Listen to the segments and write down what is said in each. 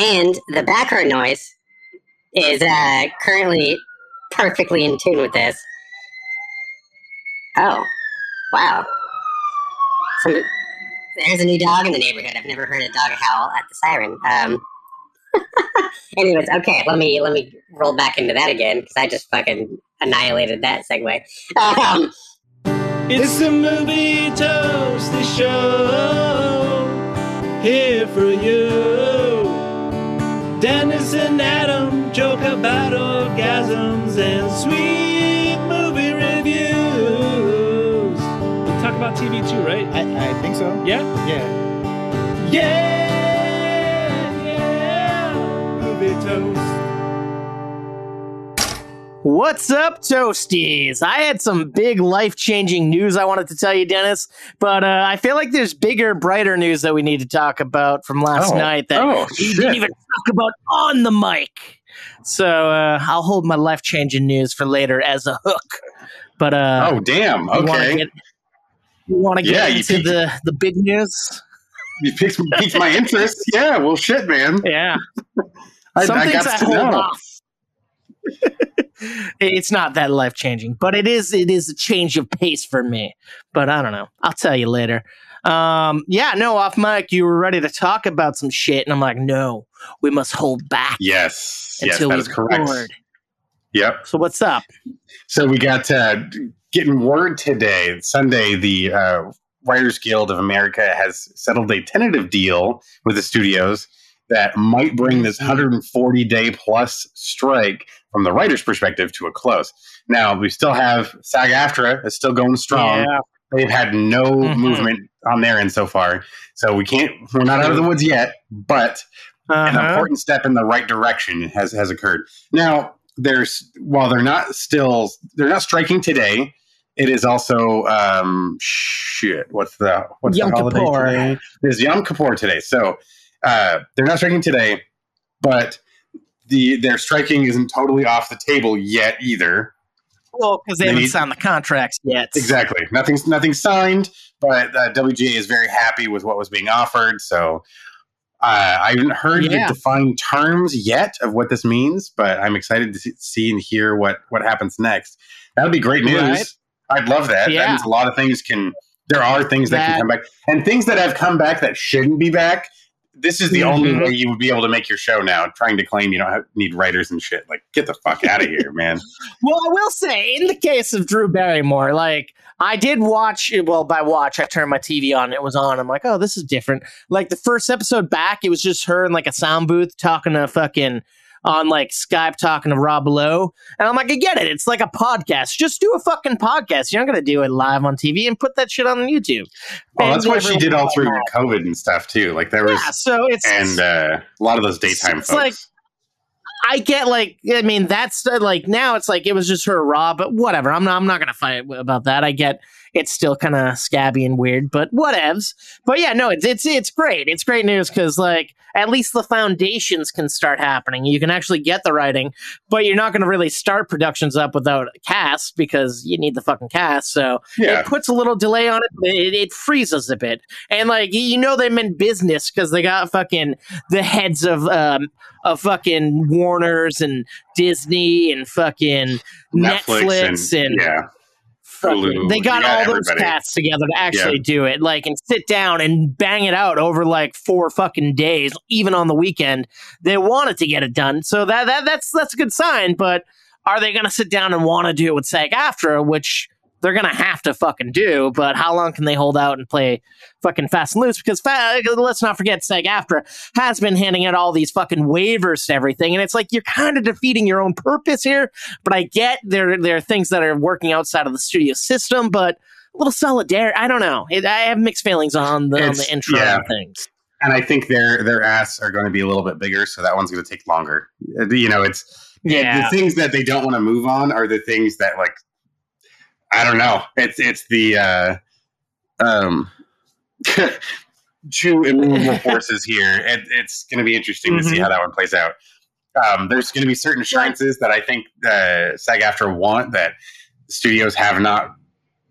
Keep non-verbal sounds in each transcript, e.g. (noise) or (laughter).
And the background noise is uh, currently perfectly in tune with this. Oh, wow. Some, there's a new dog in the neighborhood. I've never heard a dog howl at the siren. Um, (laughs) anyways, okay, let me let me roll back into that again because I just fucking annihilated that segue. Um, It's the movie toasty show here for you. About orgasms and sweet movie reviews. We talk about TV too, right? I, I think so. Yeah, Yeah. yeah, yeah. Movie toast. What's up, Toasties? I had some big life changing news I wanted to tell you, Dennis, but uh, I feel like there's bigger, brighter news that we need to talk about from last Oh. night that Oh, we shit. didn't even talk about on the mic. So uh, I'll hold my life changing news for later as a hook. But uh, oh, damn. you want to Okay. get, you wanna get Yeah, into piqued- the, the big news? You piqued, piqued my interest. (laughs) Yeah, well, shit, man. Yeah. (laughs) I, Some I things got I hold know. off. (laughs) it's not that life changing, but it is. It is a change of pace for me. But I don't know. I'll tell you later. Um, yeah, no, off mic, you were ready to talk about some shit, and I'm like, no, we must hold back Yes. Yes, until that we correct. record. Yep. So what's up? So we got uh, getting word today, Sunday, the uh, Writers Guild of America has settled a tentative deal with the studios that might bring this 140 day plus strike from the writer's perspective to a close. Now, we still have SAG AFTRA is still going strong. Yeah. They've had no Mhm. movement on their end so far. So we can't, we're not out of the woods yet, but an Uh-huh. important step in the right direction has has occurred. Now, there's while they're not still they're not striking today. It is also um shit. What's the what's Yom the holiday Kippur. today? There's Yom Kippur today. So uh, they're not striking today, but the their striking isn't totally off the table yet either. Well, because they, They haven't signed the contracts yet. Exactly. Nothing's nothing signed, but uh, WGA is very happy with what was being offered. So uh, I haven't heard Yeah. the defined terms yet of what this means, but I'm excited to see- and hear what what happens next. That would be great news. Right. I'd love that. That means a lot of things can. There are things that, That- can come back, and things that have come back that shouldn't be back. This is the only Mhm. way you would be able to make your show now. Trying to claim you don't have, need writers and shit. Like, get the fuck out of here, (laughs) man. Well, I will say, in the case of Drew Barrymore, like I did watch. Well, by watch, I turned my TV on. It was on. I'm like, oh, this is different. Like the first episode back, it was just her in like a sound booth talking to fucking on like Skype talking to Rob Lowe, and I'm like, I get it. It's like a podcast. Just do a fucking podcast. You're not gonna do it live on TV and put that shit on YouTube. Well, And that's what she did all through COVID and stuff too. Like there was, Yeah, so it's and uh, a lot of those daytime It's folks. like- I get like I mean that's uh, like now it's like it was just her raw, but whatever. I'm not I'm not gonna fight about that. I get it's still kind of scabby and weird, but whatevs. But yeah, no, it's it's it's great. It's great news because like at least the foundations can start happening. You can actually get the writing, but you're not gonna really start productions up without a cast because you need the fucking cast. So yeah, it puts a little delay on it. But it, it freezes a bit, and like you know, they meant business because they got fucking the heads of um of fucking Warner's and Disney and fucking Netflix, and, yeah, fucking- Hulu. they got got all those everybody. cats together to actually do it, like and sit down and bang it out over like four fucking days, even on the weekend. They wanted to get it done, so that that that's that's a good sign. But are they going to sit down and want to do it with SAG-AFTRA which? They're gonna have to fucking do, but how long can they hold out and play fucking fast and loose? Because fa- let's not forget, SAG-AFTRA has been handing out all these fucking waivers to everything, and it's like you're kind of defeating your own purpose here. But I get there there are things that are working outside of the studio system, but a little solidarity. I don't know. It, I have mixed feelings on the, on the intro yeah. and things. and I think their their asks are going to be a little bit bigger, so that one's going to take longer. Uh, You know, it's Yeah. the things that they don't want to move on are the things that like I don't know. It's it's the uh, um, (laughs) two immovable (laughs) forces here. It, it's going to be interesting to see Mhm. how that one plays out. Um, there's going to be certain assurances that I think uh, SAG-AFTRA want that studios have not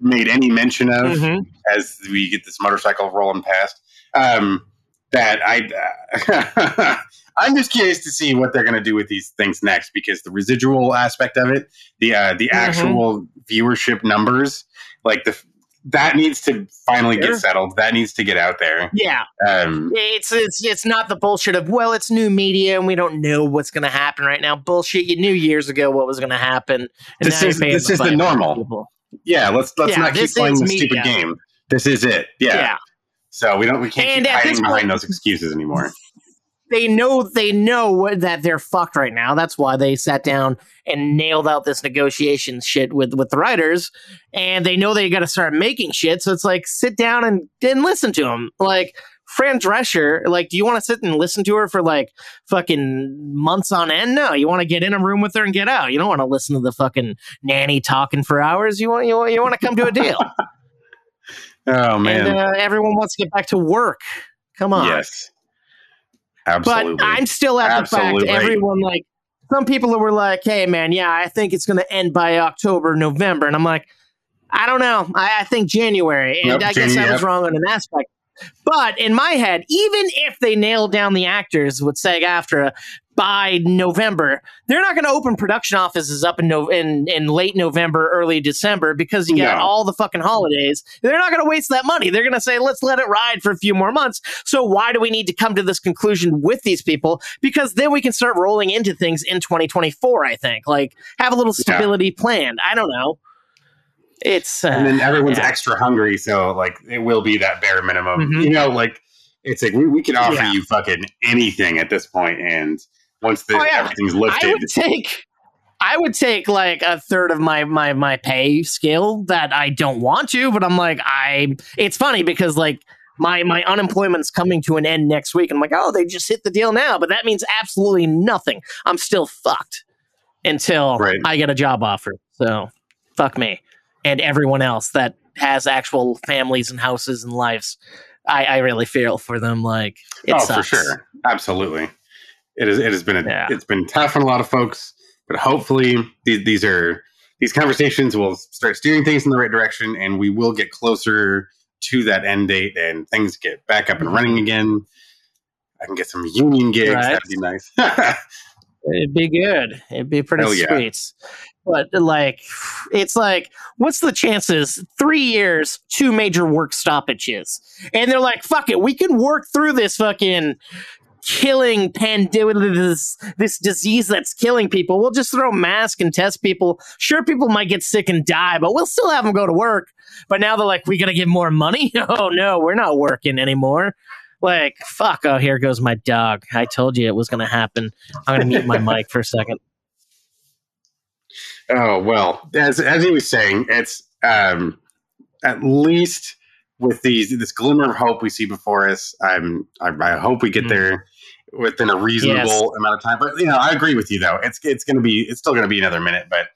made any mention of Mhm. as we get this motorcycle rolling past. Um, that I (laughs) I'm just curious to see what they're going to do with these things next because the residual aspect of it, the uh, the Mhm. actual viewership numbers, like the that needs to finally get settled. That needs to get out there. Yeah, Um, it's it's it's not the bullshit of well, it's new media and we don't know what's going to happen right now. Bullshit. You knew years ago what was going to happen. This is- this is the normal. people. yeah, let's let's Yeah, not keep playing this stupid game. This is it. Yeah. yeah. So we don't we can't And keep hiding behind point- those excuses anymore. They know they know that they're fucked right now. That's why they sat down and nailed out this negotiation shit with with the writers, and they know they got to start making shit. So it's like sit down and and listen to them. Like Fran Drescher, like, do you want to sit and listen to her for like fucking months on end? No, you want to get in a room with her and get out. You don't want to listen to the fucking nanny talking for hours. You want you want, you want to come to a deal. (laughs) Oh man. and uh, everyone wants to get back to work. Come on. yes. Absolutely. But I'm still at the fact everyone like some people were like, "Hey, man, yeah, I think it's going to end by October, November," and I'm like, "I don't know. I, I think January." And Yep, I guess Janu- I was yep. wrong on an aspect. But in my head, even if they nailed down the actors with SAG-AFTRA by November, they're not going to open production offices up in, no- in in late November, early December because you got No. all the fucking holidays. They're not going to waste that money. They're going to say, "Let's let it ride for a few more months." So why do we need to come to this conclusion with these people? Because then we can start rolling into things in 2024. I think like have a little Yeah. stability planned. I don't know. It's uh, and then everyone's yeah. extra hungry, so like it will be that bare minimum. Mhm. You know, like it's like we, we can offer Yeah. you fucking anything at this point, and once the, Oh, yeah. everything's I lifted, would take I would take like a third of my my my pay scale that I don't want to, but I'm like I it's funny because like my my unemployment's coming to an end next week. And I'm like, oh, they just hit the deal now, but that means absolutely nothing. I'm still fucked until Right. I get a job offer. So fuck me and everyone else that has actual families and houses and lives. I, I really feel for them. Like it oh sucks. for sure, absolutely. It is. It has been a, Yeah. it's been tough on a lot of folks, but hopefully these these are these conversations will start steering things in the right direction, and we will get closer to that end date, and things get back up and running again. I can get some union gigs. Right. That'd be nice. (laughs) It'd be good. It'd be pretty yeah. sweet. But like, it's like, what's the chances? Three years, two major work stoppages, and they're like, "Fuck it, we can work through this fucking killing pandemic, this this disease that's killing people. We'll just throw masks and test people. Sure, people might get sick and die, but we'll still have them go to work. But now they're like, we gotta give more money. (laughs) Oh no, we're not working anymore. Like, fuck. Oh, here goes my dog. I told you it was gonna happen. I'm gonna mute my mic for a second. Oh well, as as he was saying, it's um, at least with these this glimmer of hope we see before us. I'm I, I hope we get Mm. there within a reasonable Yes. amount of time. But you know, I agree with you though. It's it's going to be it's still going to be another minute, but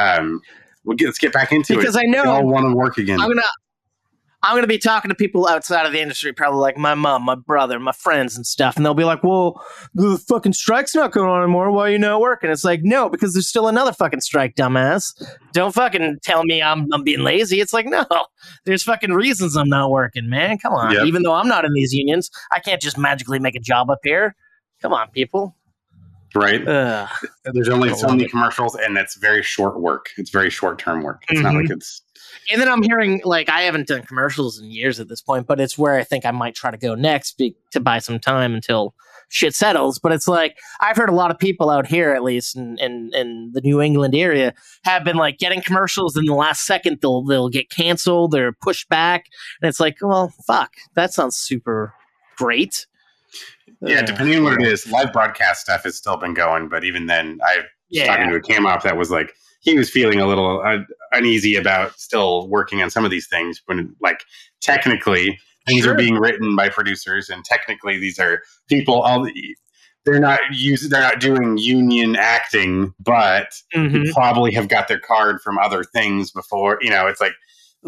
um, we'll get let's get back into Because it. Because I know we all want to work again. I'm gonna I'm gonna be talking to people outside of the industry, probably like my mom, my brother, my friends and stuff, and they'll be like, Well, the fucking strike's not going on anymore, why are you not working? It's like, no, because there's still another fucking strike, dumbass. Don't fucking tell me I'm I'm being lazy. It's like, no, there's fucking reasons I'm not working, man. Come on. Yep. Even though I'm not in these unions, I can't just magically make a job up here. Come on, people. right? Ugh. There's only so many commercials, and that's very short work. It's very short term work. It's not Mhm. like it's And then I'm hearing like I haven't done commercials in years at this point, but it's where I think I might try to go next be, to buy some time until shit settles. But it's like I've heard a lot of people out here, at least in, in, in the New England area, have been like getting commercials in the last second. They'll they'll get canceled or pushed back, and it's like, well, fuck, that sounds super great. yeah. Uh, Depending on what it is, live broadcast stuff has still been going, but even then, I was talking to a cam op that was like he was feeling a little uh, uneasy about still working on some of these things when like technically things Sure. are being written by producers and technically these are people all the, they're not using they're not doing union acting but Mhm. probably have got their card from other things before you know it's like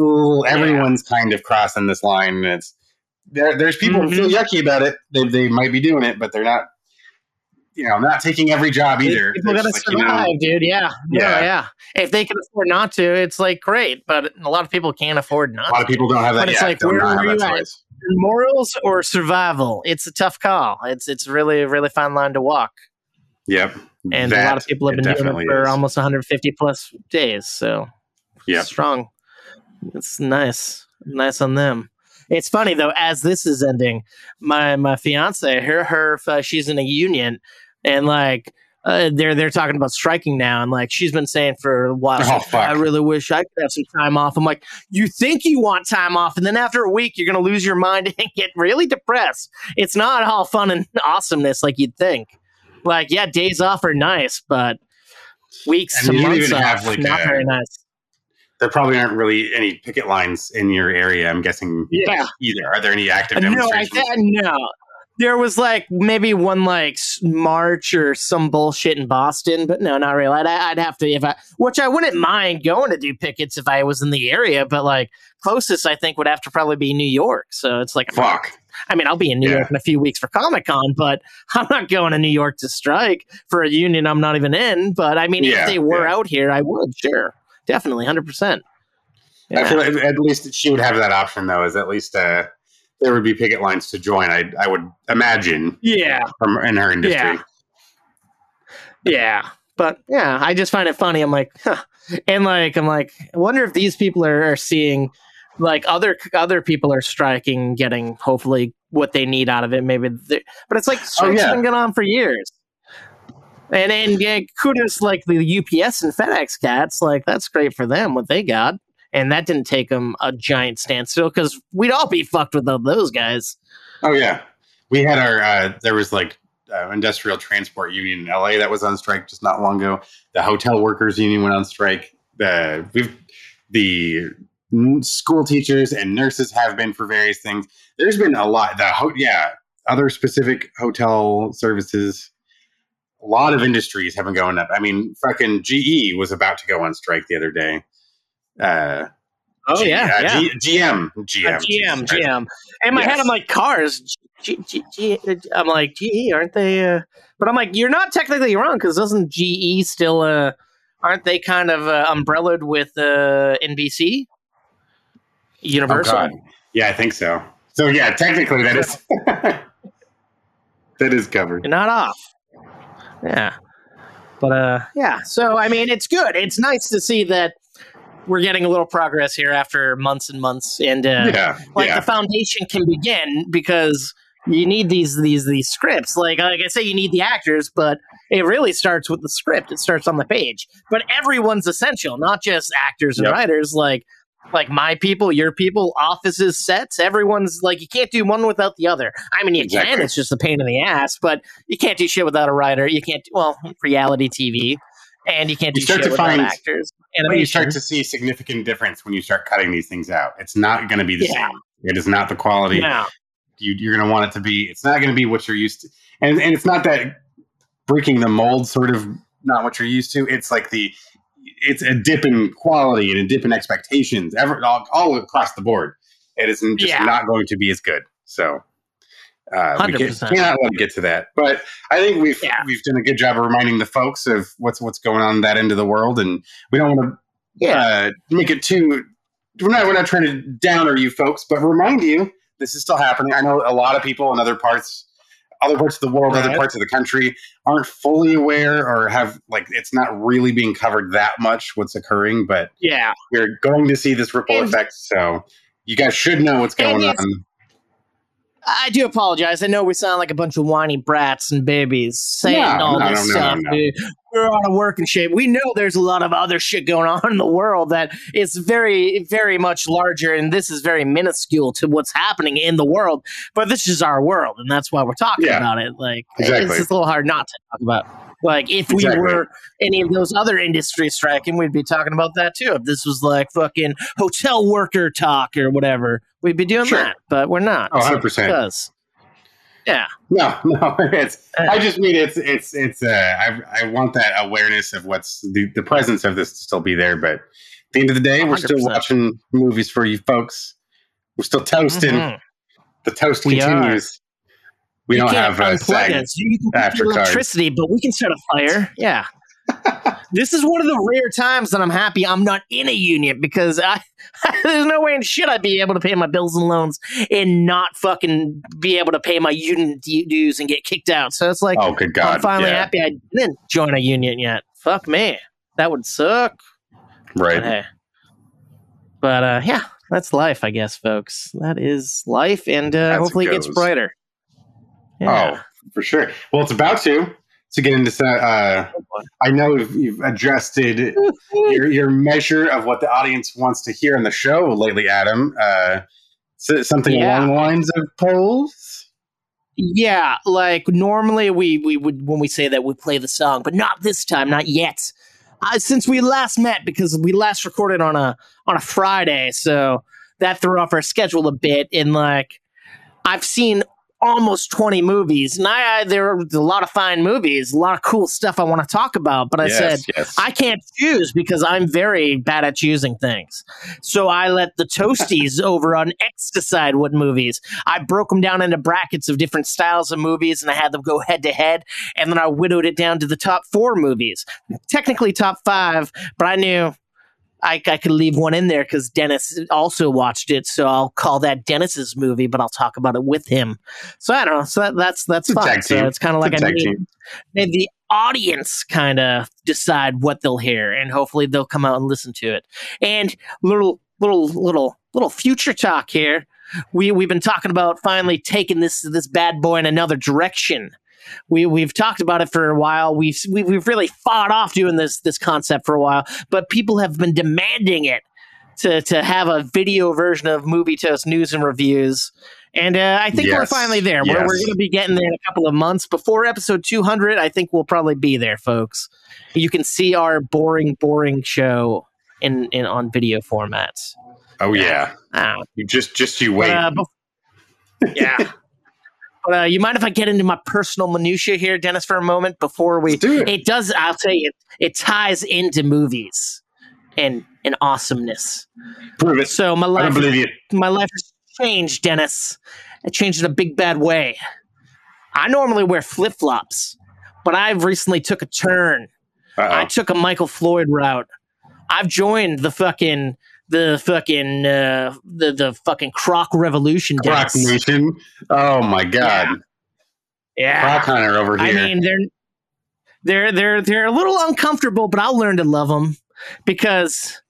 ooh, everyone's kind of crossing this line and it's there, there's people who feel yucky about it they, they might be doing it but they're not you know not taking every job either People gotta just like, you know, survive, dude. Yeah. yeah, Yeah. If they can afford not to, it's like great. But a lot of people can't afford not. A lot of people don't have that. But it's like, don't where have you at? morals or survival. It's a tough call. It's it's really really fine line to walk. Yep. And a lot of people have been doing it for is. almost 150 plus days. So yeah, strong. It's nice, nice on them. It's funny though, as this is ending, my my fiance, her her uh, she's in a union, and like. Uh, they're they're talking about striking now, and like she's been saying for a while, Oh. I really wish I could have some time off. I'm like, you think you want time off, and then after a week, you're gonna lose your mind (laughs) and get really depressed. It's not all fun and (laughs) awesomeness like you'd think. Like, yeah, days off are nice, but weeks And to months off, have, like, not a- very nice. There probably aren't really any picket lines in your area. I'm guessing Yeah. either. Are there any active demonstrations? No, I no. There was like maybe one like march or some bullshit in Boston, but no, not really. I'd, I'd have to if I, which I wouldn't mind going to do pickets if I was in the area, but like closest I think would have to probably be New York. So it's like, Fuck. I mean, I'll be in New Yeah. York in a few weeks for Comic Con, but (laughs) I'm not going to New York to strike for a union I'm not even in. But I mean, Yeah, if they were yeah. out here, I would, sure, definitely, hundred percent. I feel like at least she would have that option, though. Is at least uh, there would be picket lines to join. I I would imagine yeah. from in her industry. Yeah. Yeah. But yeah, I just find it funny. I'm like, huh. and like, I'm like, I wonder if these people are, are seeing like other other people are striking, getting hopefully what they need out of it. Maybe, but it's like oh, strikes yeah. been going on for years. And and yeah, kudos like the UPS and FedEx cats, like that's great for them what they got, and that didn't take them a giant standstill because we'd all be fucked without those guys. Oh yeah, we had our. Uh, there was like uh, industrial transport union in LA that was on strike just not long ago. The hotel workers union went on strike. The we've the school teachers and nurses have been for various things. There's been a lot. The ho- yeah, other specific hotel services. A lot of industries have been going up. I mean, fucking GE was about to go on strike the other day. Uh, Oh G- yeah, uh, yeah. G- GM, Uh, GM, GM, Jesus. GM. In my head, Yes. I'm like cars. G- G- G- I'm like GE, aren't they? Uh, but I'm like, you're not technically wrong because doesn't GE still? Uh, aren't they kind of uh, umbrellaed with uh, NBC? Universal. Oh, Yeah, I think so. So yeah, technically that is (laughs) that is covered. You're not off. Yeah. But uh yeah, so I mean it's good. It's nice to see that we're getting a little progress here after months and months and uh yeah, like yeah, the foundation can begin because you need these these these scripts. Like like I say, you need the actors, but it really starts with the script. It starts on the page. But everyone's essential, not just actors and Yep. writers. Like like my people, your people, offices, sets. Everyone's like you can't do one without the other. I mean, you can. Exactly. It's just a pain in the ass, but you can't do shit without a writer. You can't. Well, reality TV. And you can't do You start to find- actors. But you start to see significant difference when you start cutting these things out. It's not going to be the Yeah. same. It is not the quality No. you, you're going to want it to be. It's not going to be what you're used to, and and it's not that breaking the mold sort of not what you're used to. It's like the it's a dip in quality and a dip in expectations ever all, all across the board. It is just Yeah. not going to be as good. So uh, we can, 100%. cannot let it get to that. But I think we've Yeah. we've done a good job of reminding the folks of what's what's going on in that end of the world, and we don't want to Yeah. uh, make it too. We're not we're not trying to downer you folks, but remind you this is still happening. I know a lot of people in other parts, other parts of the world, other parts of the country aren't fully aware or have like it's not really being covered that much what's occurring, but Yeah. we're going to see this ripple And- effect. So you guys should know what's going it's- on. I do apologize. I know we sound like a bunch of whiny brats and babies saying No, all no, this no, stuff. dude. We're out of work and shape. We know there's a lot of other shit going on in the world that is very, very much larger, and this is very minuscule to what's happening in the world. But this is our world, and that's why we're talking Yeah. about it. Like, Exactly. it's just a little hard not to talk about. Like, if we Exactly. were any of those other industries striking, we'd be talking about that too. If this was like fucking hotel worker talk or whatever, we'd be doing Sure. that. But we're not. Oh, 100%. Because, yeah. No, (laughs) no, it's. Uh, I just mean it's it's it's. Uh, I I want that awareness of what's the the presence of this to still be there. But at the end of the day, we're still watching movies for you folks. We're still toasting. Mhm. The toast We are. continues. We You don't can't have uh, SAG. us. You can put after electricity, but we can set a fire. Yeah. This is one of the rare times that I'm happy I'm not in a union because I (laughs) there's no way in shit I'd be able to pay my bills and loans and not fucking be able to pay my union dues and get kicked out. So it's like Oh, good God. I'm finally yeah. happy I didn't join a union yet. Fuck me, that would suck. But Right. hey, but uh, yeah, that's life, I guess, folks. That is life, and uh, As it hopefully it gets brighter. Yeah. Oh, for sure. Well, it's about to to get into. some- Uh, I know you've, you've adjusted (laughs) your your measure of what the audience wants to hear on the show lately, Adam. Uh, so- something Yeah. along the lines of polls. Yeah, like normally we we would when we say that we play the song, but not this time, not yet. Uh, since we last met, because we last recorded on a on a Friday, so that threw off our schedule a bit. And like, I've seen almost twenty movies, and I, I there are a lot of fine movies, a lot of cool stuff I want to talk about. But I yes, said yes. I can't choose because I'm very bad at choosing things. So I let the toasties (laughs) over on X decide what movies. I broke them down into brackets of different styles of movies and I had them go head to head. And then I widowed it down to the top four movies. Technically top five, but I knew. I, I could leave one in there because Dennis also watched it, so I'll call that Dennis's movie, but I'll talk about it with him. So I don't know. So that, that's that's It's fine. So it's kind of like a I tag made, team. made the audience kind of decide what they'll hear, and hopefully they'll come out and listen to it. And little little little little future talk here. We we've been talking about finally taking this this bad boy in another direction. We we've talked about it for a while. We've we, we've really fought off doing this this concept for a while, but people have been demanding it to to have a video version of Movie Toast news and reviews. And uh, I think we're finally there. We're, we're going to be getting there in a couple of months. Before episode 200, I think we'll probably be there, folks. You can see our boring, boring show in, in on video formats. oh yeah. Ah, You just just you wait. but, uh, bef- yeah. But uh, you mind if I get into my personal minutia here, Dennis, for a moment before we? Do it. It does. I'll tell you, it ties into movies and and awesomeness. Prove it. So my I life, my life has changed, Dennis. It changed in a big bad way. I normally wear flip flops, but I've recently took a turn. I Uh-oh. took a Michael Floyd route. I've joined the fucking the fucking uh, the the fucking Croc Revolution. Croc Dennis. Nation. Oh my God. Yeah, Croc Hunter over here. I mean they're they're they're they're a little uncomfortable, but I'll learn to love them because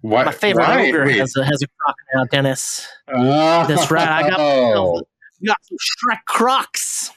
what? my favorite Why? ogre Wait. has a has a croc now, Dennis. Oh. That's right. I got (laughs) Oh. got some Shrek Crocs.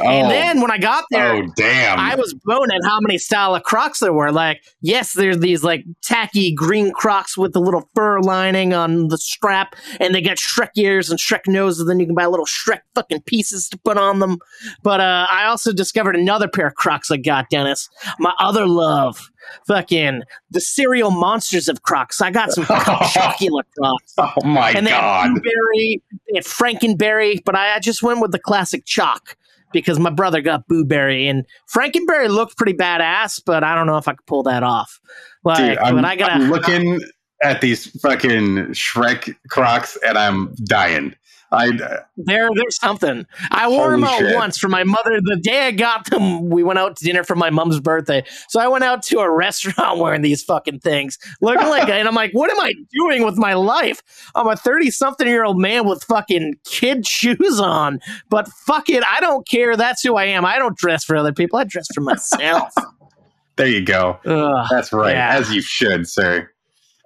Oh. And then when I got there, oh damn. I was blown at how many style of Crocs there were. Like, yes, there's these like tacky green Crocs with the little fur lining on the strap, and they got Shrek ears and Shrek noses. And then you can buy little Shrek fucking pieces to put on them. But uh, I also discovered another pair of Crocs I got, Dennis. My other love, fucking the cereal monsters of Crocs. I got some (laughs) chocolate Crocs oh my and they had God. blueberry, they had Frankenberry, but I, I just went with the classic chalk because my brother got blueberry, and Frankenberry looked pretty badass, but I don't know if I could pull that off. Like, Dude, I'm, I gotta I'm looking at these fucking Shrek Crocs and I'm dying. I there. There's something. I wore them out shit. once for my mother. The day I got them, we went out to dinner for my mom's birthday. So I went out to a (laughs) restaurant wearing these fucking things, looking like, (laughs) and I'm like, what am I doing with my life? I'm a 30 something year old man with fucking kid shoes on, but fuck it, I don't care. That's who I am. I don't dress for other people. I dress for myself. (laughs) there you go. Ugh. That's right. Yeah. As you should, sir.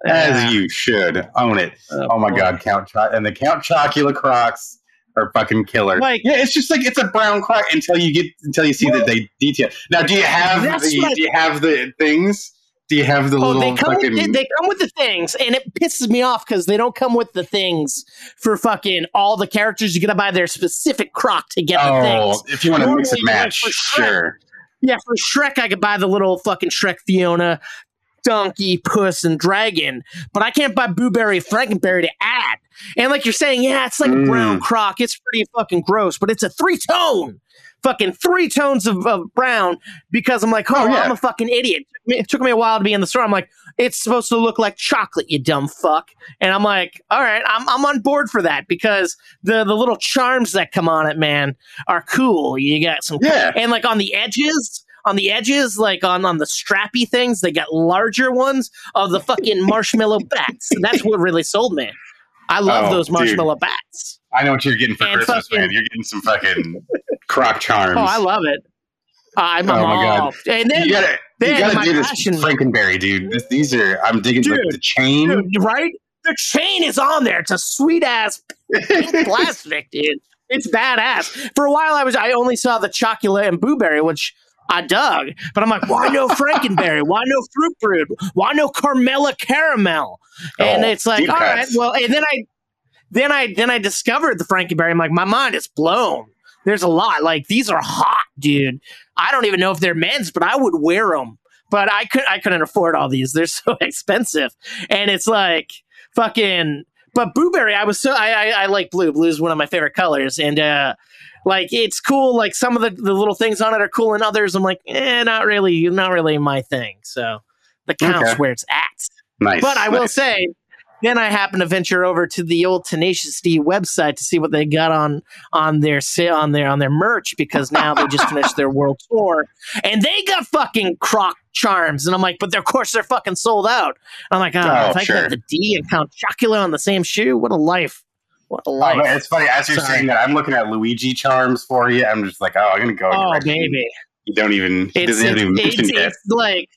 As you should. Own it. Oh my boy. god, Count Cho- and the Count Chocula Crocs are fucking killer. Like- yeah, it's just like it's a brown croc until you get until you see that they detail. Now, do you have the what- do you have the things? Do you have the Oh, little they come, fucking? with the, they come with the things, and it pisses me off because they don't come with the things for fucking all the characters. You gotta buy their specific croc to get the oh, things. if you want to mix and match, for sure. Yeah, for Shrek, I could buy the little fucking Shrek Fiona, donkey, puss, and dragon, but I can't buy Blueberry, Frankenberry to add. And like you're saying, yeah, it's like a Mm. brown croc. It's pretty fucking gross, but it's a three tone. Fucking three tones of, of brown because I'm like, oh, Oh, yeah. I'm a fucking idiot. It took, me, it took me a while to be in the store. I'm like, it's supposed to look like chocolate, you dumb fuck. And I'm like, all right, I'm, I'm on board for that because the, the little charms that come on it, man, are cool. You got some Yeah. and like on the edges on the edges, like on on the strappy things, they got larger ones of the fucking marshmallow bats. And that's what really sold me. I love Oh, those dude. marshmallow bats. I know what you're getting for And Christmas, fucking- man. You're getting some fucking croc charms. Oh, I love it. I'm, I'm Oh my God. all- And then you gotta, you gotta do this passion- Frankenberry, dude. This, these are I'm digging like the chain. dude, right? The chain is on there. It's a sweet ass (laughs) plastic, dude. It's badass. For a while, I was I only saw the chocolate and blueberry, which I dug, but I'm like, why no (laughs) Frankenberry? Why no Fruit Brute? Why no Carmela caramel? And Oh, it's like, all right, cuts. well, and then I, then I, then I discovered the Frankenberry. I'm like, my mind is blown. There's a lot. Like these are hot, dude. I don't even know if they're men's, but I would wear them. But I could, I couldn't afford all these. They're (laughs) so expensive, and it's like fucking. But blueberry, I was so I, I I like blue. Blue is one of my favorite colors, and uh like it's cool. Like some of the, the little things on it are cool, and others I'm like, eh, not really, not really my thing. So the count's Okay. where it's at. Nice. But I will say, then I happened to venture over to the old Tenacious D website to see what they got on on their on their on their merch because now they just finished their world tour and they got fucking croc charms and I'm like, but of course they're fucking sold out. I'm like, oh, Oh, if I sure. got the D and Count Chocula on the same shoe, what a life! What a Oh, life! but it's funny as you're Sorry. saying that. I'm looking at Luigi charms for you. I'm just like, oh, I'm gonna go. oh, direction baby. You don't even. He it's, doesn't it's, even it's, mention yet. it's like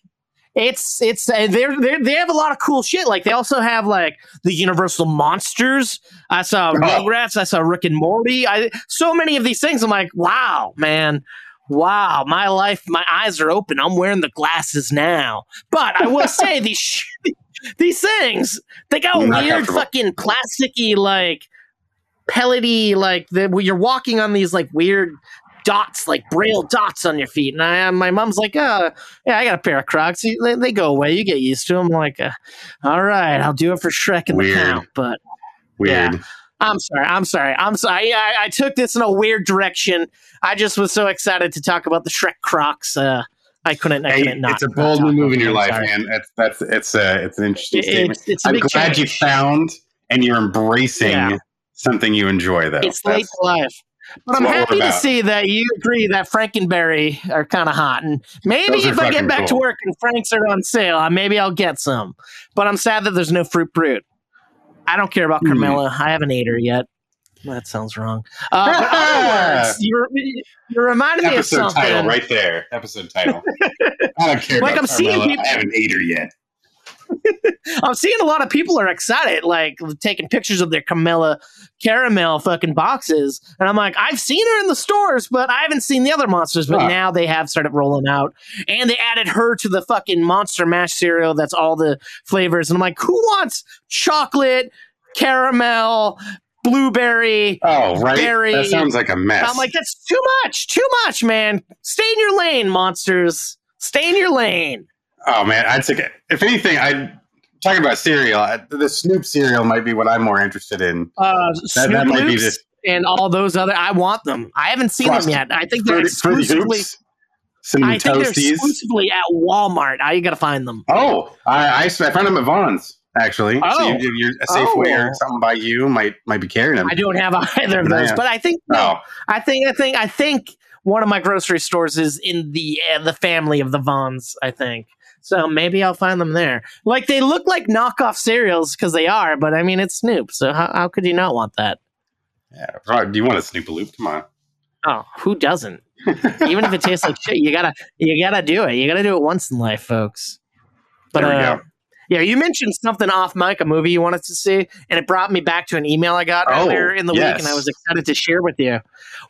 it's it's uh, they're, they're they have a lot of cool shit. Like they also have like the Universal monsters. I saw Oh. Rugrats. I saw Rick and Morty. I so many of these things. I'm like, wow, man. Wow, my life, my eyes are open. I'm wearing the glasses now. But I will say (laughs) these sh- (laughs) these things, they got Not weird fucking plasticky like pellety like the you're walking on these like weird dots like braille dots on your feet and I my mom's like oh yeah I got a pair of Crocs they, they go away you get used to them I'm like uh, all right I'll do it for Shrek and Weird. the Count but Weird. I'm sorry I'm sorry I'm sorry I, I took this in a weird direction I just was so excited to talk about the Shrek Crocs uh, I couldn't I Hey, couldn't not it's a bold new move in your life, Sorry. man. That's that's it's a it's an interesting It- statement. it's, it's I'm glad you found and you're embracing Yeah. Something you enjoy, though. it's late That's- to life. But I'm happy to see that you agree that Frankenberry are kind of hot, and maybe Those if I get back to work and Franks are on sale, maybe I'll get some. But I'm sad that there's no fruit brute. I don't care about Hmm. Carmela. I haven't ate her yet. That sounds wrong. Uh, words, (laughs) you, re- you reminded me of episode something. title right there. Episode title. I don't care (laughs) Like, about I'm seeing Carmela. people- I haven't ate her yet. (laughs) I'm seeing a lot of people are excited, like taking pictures of their Camilla caramel fucking boxes. And I'm like, I've seen her in the stores, but I haven't seen the other monsters. But Huh. now they have started rolling out. And they added her to the fucking monster mash cereal that's all the flavors. And I'm like, who wants chocolate, caramel, blueberry? Oh, right. Berry. That sounds like a mess. I'm like, that's too much, too much, man. Stay in your lane, monsters. Stay in your lane. Oh man, I'd say if anything, I'd talking about cereal. I- The Snoop cereal might be what I'm more interested in. Uh, That, Snoop that might be the and all those other. I want them. I haven't seen them yet. I think they're fruity, fruity exclusively. hoops, cinnamon I think they're exclusively at Walmart. I gotta find them. Oh, I, I I found them at Vons actually. So Oh. you, you're a Safeway Oh. or something by you might might be carrying them. I don't have either of those, but I think Oh, I think I think I think one of my grocery stores is in the uh, the family of the Vons. I think. So maybe I'll find them there. Like they look like knockoff cereals because they are, but I mean it's Snoop, so how, how could you not want that? yeah. Right. Do you want a Snoop Loop? Come on. Oh, who doesn't? Even if it tastes like shit, you gotta you gotta do it. You gotta do it once in life, folks. But uh. Yeah, you mentioned something off mic, a movie you wanted to see, and it brought me back to an email I got Oh, earlier in the week, and I was excited to share with you.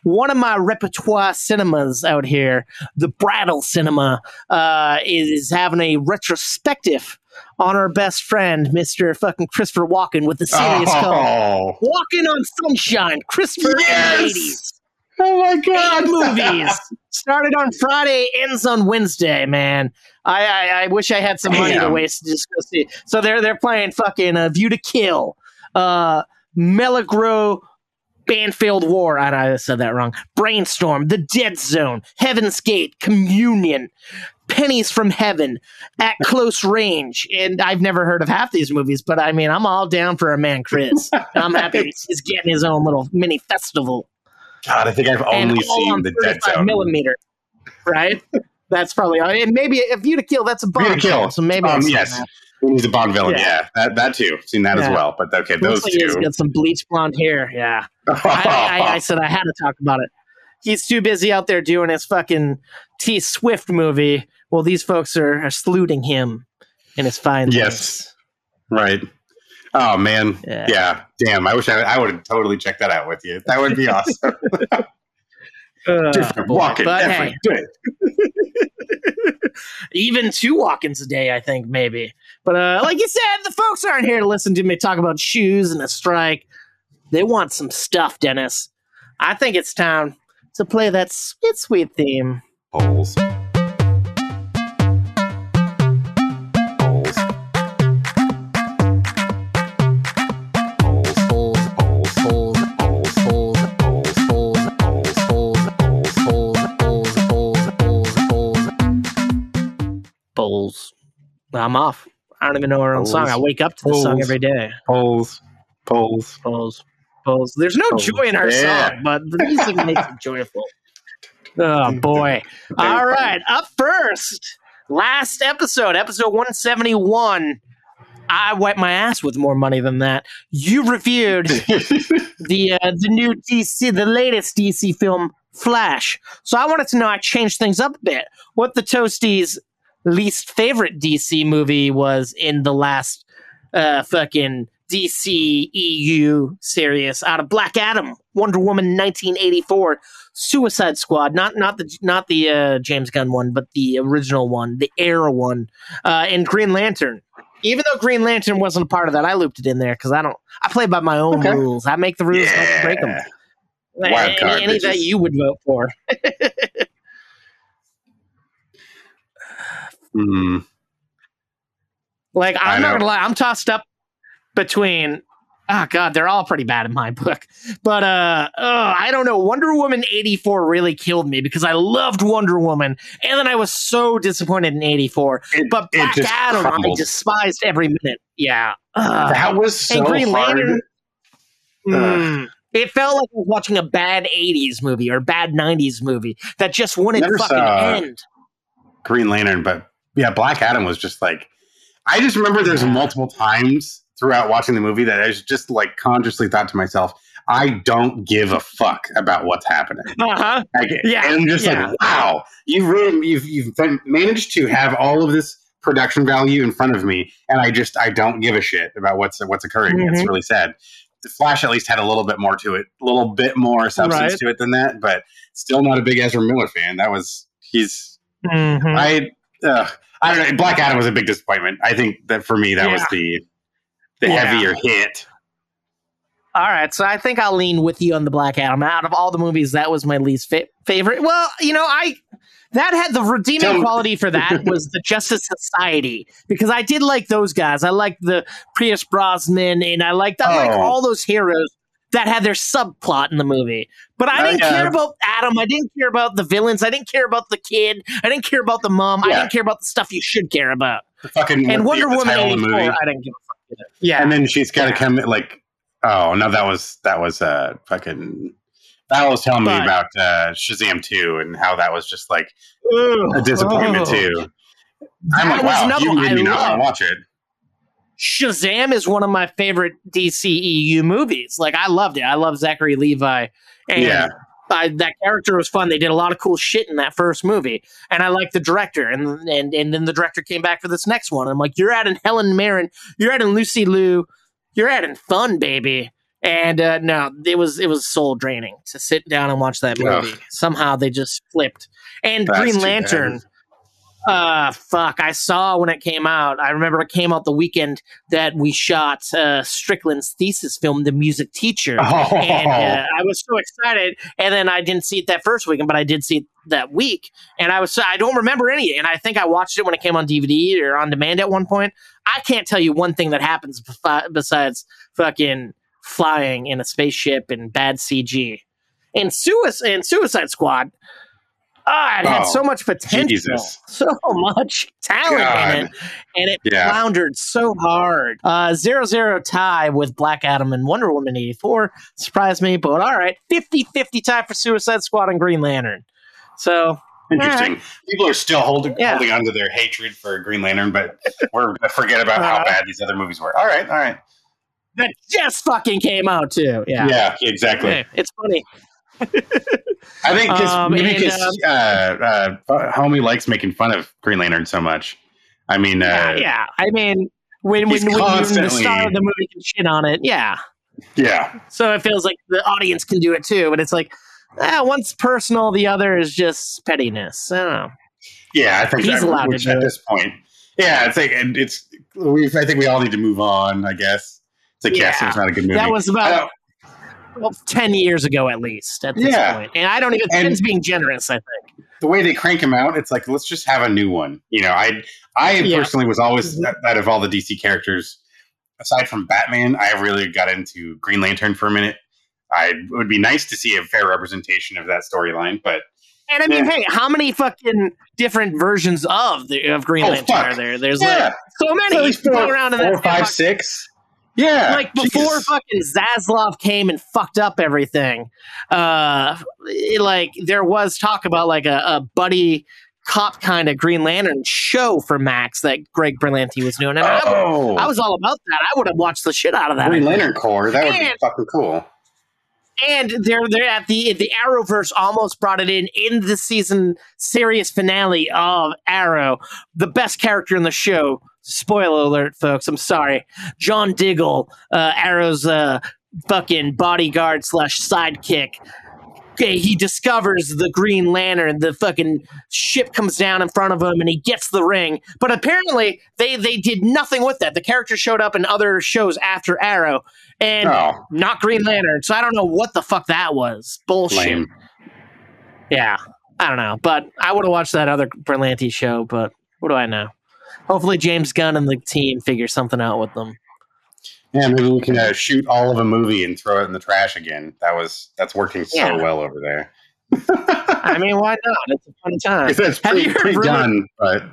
One of my repertoire cinemas out here, the Brattle Cinema, uh, is having a retrospective on our best friend, Mister Fucking Christopher Walken, with the series called Oh. "Walking on Sunshine." Christopher Yes! in the '80s oh my god! movies. Started on Friday, ends on Wednesday. Man, I I, I wish I had some money to waste to just go see. So they're they're playing fucking uh, View to Kill, uh, Melagro. Banfield War, I, I said that wrong. Brainstorm, The Dead Zone, Heaven's Gate, Communion, Pennies from Heaven, At Close Range. And I've never heard of half these movies, but I mean, I'm all down for a man, Chris. I'm happy (laughs) he's getting his own little mini festival God, I think I've only seen the Dead 35 Zone. millimeter, right? That's probably and maybe a View to Kill. That's a View to Kill. so maybe Um, yes. that. He's a Bond villain. Yeah. Yeah, that, that too. Seen that as well. But okay, those like He's two. got some bleach blonde hair. Yeah, I, I, I said I had to talk about it. He's too busy out there doing his fucking T Swift movie. Well, these folks are, are saluting him in his fine. Yes. right. Oh man. Yeah. Yeah. Damn. I wish I, I would have totally checked that out with you. That would be awesome. (laughs) Uh, Different walking But every hey, day. (laughs) even two walk-ins a day, I think maybe. But uh, like you said, the folks aren't here to listen to me talk about shoes and a strike. They want some stuff, Dennis. I think it's time to play that sweet, sweet theme. Holes. Holes. I'm off. I don't even know our own song. I wake up to the song every day. Holes. Holes. Bowls. Bowls. There's no Bowls. joy in our Yeah. song, but the music makes it joyful. (laughs) Oh boy. All right, up first. Last episode, episode 171. I wiped my ass with more money than that. You reviewed (laughs) the uh, the new DC, the latest DC film, Flash. So I wanted to know. I changed things up a bit. What the Toasties' least favorite DC movie was in the last uh, fucking DC EU series out of Black Adam, Wonder Woman, 1984, Suicide Squad, not not the not the uh, James Gunn one, but the original one, the era one, uh, and Green Lantern. Even though Green Lantern wasn't a part of that, I looped it in there because I don't. I play by my own Okay. rules. I make the rules, I break them. Yeah. Wild card, any, any that you would vote for. (laughs) Hmm. Like I'm not gonna lie, I'm tossed up between. Oh god, they're all pretty bad in my (laughs) book. But uh, oh, I don't know. Wonder Woman '84 really killed me because I loved Wonder Woman, and then I was so disappointed in '84. It- But Black Adam, I despised every minute. Yeah, Ugh. that was so and Green hard. Lantern. Mm. It felt like I was watching a bad '80s movie or bad '90s movie that just wouldn't Never fucking saw- end. Green Lantern, but yeah, Black Adam was just like I just remember there's multiple times throughout watching the movie that I just like consciously thought to myself, I don't give a fuck about what's happening. Uh huh. Like, Yeah, and I'm just yeah. like, wow, you've really you've you've managed to have all of this production value in front of me, and I just I don't give a shit about what's what's occurring. It's Mhm. really sad. The Flash at least had a little bit more to it, a little bit more substance Right. to it than that, but still not a big Ezra Miller fan. That was he's Mhm. I uh, I don't know. Black Adam was a big disappointment. I think that for me that was the the Yeah. heavier hit. All right, so I think I'll lean with you on the Black Adam. Out of all the movies, that was my least fa- favorite. Well, you know, I that had the redeeming me- quality for that (laughs) was the Justice Society because I did like those guys. I liked the Pierce Brosnan, and I liked I like Oh. all those heroes that had their subplot in the movie. But I Oh, didn't care about Adam. I didn't care about the villains. I didn't care about the kid. I didn't care about the mom. I didn't care about the stuff you should care about. The fucking And Wonder the Woman the movie. I didn't give a fuck. either. Yeah, and then she's got to Yeah. come like oh no that was that was uh fucking that was telling But- me about uh shazam 2 and how that was just like a disappointment Oh. too i'm That like wow you made me not watch it Shazam is one of my favorite DCEU movies. Like I loved it. I love Zachary Levi. And Yeah. I, that character was fun. They did a lot of cool shit in that first movie, and I liked the director. And and and then the director came back for this next one. I'm like, you're adding Helen Mirren, you're adding Lucy Liu, you're adding fun, baby. And uh, no, it was it was soul draining to sit down and watch that Ugh. movie. Somehow they just flipped. And That's Green Lantern. Uh fuck. I saw when it came out. I remember it came out the weekend that we shot uh Strickland's thesis film, The Music Teacher. (laughs) oh And uh, I was so excited, and then I didn't see it that first weekend, but I did see it that week, and I was I don't remember any, and I think I watched it when it came on DVD or on demand at one point. I can't tell you one thing that happens besides fucking flying in a spaceship and bad CG. And Suicide and Suicide Squad, ah, it had Oh, so much potential, Jesus. (laughs) so much talent God. in it, and it Yeah. floundered so hard. Uh, zero zero tie with Black Adam and Wonder Woman 84 surprised me, but all right. 50 50 tie for Suicide Squad and Green Lantern. So Interesting. People are still holding Yeah. holding on to their hatred for Green Lantern, but we're gonna forget about how Uh, bad these other movies were. All right, all right. that just fucking came out too. Yeah, Yeah, exactly. Hey, it's funny. I think because Um, maybe because uh, uh, homie likes making fun of Green Lantern so much. I mean, uh, yeah, yeah. I mean, when when, when the star of the movie can shit on it, yeah. yeah, So it feels like the audience can do it too, but it's like, ah, one's personal, the other is just pettiness. I yeah. I think He's that- allowed to do at it. this point. Yeah, it's like and it's. We, I think we all need to move on. I guess it's like yes, Yeah. it's not a good movie. That was about well, ten years ago at least. At this Yeah. point, and I don't even. And- Ten's being generous. I think. the way they crank him out, it's like let's just have a new one. You know, I I Yeah. personally was always mm-hmm. out of all the DC characters, aside from Batman, I really got into Green Lantern for a minute. I it would be nice to see a fair representation of that storyline, but And I mean, Yeah. hey, how many fucking different versions of the of Green Oh, Lantern fuck. are there? There's yeah, like so many. least four, around in four, that five, six. Yeah, like before Jesus. fucking Zaslav came and fucked up everything. Uh, it- like there was talk about like a, a buddy cop kind of Green Lantern show for Max that Greg Berlanti was doing, and I, oh, I was all about that. I would have watched the shit out of that. Green Lantern Corps. That would be fucking cool. And they're they're at the the Arrowverse almost brought it in in the season series finale of Arrow, the best character in the show. Spoiler alert, folks. I'm sorry. John Diggle, uh, Arrow's uh, fucking bodyguard slash sidekick. Okay, he discovers the Green Lantern. The fucking ship comes down in front of him, and he gets the ring. But apparently, they they did nothing with that. The character showed up in other shows after Arrow, and Oh, not Green Lantern. So I don't know what the fuck that was. Bullshit. lame. Yeah, I don't know. But I would have watched that other Berlanti show. But what do I know? Hopefully, James Gunn and the team figure something out with them. Yeah, maybe we can uh, shoot all of a movie and throw it in the trash again. That was that's working so Yeah. well over there. I mean, why not? It's a fun time. It's, it's Have you heard pre done, but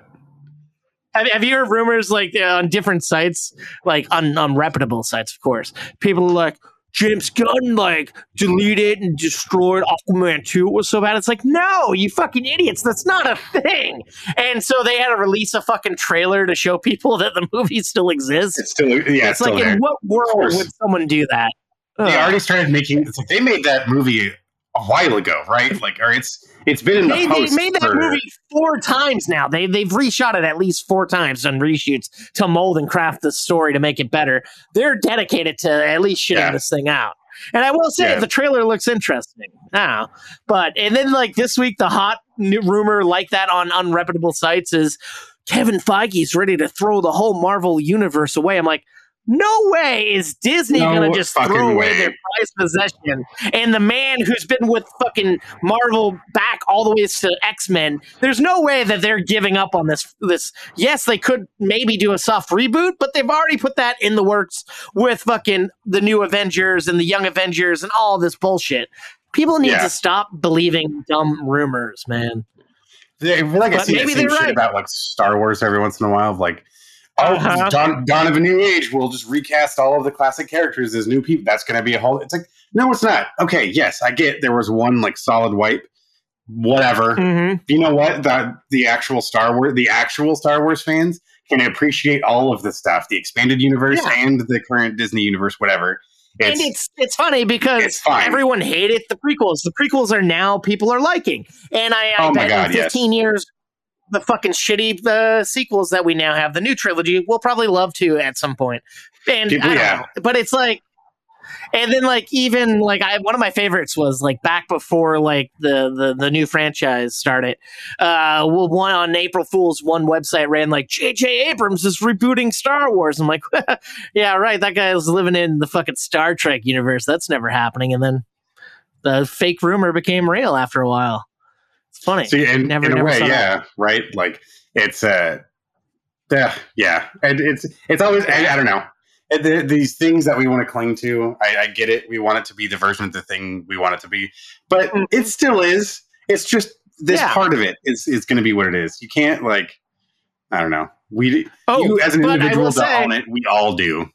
Have, have you heard rumors like on different sites, like on, on reputable sites, of course? People are like, James Gunn like deleted and destroyed Aquaman 2. It was so bad. It's like, no, you fucking idiots. That's not a thing. And so they had to release a fucking trailer to show people that the (laughs) movie still exists. it's still yeah, it's, it's still like, there. in what world would someone do that? they Ugh. already started making. It's like they made that movie a while ago, right? Like, or it's it's been in the They, they made that for- movie four times now. They they've reshot it at least four times, on reshoots to mold and craft the story to make it better. They're dedicated to at least shitting Yeah. this thing out. And I will say Yeah. the trailer looks interesting. Now. But and then like this week, the hot new rumor like that on unreputable sites is Kevin Feige's ready to throw the whole Marvel universe away. I'm like, no way is Disney No gonna just throw away way. their prized possession. And the man who's been with fucking Marvel back all the way to X Men, there's no way that they're giving up on this. This yes, they could maybe do a soft reboot, but they've already put that in the works with fucking the new Avengers and the Young Avengers and all this bullshit. People need Yeah. to stop believing dumb rumors, man. They, I feel like I But see the maybe same they're shit right. about like Star Wars every once in a while. Of like, Uh-huh. dawn, dawn of a new age. We'll just recast all of the classic characters as new people. That's going to be a whole. It's like, no, it's not. Okay, yes, I get there was one like solid wipe. Whatever. Mm-hmm. You know what? The the actual Star Wars, the actual Star Wars fans can appreciate all of the stuff, the expanded universe Yeah. and the current Disney universe, whatever. and It's, it's it's funny because it's everyone hated the prequels. The prequels are now people are liking, and I, I Oh bet God, in yes. 15 years, the fucking shitty uh, sequels that we now have, the new trilogy, we'll probably love to at some point. And People- I don't yeah. know, but it's like, and then like even like I one of my favorites was like back before like the the the new franchise started. Uh, well, one on April Fools, one website ran like J.J. Abrams is rebooting Star Wars. I'm like, (laughs) yeah, right. That guy is living in the fucking Star Trek universe. That's never happening. And then the fake rumor became real after a while. It's funny. See, in, Never- in a way, yeah, right. Like it's uh, yeah, yeah, and it's it's always I, I don't know the, these things that we want to cling to. I, I get it. We want it to be the version of the thing we want it to be, but Mhm. it still is. It's just this Yeah. part of it is is going to be what it is. You can't like I don't know. We Oh, you as an individual to say- own it. We all do.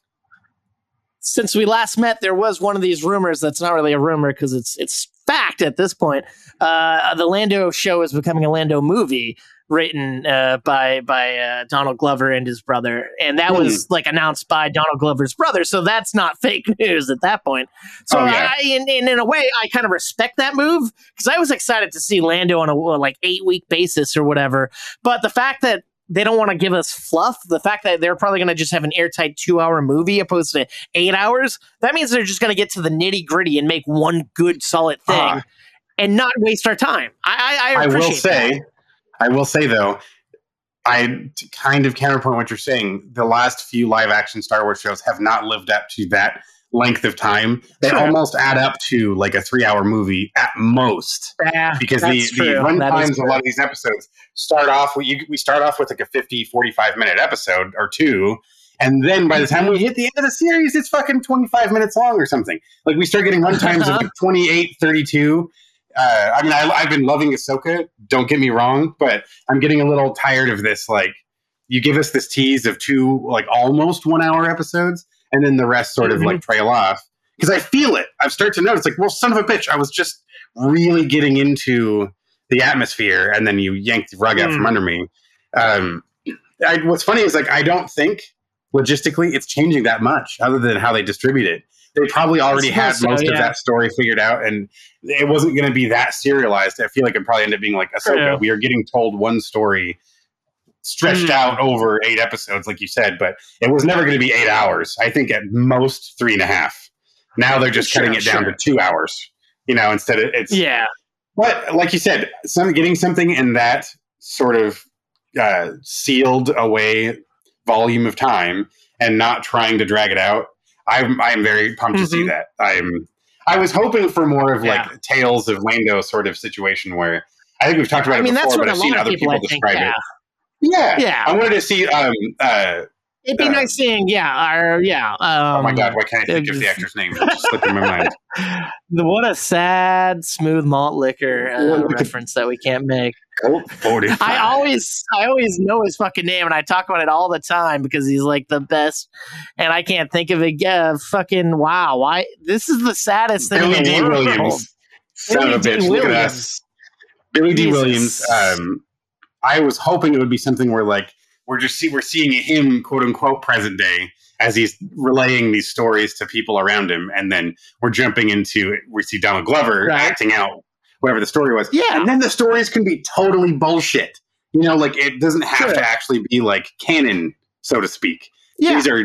since we last met, there was one of these rumors that's not really a rumor because it's it's fact at this point, uh, the Lando show is becoming a Lando movie written uh, by by uh, Donald Glover and his brother, and that was like announced by Donald Glover's brother. So that's not (laughs) fake news at that point. So Oh, yeah. I, in, in in a way, I kind of respect that move because I was excited to see Lando on a like eight week basis or whatever. But the fact that they don't want to give us fluff. The fact that they're probably going to just have an airtight two hour movie opposed to eight hours, that means they're just going to get to the nitty gritty and make one good solid thing Ah. and not waste our time. I, I, I I will say, that. I will say though, I kind of counterpoint what you're saying. The last few live action Star Wars shows have not lived up to that length of time. They almost add up to like a three hour movie at most. Yeah, Because the, the run That times of a lot of these episodes start off we, you, we start off with like a 50 45 minute episode or two and then by the time we hit the end of the series it's fucking 25 minutes long or something like we start getting run times of like 28 32 uh, I mean, I, I've been loving Ahsoka. Don't get me wrong, but I'm getting a little tired of this. Like, you give us this tease of two, like, almost one hour episodes, and then the rest sort of Mhm. like trail off. Because I feel it. I've started to notice, like, well, son of a bitch, I was just really getting into the atmosphere, and then you yanked the rug out from Mm. under me. Um, I, what's funny is, like, I don't think logistically it's changing that much, other than how they distribute it. They probably already had so, most of that story figured out, and it wasn't going to be that serialized. I feel like it probably ended up being like Ahsoka. Yeah. We are getting told one story stretched Mm. out over eight episodes, like you said, but it was never going to be eight hours. I think at most three and a half. Now they're just Sure, cutting it down to two hours. You know, instead of it's Yeah, but like you said, some getting something in that sort of uh, sealed away volume of time and not trying to drag it out. I'm I'm very pumped to see Mhm. that. I'm I was hoping for more of like Yeah. Tales of Lando sort of situation where I think we've talked about I mean it that's before, what but a I've seen other people, people, think. describe Yeah, it. Yeah, Yeah. I wanted to see. Um, uh, it'd be Uh, nice seeing. Yeah, or yeah. Um, oh my god, why can't I think of the actor's name? It just slipped in my mind. (laughs) What a sad smooth malt liquor uh, reference that we can't make. Colt 45. I always, I always know his fucking name, and I talk about it all the time because he's like the best, and I can't think of it. Yeah, fucking wow! Why this is the saddest thing Billy Dee world. Williams. Son of a Billy bitch. Look at Williams. us. Billy Dee Williams. Um, I was hoping it would be something where like we're just see we're seeing him quote unquote present day as he's relaying these stories to people around him, and then we're jumping into we see Donald Glover Right. acting out whatever the story was. Yeah. And then the stories can be totally bullshit. You know, like it doesn't have Sure. to actually be like canon, so to speak. Yeah, These are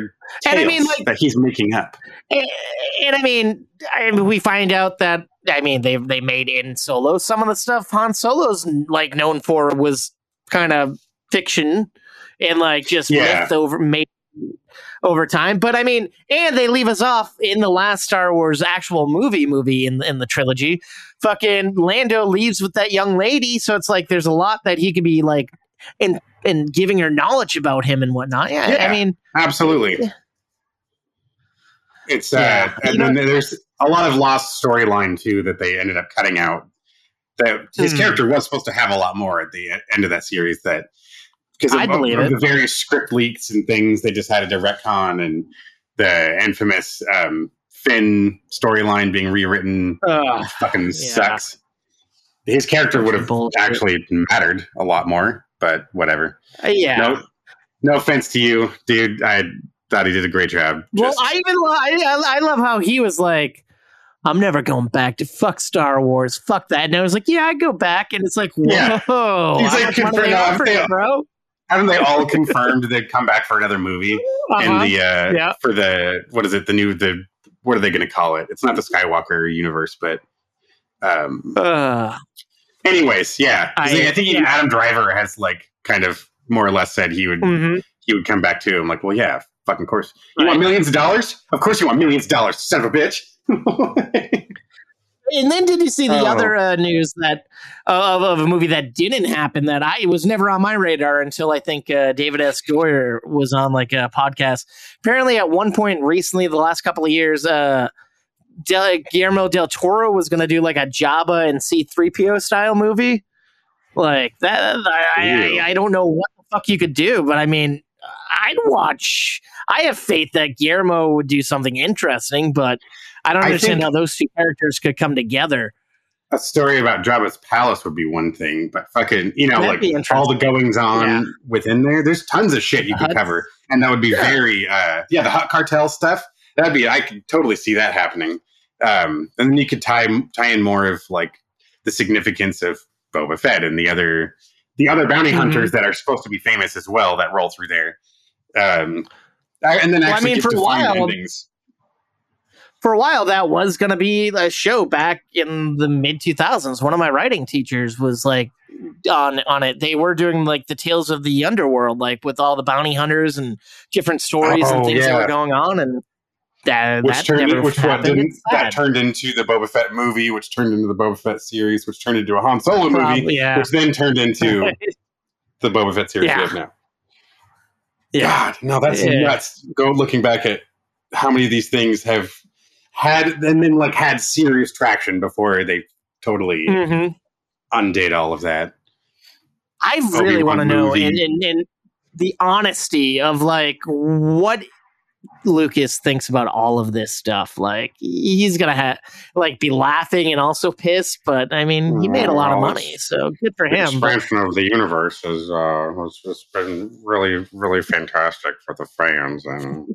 And I mean, like- that he's making up. and, and I mean, I mean, we find out that I mean they they made in Solo some of the stuff Han Solo's like known for was kind of fiction and like just Yeah. myth over made over time. But I mean, and they leave us off in the last Star Wars actual movie movie in in the trilogy. Fucking Lando leaves with that young lady, so it's like there's a lot that he could be like in and giving her knowledge about him and whatnot. Yeah, Yeah. I mean, Absolutely. It's uh, Yeah. and then there's a lot of lost storyline too that they ended up cutting out. That his Hmm. character was supposed to have a lot more at the end of that series. That because of, I believe of it. the various script leaks and things, they just decided to retcon and the infamous um, Finn storyline being rewritten fucking Yeah. sucks. His character would have Bullshit. actually mattered a lot more, but whatever. Uh, yeah. No, no offense to you, dude. I thought he did a great job. Well, Just- I even lo- I, I love how he was like, "I'm never going back to fuck Star Wars, fuck that." And I was like, "Yeah, I go back," and it's like, "Whoa, Yeah. He's like, money they no, they- you, bro." haven't they all confirmed they'd come back for another movie (laughs) in Uh-huh. the uh Yeah. for the what is it the new the what are they going to call it it's not the skywalker universe but um Ugh. anyways yeah I- I, think even yeah. adam driver has like kind of more or less said he would Mhm. he would come back too i'm like well yeah fucking course you want millions of dollars of course you want millions of dollars son of a bitch (laughs) And then did you see the Oh. other uh, news that uh, of, of a movie that didn't happen that I was never on my radar until I think uh, David S. Goyer was on like a podcast. Apparently, at one point recently, the last couple of years, uh, Del- Guillermo del Toro was going to do like a Jabba and C three PO style movie. Like that, I, Ew. I, I don't know what the fuck you could do, but I mean, I'd watch. I have faith that Guillermo would do something interesting, but I don't I understand think- how those two characters could come together. a story about Jabba's palace would be one thing, but fucking, you know, That'd like all the goings on Yeah. within there. There's tons of shit you could cover, and that would be Yeah. very, uh, yeah, the hot cartel stuff. That'd be, I could totally see that happening. Um, and then you could tie tie in more of like the significance of Boba Fett and the other the other bounty Mhm. hunters that are supposed to be famous as well that roll through there. Um, I- and then Well, I mean, for to a while- endings. For a while that was going to be a show back in the mid 2000s one of my writing teachers was like on on it they were doing like the tales of the underworld like with all the bounty hunters and different stories Oh, and things that were going on and that, which that turned never which one happened. didn't that turned into the Boba Fett movie, which turned into the Boba Fett series, which turned into a Han Solo movie, yeah which then turned into (laughs) the Boba Fett series we Yeah. have now. yeah God, no, that's Yeah. nuts. Go looking back at how many of these things have had and then like had serious traction before they totally Mhm. undid all of that. I really want to know and, and, and the honesty of like what Lucas thinks about all of this stuff. Like he's gonna have like be laughing and also pissed, but I mean he made a lot of money, so good for him. But expansion of the universe has uh, has been really, really fantastic for the fans. And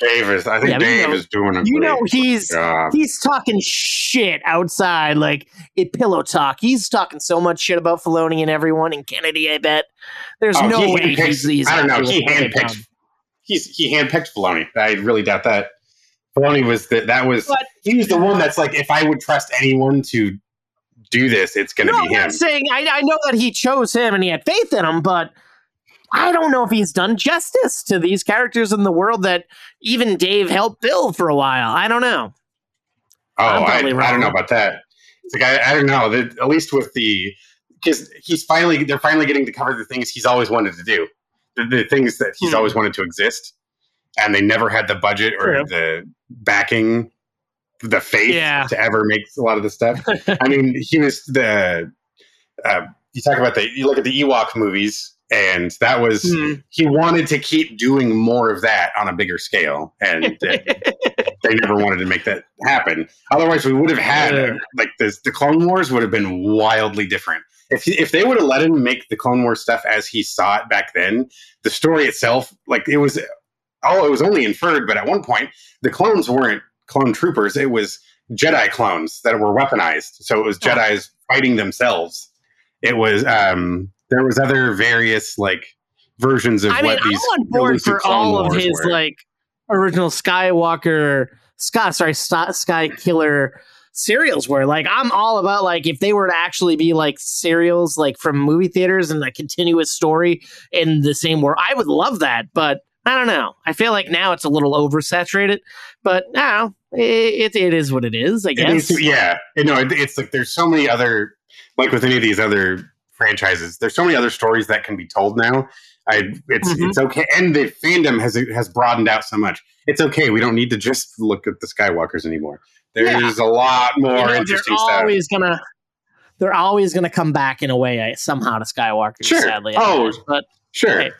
Dave is, I think Yeah, Dave know- is doing a you know he's job. he's talking shit outside, like at pillow talk. He's talking so much shit about Filoni and everyone and Kennedy. I bet there's Oh, no he way he's, he's I don't know. He it handpicked. He's he handpicked Filoni. I really doubt that. Filoni was the, that was But- he was the one that's like if I would trust anyone to do this, it's going to No, be I'm him. saying I, I know that he chose him and he had faith in him, but I don't know if he's done justice to these characters in the world that even Dave helped build for a while. I don't know. Oh, I, I don't know about that. It's like I, I don't know. That at least with the because he's finally they're finally getting to cover the things he's always wanted to do, the, the things that he's Hmm. always wanted to exist, and they never had the budget or True. the backing, the faith Yeah. to ever make a lot of the stuff. (laughs) I mean, he was the. Uh, you talk about the you look at the Ewok movies, and that was Hmm. he wanted to keep doing more of that on a bigger scale, and (laughs) they never wanted to make that happen. Otherwise, we would have had Yeah. like this, the Clone Wars would have been wildly different. If he, if they would have let him make the Clone Wars stuff as he saw it back then, the story itself, like it was, oh, it was only inferred. But at one point, the clones weren't clone troopers; it was Jedi clones that were weaponized. So it was Oh. Jedi's fighting themselves. It was um, there was other various like versions of I mean, what I'm these on board for all of his were. like original Skywalker, Scott, sorry, Sky Killer serials were. Like, I'm all about like if they were to actually be like serials, like from movie theaters and a continuous story in the same world. I would love that, but I don't know. I feel like now it's a little oversaturated, but now. It, it, it is what it is, I guess. yeah, know, it, it's like there's so many other, like with any of these other franchises, there's so many other stories that can be told now. I, it's Mhm. it's okay, and the fandom has has broadened out so much. It's okay. We don't need to just look at the Skywalkers anymore. There's a lot more You know, they're interesting stuff. always gonna. They're always going to come back in a way I, somehow to Skywalker. Sure. Sadly, Oh, but Sure. Hey.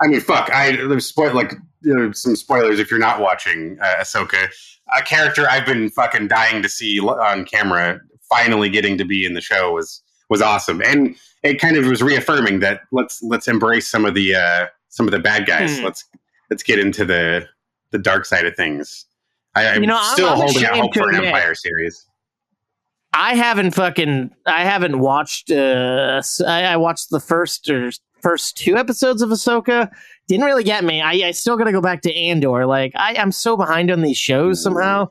I mean, fuck. I there's spoil like you know, some spoilers if you're not watching uh, Ahsoka. A character I've been fucking dying to see on camera finally getting to be in the show was was awesome, and it kind of was reaffirming that let's let's embrace some of the uh, some of the bad guys. Hmm. Let's let's get into the the dark side of things. I, I'm You know, I'm- still I'm holding out hope for an admit- Empire series. I haven't fucking I haven't watched uh I, I watched the first or first two episodes of Ahsoka. Didn't really get me. I, I still gotta go back to Andor. Like I, I'm so behind on these shows somehow.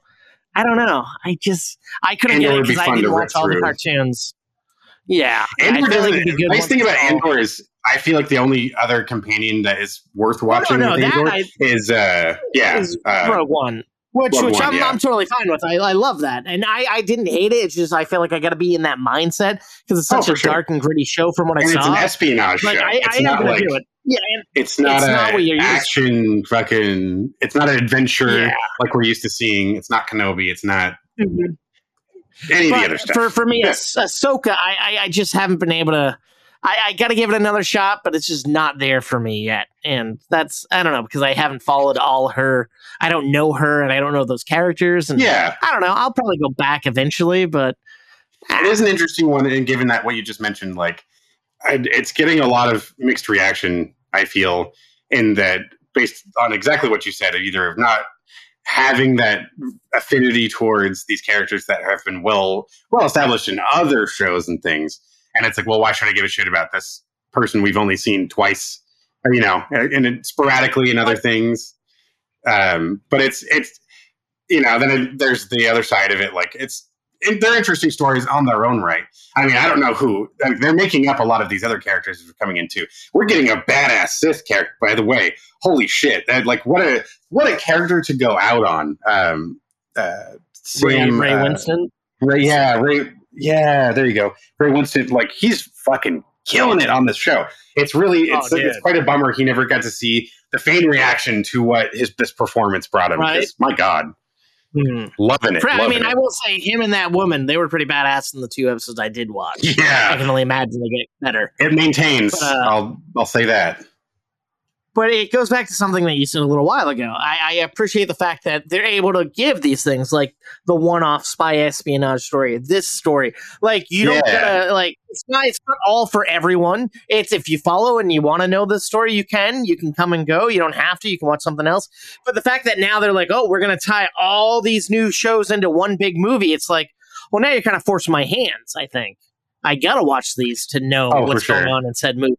I don't know. I just I couldn't Andor get it because I didn't watch all the cartoons. Yeah. I Andor feel like doesn't- be good nice thing about it's all- Andor is I feel like the only other companion that is worth watching no, with that Andor I- is uh yeah is uh, Rogue One. Which, Rogue which One, I'm, yeah. I'm totally fine with. I, I love that, and I, I didn't hate it. It's just I feel like I got to be in that mindset because it's Oh, such a sure. dark and gritty show from what I and it's saw. an espionage like show. I, it's I am not gonna like do it. Yeah, it's not It's a not what you're used to. action fucking. It's not an adventure Yeah. like we're used to seeing. It's not Kenobi. It's not any of the other stuff. for for me, Yeah. Ah- Ahsoka, I, I I just haven't been able to. I, I got to give it another shot, but it's just not there for me yet, and that's I don't know because I haven't followed all her. I don't know her, and I don't know those characters, and yeah, I don't know. I'll probably go back eventually, but it is an interesting one, and given that what you just mentioned, like I, it's getting a lot of mixed reaction. I feel in that based on exactly what you said, either of not having that affinity towards these characters that have been well well established in other shows and things, and it's like, well, why should I give a shit about this person we've only seen twice, you know, and it, sporadically in other things. Um, but it's it's you know, then it, there's the other side of it, like it's it, they're interesting stories on their own right. I mean, I don't know who I mean, they're making up a lot of these other characters are coming into. We're getting a badass Sith character, by the way. Holy shit! That, like, what a what a character to go out on. Um, uh, Ray, Sam, Ray uh, Winston. Ray, yeah, Ray, yeah. There you go. Ray Winston, like he's fucking killing it on this show. It's really, Oh, it's, dude. it's quite a bummer he never got to see the fan reaction to what his this performance brought him. Right. My God, Hmm. loving it. Fred, I mean, it. I will say him and that woman, they were pretty badass in the two episodes I did watch. Yeah. I can only imagine they get better. it maintains. But, uh, I'll I'll say that. But it goes back to something that you said a little while ago. I, I appreciate the fact that they're able to give these things like the one-off spy espionage story, this story. Like you don't Yeah. gotta like it's not it's not all for everyone. It's if you follow and you want to know this story, you can. You can come and go. You don't have to. You can watch something else. But the fact that now they're like, oh, we're gonna tie all these new shows into one big movie. It's like, well, now you're kind of forcing my hands. I think I gotta watch these to know Oh, what's going sure. on in said movie.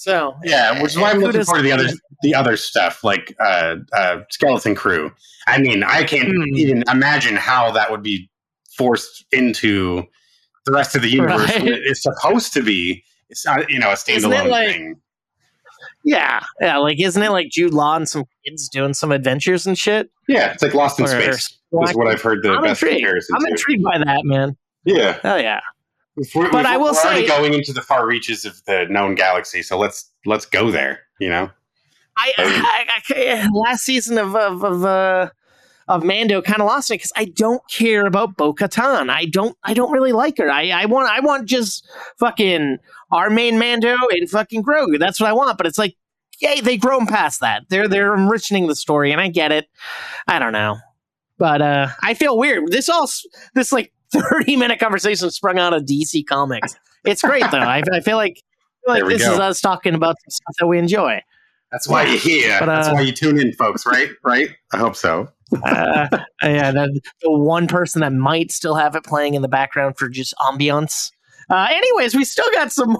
So Yeah, which is why I'm looking forward to the other the other stuff like uh, uh, Skeleton Crew. I mean, I can't Hmm. even imagine how that would be forced into the rest of the universe. Right. It's supposed to be, it's not you know a standalone like- thing. Yeah, yeah. Like, isn't it like Jude Law and some kids doing some adventures and shit? Yeah, it's like Lost in Or- Space. Is what I've heard the I'm best intrigued. comparison I'm to. intrigued by that, man. Yeah, Oh yeah. We're- But I will we're say- going into the far reaches of the known galaxy, so let's let's go there. You know, I, (laughs) I, I- last season of of of, uh, of Mando kind of lost me because I don't care about Bo Katan. I don't I don't really like her. I I want I want just fucking our main Mando and fucking Grogu. That's what I want. But it's like, yay, they grown past that. They're they're enriching the story, and I get it. I don't know, but uh, I feel weird. This all this like thirty minute conversation sprung out of DC Comics. It's great though. I, I feel like. I feel like this go. is us talking about some stuff that we enjoy. that's why you're here. But, that's uh, why you tune in, folks. Right? Right? I hope so. uh, yeah, the, the one person that might still have it playing in the background for just ambiance. Uh, anyways, we still got some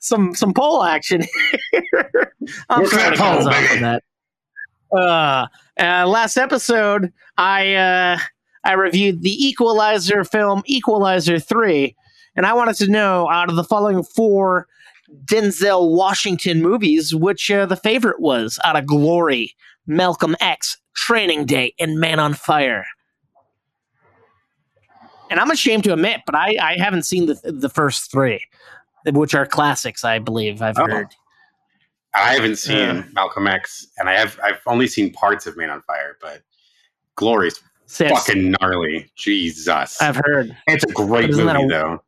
some some poll action here. I'm What's trying that to poll, baby? on that. Uh, uh, last episode, I uh, I reviewed the Equalizer film Equalizer Three, and I wanted to know out of the following four Denzel Washington movies, which uh, the favorite was out of Glory, Malcolm X, Training Day, and Man on Fire. And I'm ashamed to admit, but I, I haven't seen the the first three, which are classics, I believe I've Oh. heard. I haven't seen Yeah. Malcolm X, and I have I've only seen parts of Man on Fire, but Glory's Six, fucking gnarly. Jesus, I've heard. it's a great Isn't movie a- though.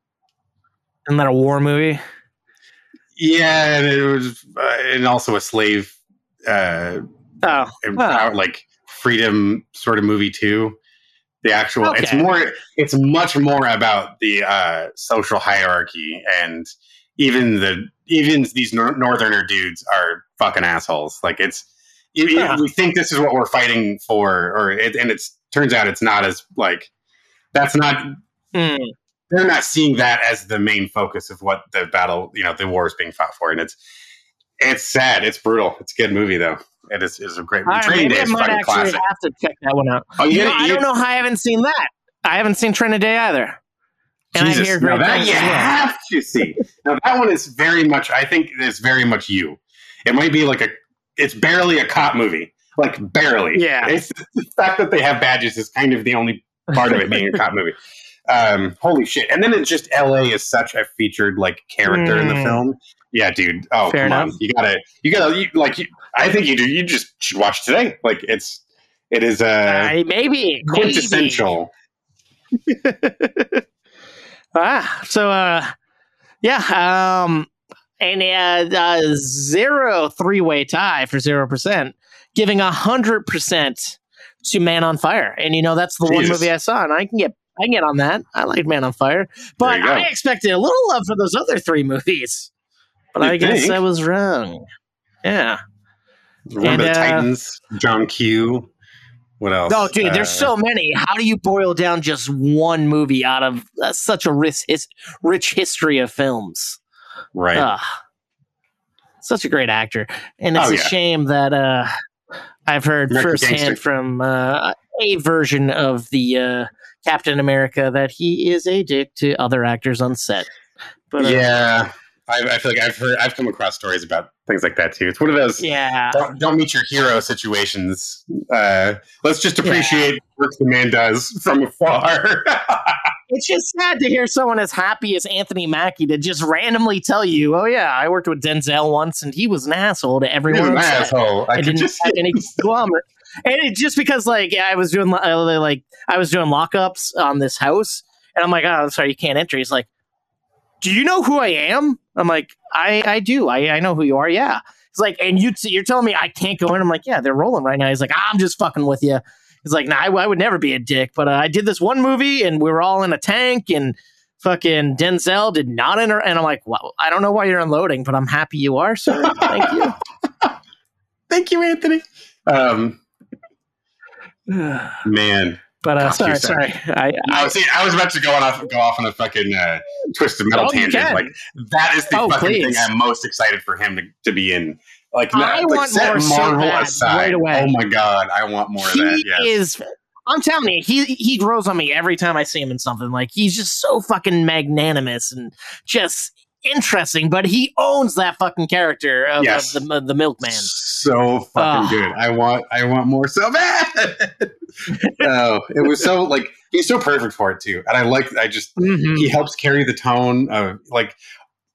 Isn't that a war movie? Yeah, and it was, uh, and also a slave, uh, Oh, empower- like freedom sort of movie too. The actual, it's more, it's much more about the uh, social hierarchy, and even the even these nor- northerner dudes are fucking assholes. Like it's, you, you- Huh. we think this is what we're fighting for, or it, and it's turns out it's not as like that's not Hmm. they're not seeing that as the main focus of what the battle, you know, the war is being fought for, and it's it's sad, it's brutal. It's a good movie though. It is it's a great All right, Training Day I is might actually classic. have to check that one out. Oh, you, You know, I don't know how I haven't seen that. I haven't seen Training Day either. And Jesus, I hear now great that you well. have to see. now that one is very much. I think it's very much you. It might be like a. It's barely a cop movie, like barely. Yeah. It's the fact that they have badges is kind of the only part of it being a cop (laughs) movie. Um, holy shit! And then it's just L.A. is such a featured like character in the Mm. film. Yeah, dude. Oh, Fair come on. You gotta. You gotta. You, like. You, I think you do. You just should watch today. Like it's. It is a Uh, maybe quintessential. Maybe. (laughs) ah, so uh, yeah, um, and uh, uh, zero three way tie for zero percent, giving a hundred percent to Man on Fire, and you know that's the one movie I saw, and I can get I can get on that. I like Man on Fire, but. I expected a little love for those other three movies. But You I guess? I was wrong. Yeah. Remember And, the uh, Titans, John Q. What else? No, dude, there's Uh, so many. How do you boil down just one movie out of uh, such a rich, his, rich history of films? right. Such a great actor, and it's Oh, a yeah. shame that uh, I've heard American firsthand Gangster. from uh, a version of the uh, Captain America that he is a dick to other actors on set. But uh, yeah, I, I feel like I've heard, I've come across stories about things like that too. It's one of those yeah, don't, don't meet your hero situations. Uh, let's just appreciate work the man does from afar. (laughs) it's just sad to hear someone as happy as Anthony Mackie to just randomly tell you, "Oh yeah, I worked with Denzel once, and he was an asshole to everyone." an on set." asshole. I didn't just have any conglomerate. (laughs) And it, just because, like, I was doing uh, like I was doing lockups on this house, and I'm like, "Oh, sorry, you can't enter." He's like, "Do you know who I am?" I'm like, "I I do. I I know who you are. Yeah." He's like, "And you t- you're telling me I can't go in?" I'm like, "Yeah, they're rolling right now." He's like, "I'm just fucking with you." He's like, "Nah, I, I would never be a dick, but uh, I did this one movie, and we were all in a tank, and." Fucking Denzel did not enter, and I'm like, well, I don't know why you're unloading, but I'm happy you are, sir. Thank you. (laughs) thank you, Anthony. Um, (sighs) man, But uh, Fuck sorry, sorry. I, I was, see, I was about to go on off, go off on a fucking uh, twisted metal Oh, tangent. Like that is the Oh, fucking please. thing I'm most excited for him to, to be in. Like, I like want more so bad aside. right away. Oh my god, I want more of he that. Yes. is. I'm telling you, he he grows on me every time I see him in something. Like he's just so fucking magnanimous and just interesting. But he owns that fucking character of, Yes. of the of the milkman. so fucking Ah. good. I want I want more so bad. (laughs) oh, it was so like he's so perfect for it too. And I like I just Mhm. he helps carry the tone of like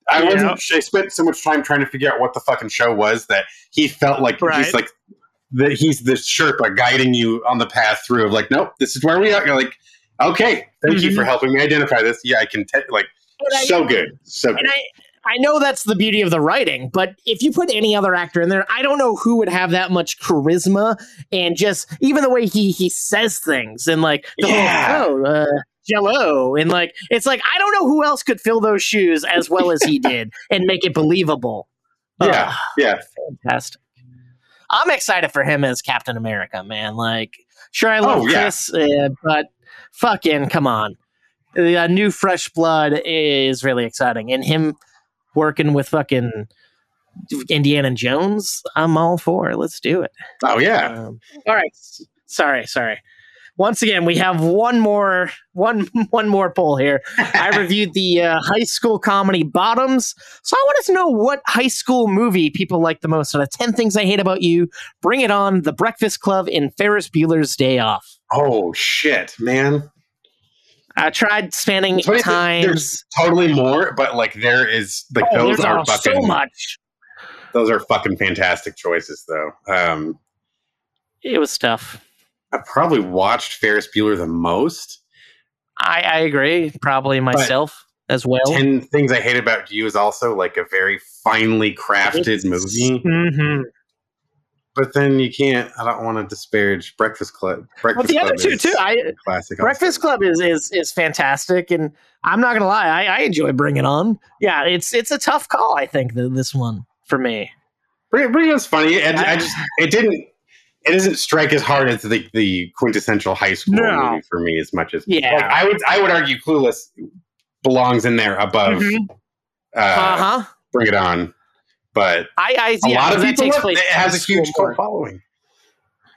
I Yeah. wasn't I spent so much time trying to figure out what the fucking show was that he felt like Right. he's like that he's the Sherpa guiding you on the path through of like, nope, this is where we are. You're like, okay, thank you Mhm. for helping me identify this. Yeah, I can te- like I- so good. So good. I, I know that's the beauty of the writing, but if you put any other actor in there, I don't know who would have that much charisma and just even the way he he says things and like the Yeah. whole oh, uh, Jello and like it's like I don't know who else could fill those shoes as well as he (laughs) did and make it believable. Yeah, Ugh, yeah. fantastic. I'm excited for him as Captain America, man. Like, sure, I love Oh, yeah. Chris, uh, but fucking come on, the uh, new fresh blood is really exciting, and him working with fucking Indiana Jones, I'm all for. Let's do it. Oh yeah. Um, all right, sorry, sorry. Once again, we have one more one (laughs) one more poll here. I (laughs) reviewed the uh, high school comedy Bottoms, so I wanted to know what high school movie people like the most. Out of ten things I hate about you, Bring It On, The Breakfast Club, and Ferris Bueller's Day Off. Oh shit, man. I tried spanning funny times. There's totally more, but like there is like Oh, those are fucking so much. those are fucking fantastic choices though. Um It was tough. I probably watched Ferris Bueller the most. I, I agree. Probably myself as well. Ten Things I Hate About You is also like a very finely crafted movie. hmm But then you can't. I don't want to disparage Breakfast Club. Breakfast But the Club other two too. I classic. Breakfast also. Club is is is fantastic, and I'm not gonna lie, I, I enjoy Bring It On. Yeah, it's it's a tough call. I think th- this one for me. Bring, Bring It On's funny, and I just it didn't. It doesn't strike as hard as the the quintessential high school No. movie for me as much as Yeah. Like, I would I would argue Clueless belongs in there above Mhm. uh, Uh huh. Bring It On, but I, I a yeah, lot of that people takes place it has a huge cult following.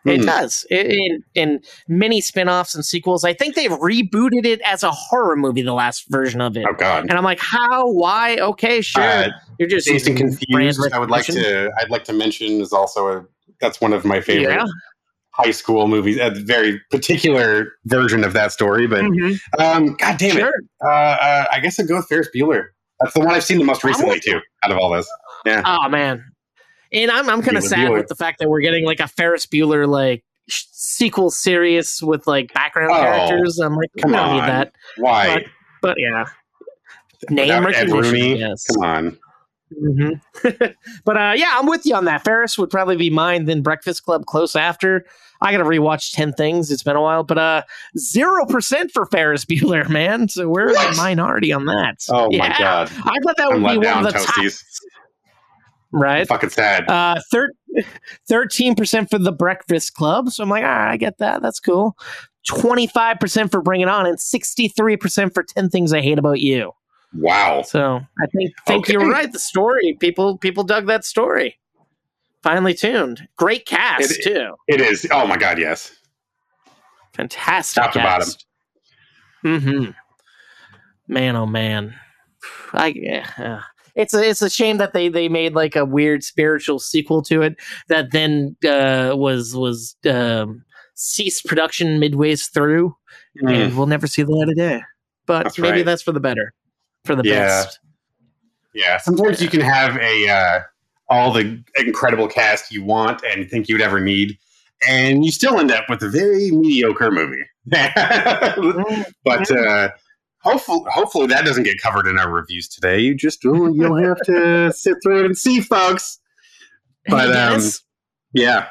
It Hmm. does. In, in many spin-offs and sequels, I think they've rebooted it as a horror movie. The last version of it, Oh God. and I'm like, how? Why? Okay, sure. Uh, You're just Dazed and using brand Confused. I would like to. I'd like to mention is also a. That's one of my favorite Yeah. high school movies. A very particular version of that story, but Mhm. um, God damn it. Uh, uh, I guess I'd go with Ferris Bueller. That's the one I've seen the most recently too. Out of all this, yeah. Oh man, and I'm I'm kind of sad Bueller. with the fact that we're getting like a Ferris Bueller like sh- sequel series with like background Oh, characters. I'm like, come on. need that. why? But yeah, name Ed. Rooney? Yes. Come on. Hmm (laughs) but uh, yeah, I'm with you on that. Ferris would probably be mine. Then Breakfast Club close after. I got to rewatch Ten Things. It's been a while, but uh, zero percent for Ferris Bueller, man. So we're in What? the minority on that. Oh my god, I thought that I'm would be one of the top. Toasties. Right. Fucking sad. Uh, thirteen percent for the Breakfast Club. So I'm like, ah, I get that. That's cool. Twenty five percent for Bring It On, and sixty three percent for Ten Things I Hate About You. Wow. So I think think Okay. you're right. The story people people dug that story. Finely tuned. Great cast It- too. It is. Oh my god, yes. Fantastic. Top to bottom. Mm-hmm. Man, oh man. I yeah, uh, it's a it's a shame that they they made like a weird spiritual sequel to it that then uh, was was um, ceased production midways through, Mm. and we'll never see the light of day. But That's maybe right. that's for the better, for the Yeah. best. Yeah, sometimes you can have a uh, all the incredible cast you want and think you'd ever need, and you still end up with a very mediocre movie. (laughs) but uh, hopefully, hopefully that doesn't get covered in our reviews today. You just oh, you'll have to (laughs) sit through it and see, folks. But, um, Yeah,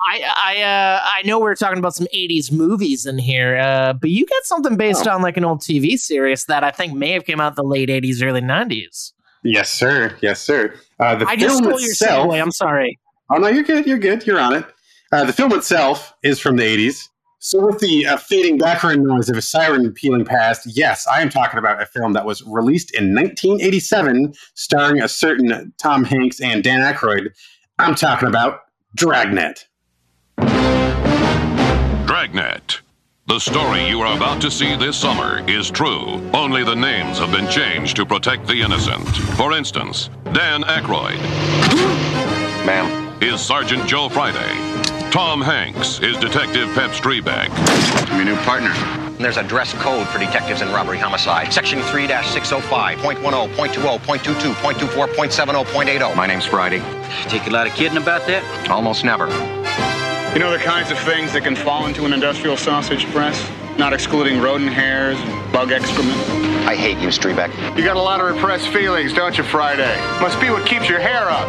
I I uh, I know we're talking about some '80s movies in here, uh, but you got something based Oh. on like an old TV series that I think may have came out the late '80s, early '90s. yes, sir, yes, sir. Uh, the I just stole your itself. segue. I'm sorry. Oh no, you're good. You're good. You're on it. Uh, the film itself is from the 80s. So with the uh, fading background noise of a siren peeling past, yes, I am talking about a film that was released in 1987, starring a certain Tom Hanks and Dan Aykroyd. I'm talking about Dragnet. Dragnet. The story you are about to see this summer is true. Only the names have been changed to protect the innocent. For instance, Dan Aykroyd Ma'am, is Sergeant Joe Friday. Tom Hanks is Detective Pep Strebeck. I'm your new partner. There's a dress code for detectives in robbery homicide. Section 3 605, .10, .20, .22, .24, .70, .80. My name's Friday. Take a lot of kidding about that? Almost never. You know the kinds of things that can fall into an industrial sausage press? Not excluding rodent hairs and bug excrement. I hate you, Strebeck. You got a lot of repressed feelings, don't you, Friday? Must be what keeps your hair up.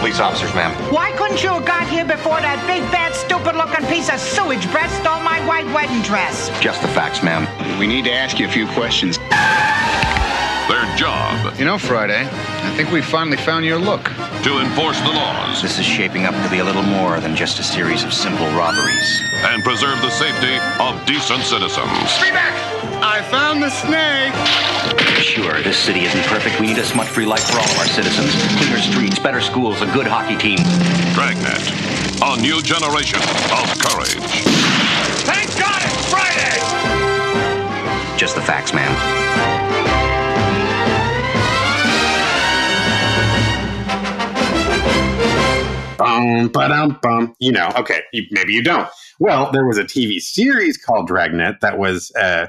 Police officers, ma'am. Why couldn't you have got here before that big, fat, stupid-looking piece of sewage breath stole my white wedding dress? Just the facts, ma'am. We need to ask you a few questions. Their job You know, Friday, I think we finally found your look. to enforce the laws This is shaping up to be a little more than just a series of simple robberies. and preserve the safety of decent citizens. Strebeck! I found the snake! Sure, this city isn't perfect. We need a smut-free life for all of our citizens. Cleaner streets, better schools, a good hockey team. Dragnet. A new generation of courage. Thank God it's Friday! Just the facts, ma'am. Bum. You know, okay, you, maybe you don't. Well, there was a TV series called Dragnet that was uh,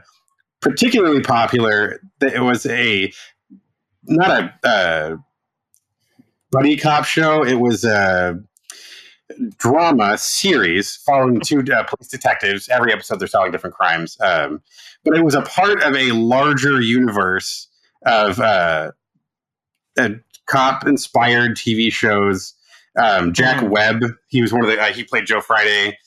particularly popular. It was a not a uh, buddy cop show. It was a drama series following two uh, police detectives. Every episode, they're solving different crimes. Um, but it was a part of a larger universe of uh, uh, cop-inspired TV shows. Um, Jack Mhm. Webb, he was one of the. Uh, he played Joe Friday.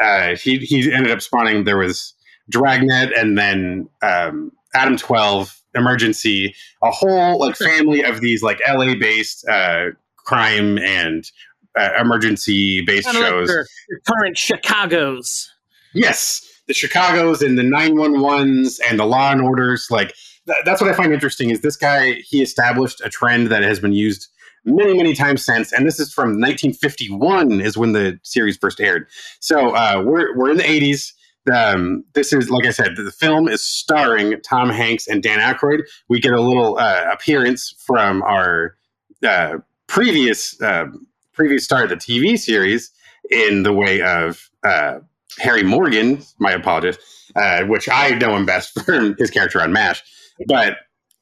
Uh, he he ended up spawning. There was Dragnet, and then um, Adam Twelve, Emergency, a whole like family of these like LA based uh, crime and uh, emergency based Kinda like shows. your- your current Chicago's. Yes, the Chicago's and the 911s and the Law and Orders. Like th- that's what I find interesting is this guy he established a trend that has been used many many times since, and this is from 1951 is when the series first aired. So uh, we're we're in the 80s. Um, this is like I said, the film is starring Tom Hanks and Dan Aykroyd. We get a little uh, appearance from our uh, previous uh, previous star of the TV series in the way of uh, Harry Morgan. My apologies, uh, which I know him best (laughs) from his character on MASH. But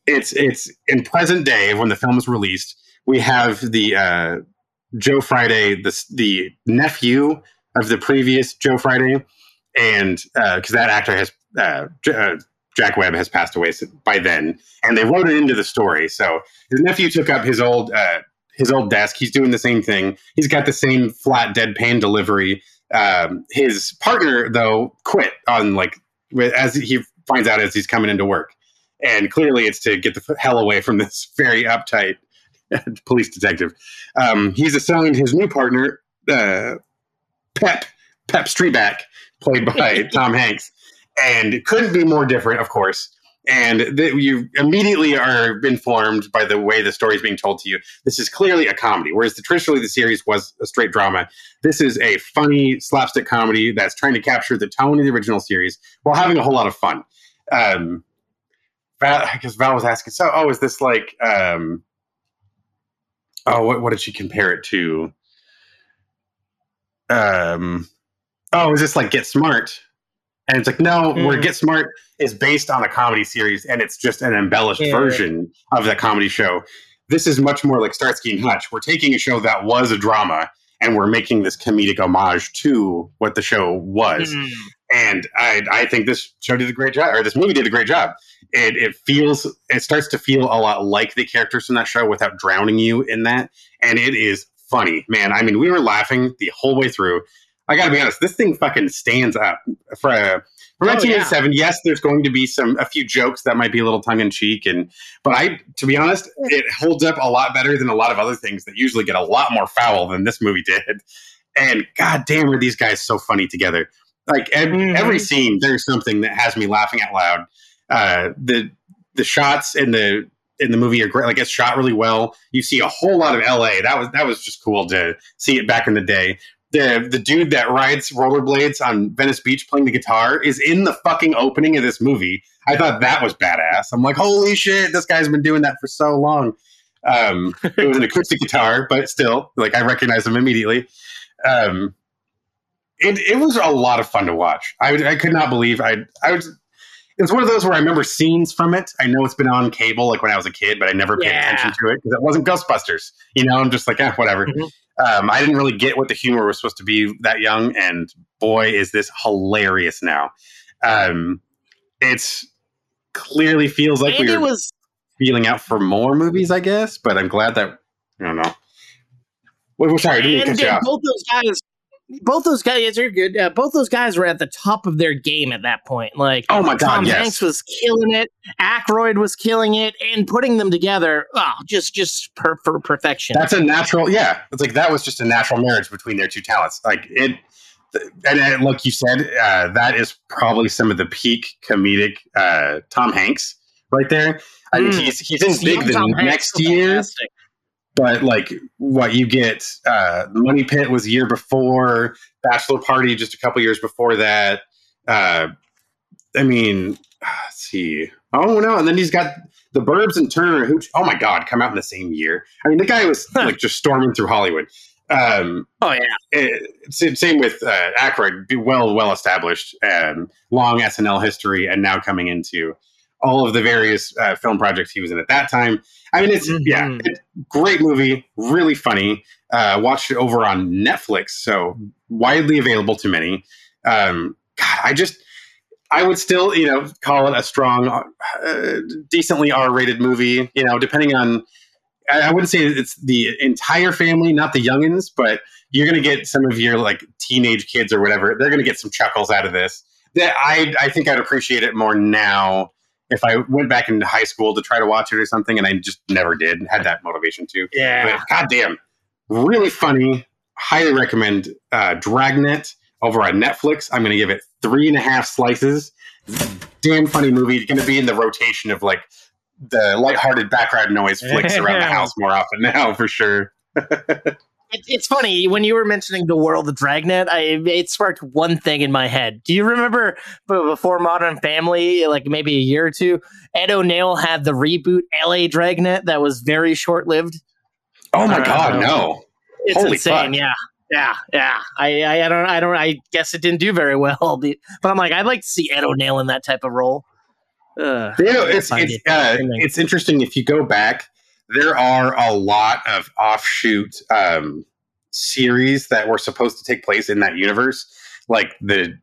it's it's in present day when the film is released. We have the uh, Joe Friday, the the nephew of the previous Joe Friday, and because that actor has uh, J- uh, Jack Webb has passed away by then, and they wrote it into the story. So his nephew took up his old uh, his old desk. He's doing the same thing. He's got the same flat deadpan delivery. Um, his partner though quit on like as he finds out as he's coming into work, and clearly it's to get the hell away from this (laughs) very uptight (laughs) police detective. Um, he's assigned his new partner, uh, Pep Pep Strebeck, played by (laughs) Tom Hanks, and it couldn't be more different, of course. And that you immediately are informed by the way the story is being told to you. This is clearly a comedy, whereas the, traditionally the series was a straight drama. This is a funny slapstick comedy that's trying to capture the tone of the original series while having a whole lot of fun. Um, Val, because Val was asking, so oh, is this like, um, oh, what what did she compare it to? Um, oh, is this like Get Smart? And it's like, no, where Mm. Get Smart is based on a comedy series and it's just an embellished Yeah. version of the comedy show. This is much more like Starsky and Hutch. We're taking a show that was a drama and we're making this comedic homage to what the show was. Mm. And I, I think this show did a great job, or this movie did a great job. It, it feels, it starts to feel a lot like the characters from that show without drowning you in that. And it is funny, man. I mean, we were laughing the whole way through. I got to be honest, this thing fucking stands up for uh, for Oh, 1987. Yes, there's going to be some a few jokes that might be a little tongue in cheek, and but I, to be honest, it holds up a lot better than a lot of other things that usually get a lot more foul than this movie did. And god damn, are these guys so funny together? Like ev- Mhm. every scene, there's something that has me laughing out loud. Uh, the the shots in the in the movie are great. Like it's shot really well. You see a whole lot of L.A. That was that was just cool to see it back in the day. The the dude that rides rollerblades on Venice Beach playing the guitar is in the fucking opening of this movie. I thought that was badass. I'm like, holy shit, this guy's been doing that for so long. Um, it was an acoustic guitar, but still, like I recognize him immediately. Um, it it was a lot of fun to watch. I I could not believe I I was. It was one of those where I remember scenes from it. I know it's been on cable like when I was a kid, but I never paid Yeah. attention to it because it wasn't Ghostbusters. You know, I'm just like, eh, whatever. Mhm. Um, I didn't really get what the humor was supposed to be that young, and boy, is this hilarious now. Um, it's clearly feels like and we were was feeling out for more movies, I guess. But I'm glad that I don't know. Well, sorry, I didn't mean to and uh, both those guys both those guys are good uh, both those guys were at the top of their game at that point like Oh my god, Tom yes. Hanks was killing it Aykroyd was killing it and putting them together oh just just per, for perfection That's a natural, yeah. It's like that was just a natural marriage between their two talents. Like it, and uh, like you said, uh, that is probably some of the peak comedic uh, Tom Hanks right there. I mean, Mm. he's he's in Big the Tom next year, fantastic. But like what you get, uh, Money Pit was a year before, Bachelor Party just a couple years before that. Uh, I mean, let's see. Oh no, and then he's got the Burbs and Turner Hooch. Oh my God, come out in the same year. I mean, the guy was like just storming through Hollywood. Um, oh yeah eh, sa- same with uh, Aykroyd, be well well established, um, long SNL history, and now coming into all of the various uh, film projects he was in at that time. I mean, it's yeah, Mhm. it, great movie, really funny. Uh, watched it over on Netflix, so widely available to many. Um, God, I just I would still you know call it a strong, uh, decently R-rated movie. You know, depending on. I I wouldn't say it's the entire family, not the youngins, but you're going to get some of your like teenage kids or whatever. They're going to get some chuckles out of this. That I I think I'd appreciate it more now if I went back into high school to try to watch it or something, and I just never did. Had that motivation to. yeah But goddamn, really funny. Highly recommend uh, Dragnet over on Netflix. I'm going to give it three and a half slices. Damn funny movie. It's Going to be in the rotation of like the lighthearted background noise flicks around the (laughs) house more often now for sure. (laughs) it, it's funny when you were mentioning the world of Dragnet. I it sparked one thing in my head. Do you remember before Modern Family, like maybe a year or two, Ed O'Neill had the reboot L.A. Dragnet that was very short lived. Oh my Uh, god, no! It's Holy insane. fuck. Yeah. Yeah, yeah. I, I, I don't, I don't. I guess it didn't do very well, (laughs) but I'm like, I'd like to see Ed O'Neill in that type of role. Ugh, Yeah, it's it's it uh, it's interesting if you go back. There are a lot of offshoot um, series that were supposed to take place in that universe, like the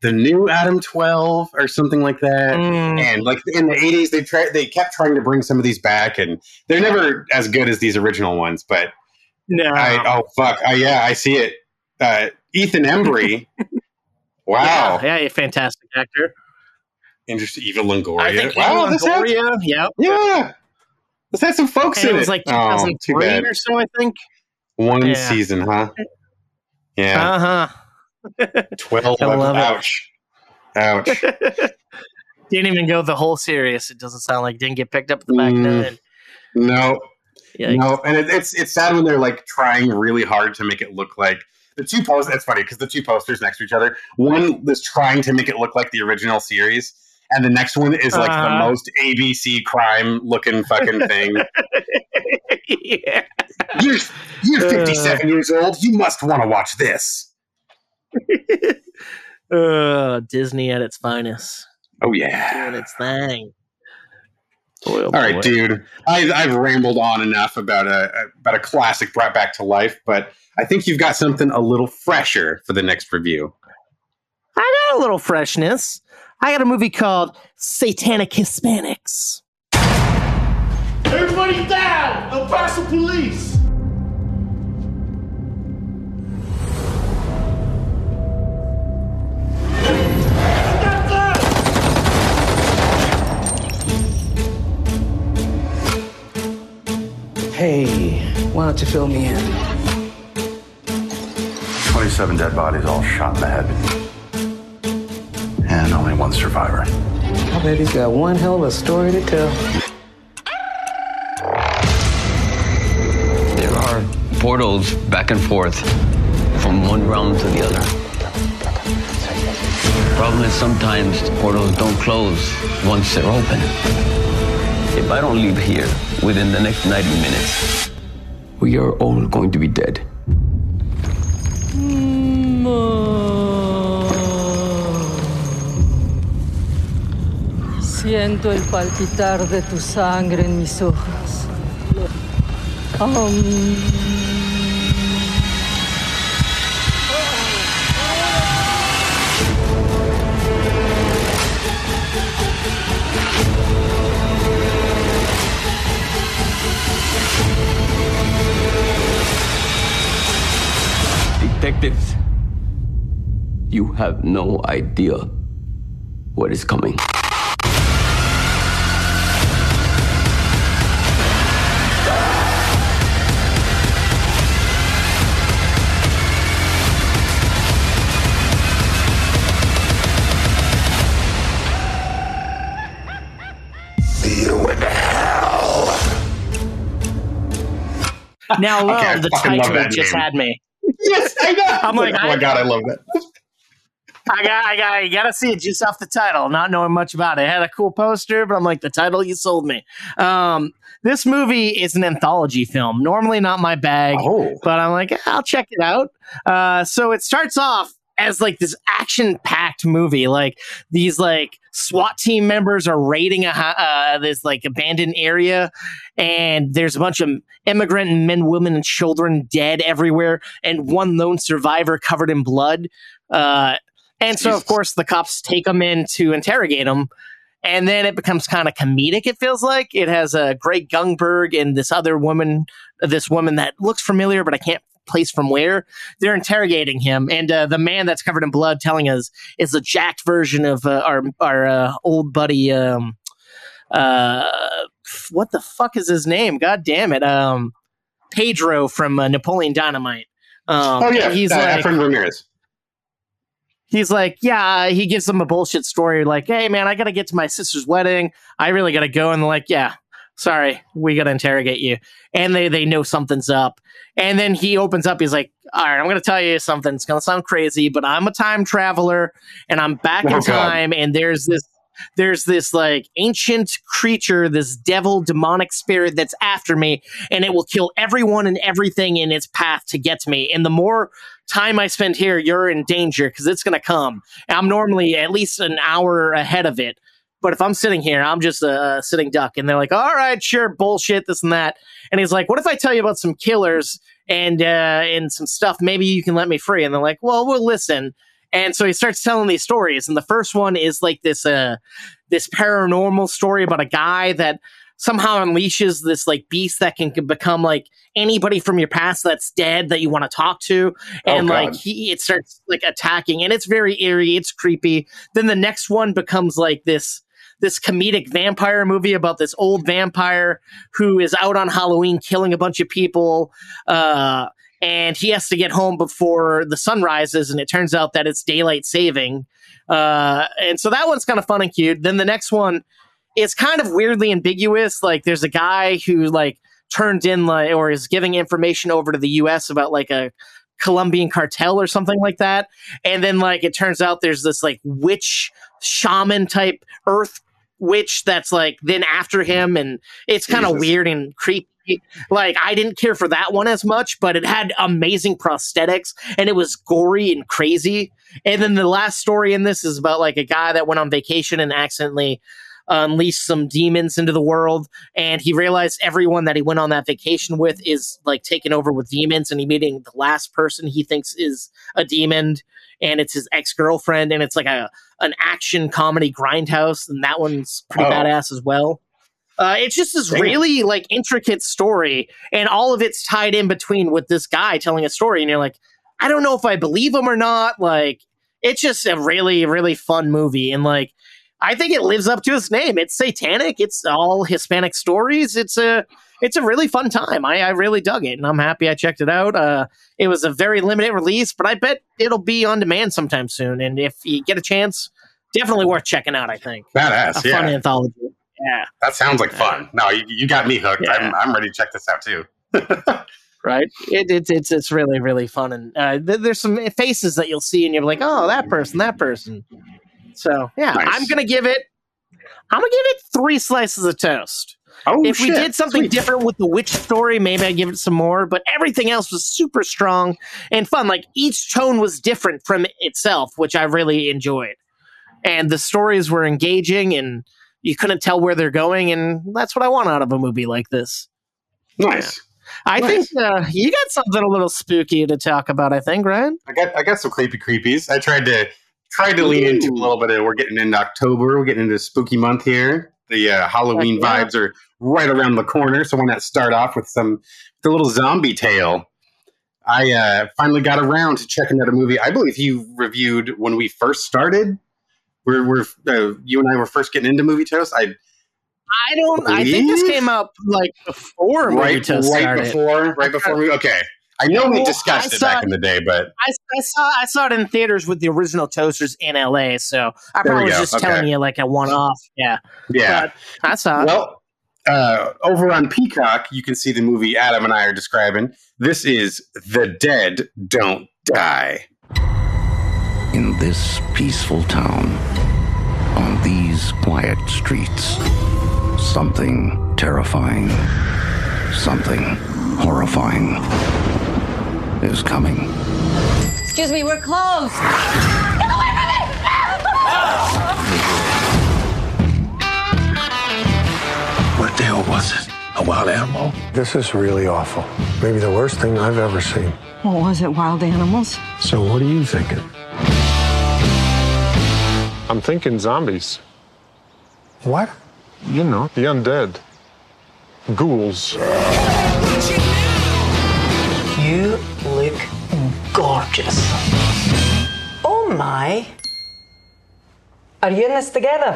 the new Adam Twelve or something like that. Mm. And like in the eighties, they tried they kept trying to bring some of these back, and they're never as good as these original ones. But No. I oh fuck, I, yeah, I see it. Uh, Ethan Embry. (laughs) wow, Yeah, yeah, fantastic actor. interesting. Eva Longoria. I think wow, Longoria, yep. yeah, this had some folks And in it was it. like oh, too 2003 bad. or so, I think. One Yeah. season, huh? Yeah, Uh huh. twelve. (laughs) I love it. ouch, ouch. (laughs) didn't even go the whole series. It doesn't sound like didn't get picked up at the back Mm. then. No, Yikes. no, and it, it's it's sad when they're like trying really hard to make it look like the two posters. It's funny because the two posters next to each other. One is trying to make it look like the original series, and the next one is like the Uh-huh. most ABC crime looking fucking thing. (laughs) yeah. You're you're Uh. 57 years old. You must want to watch this. (laughs) Uh, Disney at its finest, Oh yeah. doing its thing. Boy, oh All right, boy. dude. I, I've rambled on enough about a about a classic brought back to life, but I think you've got something a little fresher for the next review. I got a little freshness. I got a movie called Satanic Hispanics. Everybody down! El Paso police! Hey, why don't you fill me in? 27 dead bodies all shot in the head. And only one survivor. I bet he's got one hell of a story to tell. There are portals back and forth from one realm to the other. Problem is sometimes the portals don't close once they're open. If I don't leave here within the next 90 minutes, we are all going to be dead. Hmm, uh, Siento el palpitar de tu sangre en mis ojos. Detectives, you have no idea what is coming. (laughs) Now Okay, I the love title just name. had me. Yes, I know. I'm like, oh my I- god, I love that. I got, I got, I got to see it just off the title, not knowing much about it. It had a cool poster, but I'm like, the title you sold me. Um, this movie is an anthology film. Normally not my bag, Oh. but I'm like, I'll check it out. Uh, so it starts off as like this action packed movie. Like these like SWAT team members are raiding a uh, this like abandoned area, and there's a bunch of immigrant men, women, and children dead everywhere, and one lone survivor covered in blood. Uh, and so, of course, the cops take them in to interrogate him. And then it becomes kind of comedic, it feels like. It has a uh, Greg Grunberg and this other woman, this woman that looks familiar, but I can't place from where. They're interrogating him. And uh, the man that's covered in blood telling us is a jacked version of uh, our, our uh, old buddy. Um, uh, what the fuck is his name? God damn it. Um, Pedro from uh, Napoleon Dynamite. Um, oh yeah, he's uh, like, Efren Ramirez. he's like, yeah, he gives them a bullshit story like, hey, man, I got to get to my sister's wedding. I really got to go. And they're like, yeah, sorry, we got to interrogate you. And they, they know something's up. And then he opens up. He's like, all right, I'm going to tell you something. It's going to sound crazy, but I'm a time traveler and I'm back Oh, in God. time. And there's this. There's this like ancient creature, this devil demonic spirit that's after me, and it will kill everyone and everything in its path to get to me. And the more time I spend here, you're in danger because it's going to come. I'm normally at least an hour ahead of it. But if I'm sitting here, I'm just a sitting duck. And they're like, all right, sure, bullshit, this and that. And he's like, what if I tell you about some killers and, uh, and some stuff? Maybe you can let me free. And they're like, well, we'll listen. And so he starts telling these stories. And the first one is like this uh this paranormal story about a guy that somehow unleashes this like beast that can, can become like anybody from your past that's dead that you want to talk to and Oh, like he it starts like attacking and it's very eerie it's creepy then the next one becomes like this this comedic vampire movie about this old vampire who is out on halloween killing a bunch of people uh and he has to get home before the sun rises and it turns out that it's daylight saving uh and so that one's kind of fun and cute then the next one it's kind of weirdly ambiguous. Like there's a guy who like turned in like or is giving information over to the US about like a Colombian cartel or something like that. And then like it turns out there's this like witch shaman type earth witch that's like then after him and it's kind of weird and creepy. Like I didn't care for that one as much, but it had amazing prosthetics and it was gory and crazy. And then the last story in this is about like a guy that went on vacation and accidentally unleashed some demons into the world and he realized everyone that he went on that vacation with is like taken over with demons and he meeting the last person he thinks is a demon and it's his ex-girlfriend and it's like a an action comedy grindhouse and that one's pretty Oh. badass as well uh, it's just this Damn. really like intricate story and all of it's tied in between with this guy telling a story and you're like i don't know if i believe him or not like it's just a really really fun movie and like I think it lives up to its name. It's satanic. It's all Hispanic stories. It's a it's a really fun time. I, I really dug it, and I'm happy I checked it out. Uh, it was a very limited release, but I bet it'll be on demand sometime soon. And if you get a chance, definitely worth checking out. I think Badass, a yeah. fun anthology. Yeah, That sounds like fun. No, you, you got me hooked. Yeah. I'm, I'm ready to check this out too. (laughs) right. It, it, it's it's really really fun, and uh, th- there's some faces that you'll see, and you're like, oh, that person, that person. So yeah, Nice. I'm gonna give it. I'm gonna give it three slices of toast. Oh, if we did something Sweet. different with the witch story, maybe I'd give it some more. But everything else was super strong and fun. Like each tone was different from itself, which I really enjoyed. And the stories were engaging, and you couldn't tell where they're going, and that's what I want out of a movie like this. Nice. I Nice. think uh, you got something a little spooky to talk about. I think, right? I got I got some creepy creepies. I tried to tried to lean into a little bit of. We're getting into October. We're getting into spooky month here. The uh, Halloween yeah. vibes are right around the corner. So why not start off with some the little zombie tale? I uh, finally got around to checking out a movie. I believe you reviewed when we first started. We're, we're uh, you and I were first getting into movie toast. I I don't. I think this came out like before movie right Toast right started. before right before we okay. I know we discussed I it back it- in the day, but I, I saw I saw it in theaters with the original Toasters in LA, so I There probably was just Okay. telling you like a one off. Yeah, yeah. But I saw it. Well, uh, over on Peacock, you can see the movie Adam and I are describing. This is The Dead Don't Die. In this peaceful town, on these quiet streets, something terrifying, something horrifying is coming. Excuse me, we're closed. Get away from me! What the hell was it? A wild animal? This is really awful. Maybe the worst thing I've ever seen. What was it, wild animals? So, what are you thinking? I'm thinking zombies. What? You know, the undead. Ghouls. Gorgeous. Oh my. Are you in this together?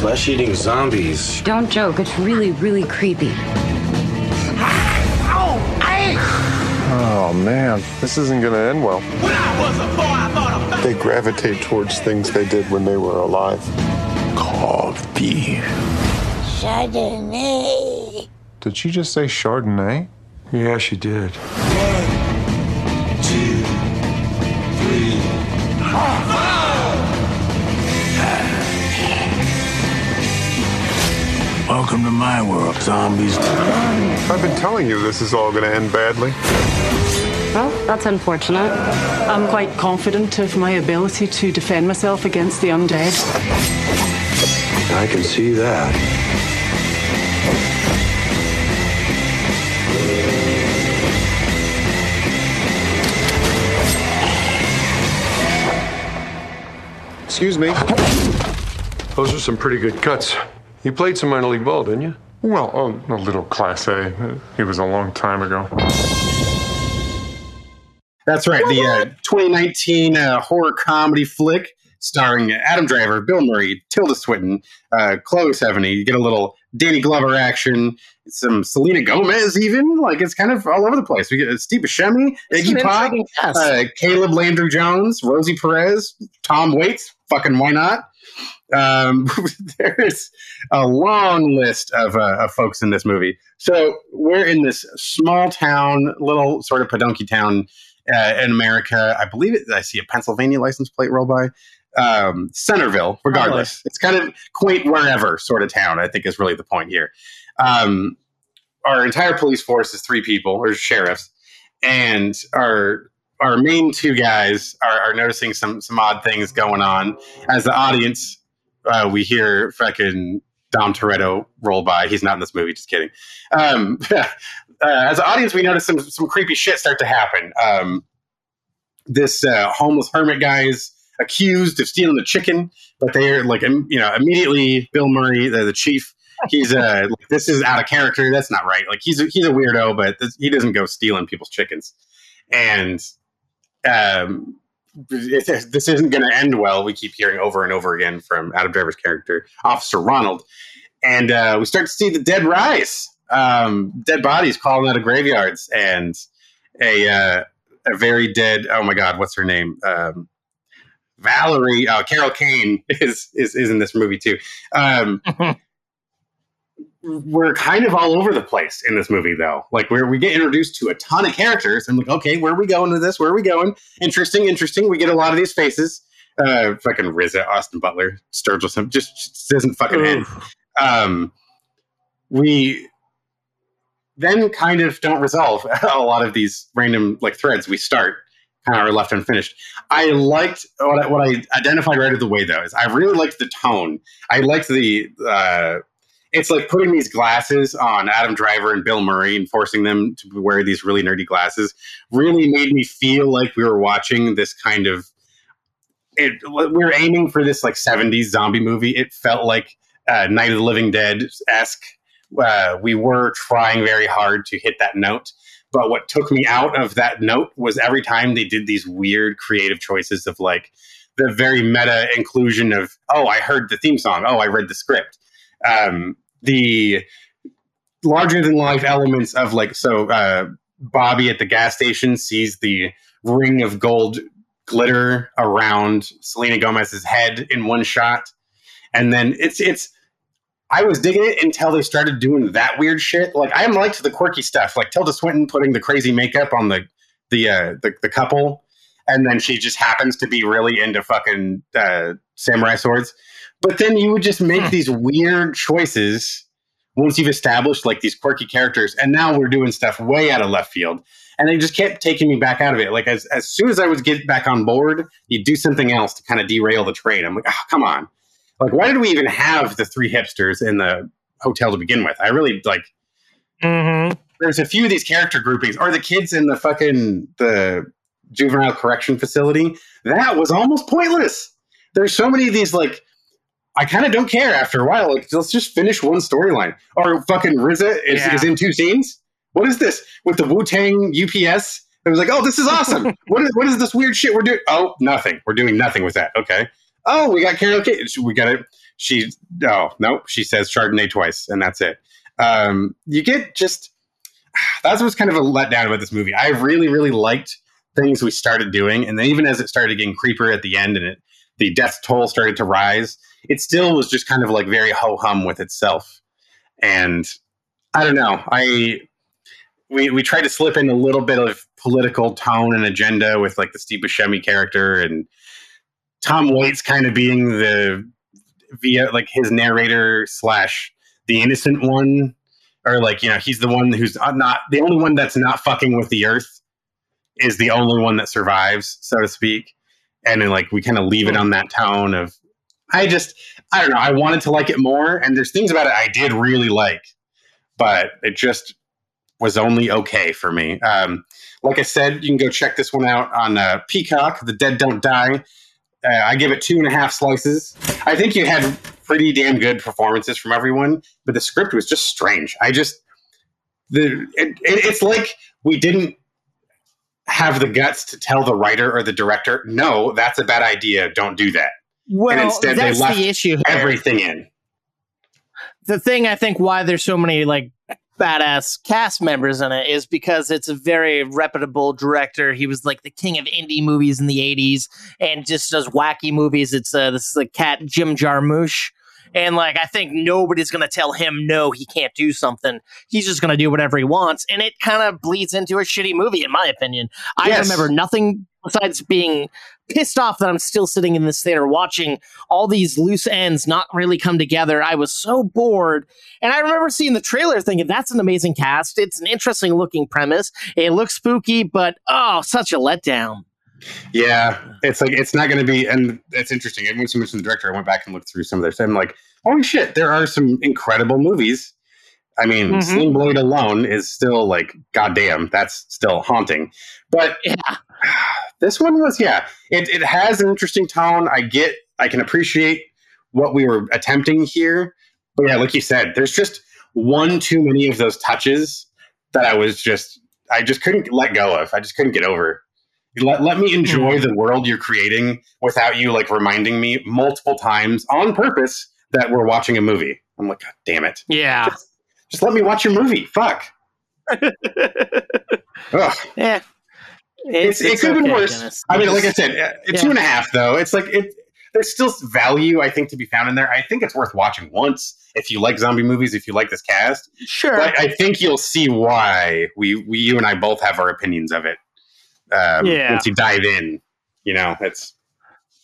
Flesh eating zombies. Don't joke. It's really, really creepy. Oh man, this isn't gonna end well. They gravitate towards things they did when they were alive. Coffee. Chardonnay. Did she just say Chardonnay? Yeah, she did. Welcome to my world, zombies. I've been telling you this is all gonna end badly. Well, that's unfortunate. I'm quite confident of my ability to defend myself against the undead. I can see that. Excuse me. Those are some pretty good cuts. You played some minor league ball, didn't you? Well, oh, a little Class A. It was a long time ago. That's right. The uh, 2019 uh, horror comedy flick starring Adam Driver, Bill Murray, Tilda Swinton, uh, Chloe Sevigny. You get a little Danny Glover action, some Selena Gomez, even like it's kind of all over the place. We get Steve Buscemi, Iggy Pop, uh, Caleb Landry Jones, Rosie Perez, Tom Waits. Fucking why not? Um, (laughs) there's a long list of, uh, of folks in this movie. So we're in this small town, little sort of podunky town uh, in America. I believe it. I see a Pennsylvania license plate roll by. Um, Centerville, regardless, it's kind of quaint wherever sort of town. I think is really the point here. Um, our entire police force is three people, or sheriffs, and our our main two guys are, are noticing some some odd things going on. As the audience, uh, we hear fucking Dom Toretto roll by. He's not in this movie. Just kidding. Um, (laughs) uh, as an audience, we notice some some creepy shit start to happen. Um, this uh, homeless hermit guy is accused of stealing the chicken, but they're like, im- you know, immediately Bill Murray, the, the chief, he's uh, (laughs) like, this is out of character. That's not right. Like he's a, he's a weirdo, but this, he doesn't go stealing people's chickens, and um, this isn't going to end well. We keep hearing over and over again from Adam Driver's character, Officer Ronald, and uh, we start to see the dead rise, um, dead bodies crawling out of graveyards, and a uh, a very dead. Oh my God, what's her name? Um, Valerie, uh, Carol Kane is, is is in this movie too. Um, (laughs) we're kind of all over the place in this movie, though. Like where we get introduced to a ton of characters, and like, okay, where are we going with this? Where are we going? Interesting, interesting. We get a lot of these faces. Uh, fucking RZA, Austin Butler, Sturgill, Simpson, just, just doesn't fucking end. Um, we then kind of don't resolve (laughs) a lot of these random like threads we start kind of are left unfinished. I liked what I, what I identified right of the way though is I really liked the tone. I liked the uh, it's like putting these glasses on Adam Driver and Bill Murray and forcing them to wear these really nerdy glasses really made me feel like we were watching this kind of it, We're aiming for this like 70s zombie movie. It felt like uh, Night of the Living Dead esque. Uh, we were trying very hard to hit that note. But what took me out of that note was every time they did these weird creative choices of like the very meta inclusion of, oh, I heard the theme song. Oh, I read the script. Um, the larger than life elements of like, so uh, Bobby at the gas station sees the ring of gold glitter around Selena Gomez's head in one shot. And then it's, it's, I was digging it until they started doing that weird shit. Like I am liked to the quirky stuff, like Tilda Swinton putting the crazy makeup on the the uh, the, the couple, and then she just happens to be really into fucking uh, samurai swords. But then you would just make hmm. these weird choices once you've established like these quirky characters, and now we're doing stuff way out of left field. And they just kept taking me back out of it. Like as as soon as I would get back on board, you do something else to kind of derail the train. I'm like, oh, come on. Like why did we even have the three hipsters in the hotel to begin with? I really like mm-hmm. there's a few of these character groupings. Or the kids in the fucking the juvenile correction facility. That was almost pointless. There's so many of these like i kind of don't care after a while like let's just finish one storyline or fucking RZA is, Yeah. is in two scenes what is this with the wu-tang ups it was like oh this is awesome (laughs) what is, what is this weird shit we're doing oh nothing we're doing nothing with that okay oh, we got Carol Kane. We got it. She, oh, nope. She says Chardonnay twice, and that's it. Um, you get just, (sighs) that's what's kind of a letdown about this movie. I really, really liked things we started doing. And then even as it started getting creeper at the end and it, the death toll started to rise, it still was just kind of like very ho hum with itself. And I don't know. I, we, we tried to slip in a little bit of political tone and agenda with like the Steve Buscemi character and Tom Waits kind of being the via like his narrator slash the innocent one, or like you know he's the one who's not the only one that's not fucking with the earth is the only one that survives, so to speak. And then like we kind of leave it on that tone of I just I don't know I wanted to like it more, and there's things about it I did really like, but it just was only okay for me. Um, like I said, you can go check this one out on uh, Peacock. The Dead Don't Die Uh, I give it two and a half slices. I think you had pretty damn good performances from everyone, but the script was just strange. I just the it, it, it's like we didn't have the guts to tell the writer or the director, no, that's a bad idea. Don't do that. Well, and instead that's they left the issue. here. everything in. the thing I think why there's so many like badass cast members in it is because it's a very reputable director. He was like the king of indie movies in the 80s and just does wacky movies. It's uh, this is the cat Jim Jarmusch. And like I think nobody's gonna tell him no, he can't do something. He's just gonna do whatever he wants, and it kind of bleeds into a shitty movie, in my opinion. I Yes. remember nothing besides being pissed off that I'm still sitting in this theater watching all these loose ends not really come together. I was so bored. And I remember seeing the trailer thinking, that's an amazing cast. It's an interesting looking premise. It looks spooky, but oh, such a letdown. Yeah, it's like it's not going to be, and it's interesting. And once you mentioned the director, I went back and looked through some of their stuff. I'm like, holy shit, there are some incredible movies. I mean, Mhm. Sling Blade alone is still like, goddamn, that's still haunting. But yeah. (sighs) this one was, yeah, it, it has an interesting tone. I get, I can appreciate what we were attempting here. But yeah, like you said, there's just one too many of those touches that I was just, I just couldn't let go of. I just couldn't get over. Let, let me enjoy the world you're creating without you like reminding me multiple times on purpose that we're watching a movie. I'm like, God damn it. Yeah. Just, just let me watch your movie. Fuck. (laughs) Ugh. Yeah. It's, it could have been worse. I mean, like I said, uh, Yeah. two and a half though. It's like it. There's still value, I think, to be found in there. I think it's worth watching once if you like zombie movies, if you like this cast. Sure. But I think you'll see why we, we you and I both have our opinions of it. Um, Yeah. Once you dive in, you know, it's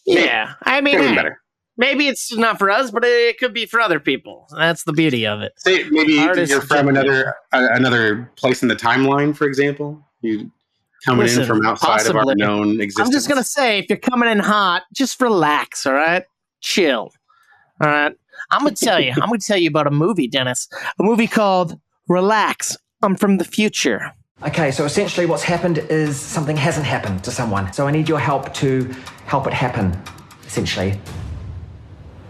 Yeah. I mean, Could've been hey, better. maybe it's not for us, but it could be for other people. That's the beauty of it. Say maybe Artists you're from another uh, another place in the timeline, for example. You coming Listen, in from outside of our known existence. I'm just gonna say, if you're coming in hot, just relax. All right, chill. All right. I'm gonna tell you. I'm gonna tell you about a movie, Dennis. A movie called Relax. I'm from the future. Okay, so essentially what's happened is something hasn't happened to someone. So I need your help to help it happen, essentially.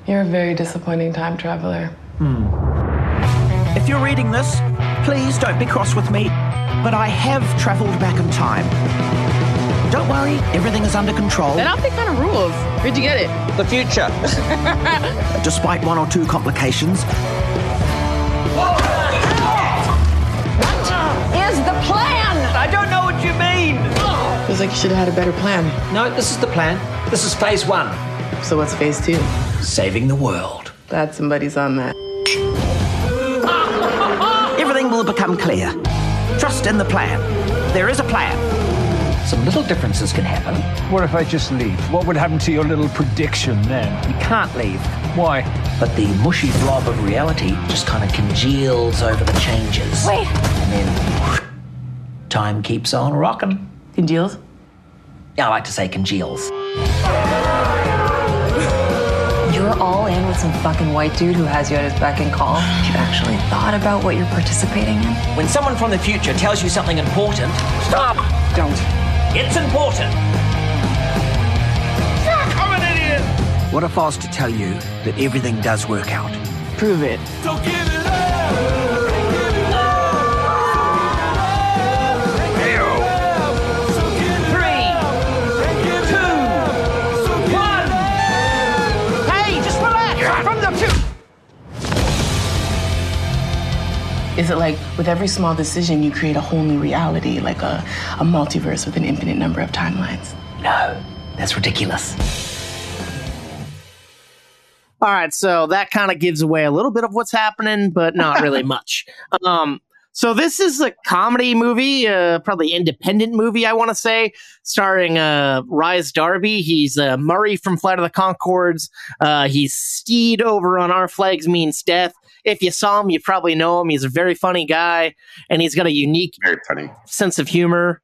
You're a very disappointing time traveler. Hmm. If you're reading this, please don't be cross with me, but I have travelled back in time. Don't worry, everything is under control. That outfit kind of rules. Where'd you get it? The future. (laughs) Despite one or two complications, Is I don't know what you mean. Feels like you should have had a better plan. No, this is the plan. This is phase one. So what's phase two? Saving the world. Glad somebody's on that. (laughs) everything will become clear. Trust in the plan. There is a plan. Some little differences can happen. What if I just leave? What would happen to your little prediction then? You can't leave. Why? But the mushy blob of reality just kind of congeals over the changes. Wait. And then time keeps on rocking. Congeals? Yeah, I like to say congeals. You're all in with some fucking white dude who has you at his beck and call. You actually thought about what you're participating in? When someone from the future tells you something important, stop! Don't. It's important. I'm an idiot. What if I was to tell you that everything does work out? Prove it. So give it Is it like with every small decision you create a whole new reality, like a, a multiverse with an infinite number of timelines? No, that's ridiculous. All right, so that kind of gives away a little bit of what's happening, but not really (laughs) much. Um, so this is a comedy movie, uh, probably independent movie, I want to say, starring uh, Rhys Darby. He's uh, Murray from Flight of the Conchords. Uh, he's Steed over on Our Flags Means Death. If you saw him, you probably know him. He's a very funny guy, and he's got a unique Very funny. sense of humor.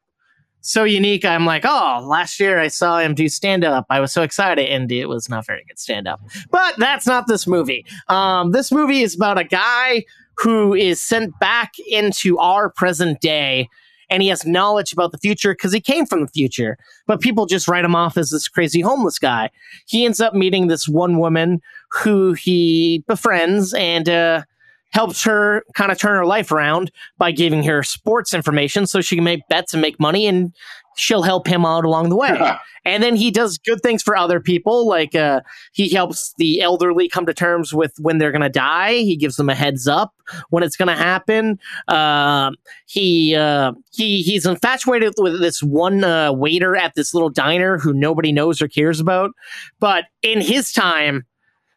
So unique. I'm like, oh, last year I saw him do stand up. I was so excited, and it was not very good stand up. But that's not this movie. Um, this movie is about a guy who is sent back into our present day, and he has knowledge about the future because he came from the future. But people just write him off as this crazy homeless guy. He ends up meeting this one woman who he befriends and uh, helps her kind of turn her life around by giving her sports information so she can make bets and make money and she'll help him out along the way. (laughs) and then he does good things for other people. Like uh, he helps the elderly come to terms with when they're going to die. He gives them a heads up when it's going to happen. Um he uh, he he's infatuated with this one uh, waiter at this little diner who nobody knows or cares about. But in his time,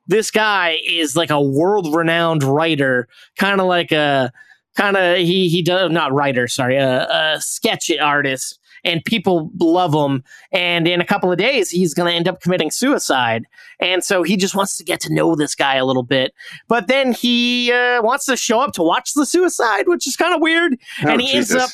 this guy is like a world renowned writer, kind of like a kind of he he does not writer, sorry, a, a sketch artist, and people love him. And in a couple of days, he's going to end up committing suicide. And so he just wants to get to know this guy a little bit. But then he uh, wants to show up to watch the suicide, which is kind of weird. Oh, and he ends up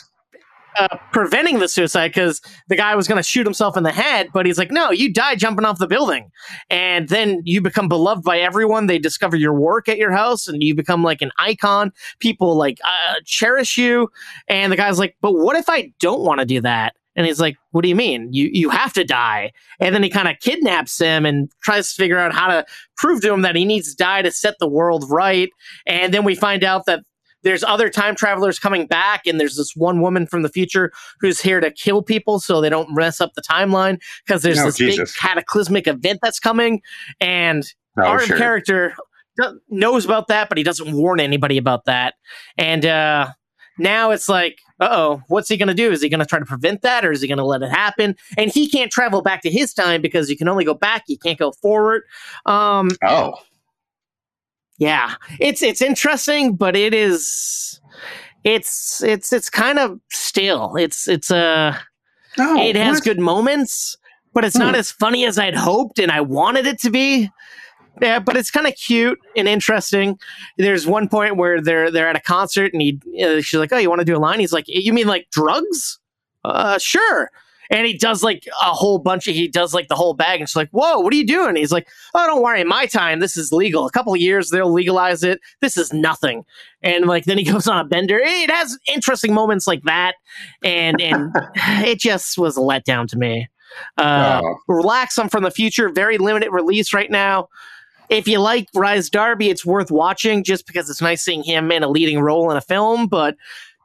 uh, preventing the suicide because the guy was going to shoot himself in the head, but he's like, no, you die jumping off the building. And then you become beloved by everyone. They discover your work at your house and you become like an icon. People like uh, cherish you. And the guy's like, but what if I don't want to do that? And he's like, "What do you mean? You you have to die." And then he kind of kidnaps him and tries to figure out how to prove to him that he needs to die to set the world right. And then we find out that there's other time travelers coming back, and there's this one woman from the future who's here to kill people so they don't mess up the timeline because there's Oh, this big cataclysmic event that's coming, and Oh, our sure. character knows about that, but he doesn't warn anybody about that. And uh, now it's like, uh oh, what's he going to do? Is he going to try to prevent that, or is he going to let it happen? And he can't travel back to his time because you can only go back, you can't go forward. Um, Oh, yeah, it's it's interesting, but it is it's it's it's kind of still. It's it's uh it has what? good moments, but it's not Hmm. as funny as I'd hoped and I wanted it to be. Yeah, but it's kind of cute and interesting. There's one point where they're they're at a concert and he uh, she's like, "Oh, you want to do a line?" He's like, "You mean like drugs?" Uh, sure. And he does like a whole bunch of he does like the whole bag and she's like, "Whoa, what are you doing?" He's like, "Oh, don't worry, in my time this is legal. A couple of years they'll legalize it. This is nothing." And like then he (laughs) goes on a bender. It has interesting moments like that, and and (laughs) it just was a letdown to me. Uh, Oh. Relax, I'm from the future. Very limited release right now. If you like Rhys Darby, it's worth watching just because it's nice seeing him in a leading role in a film, but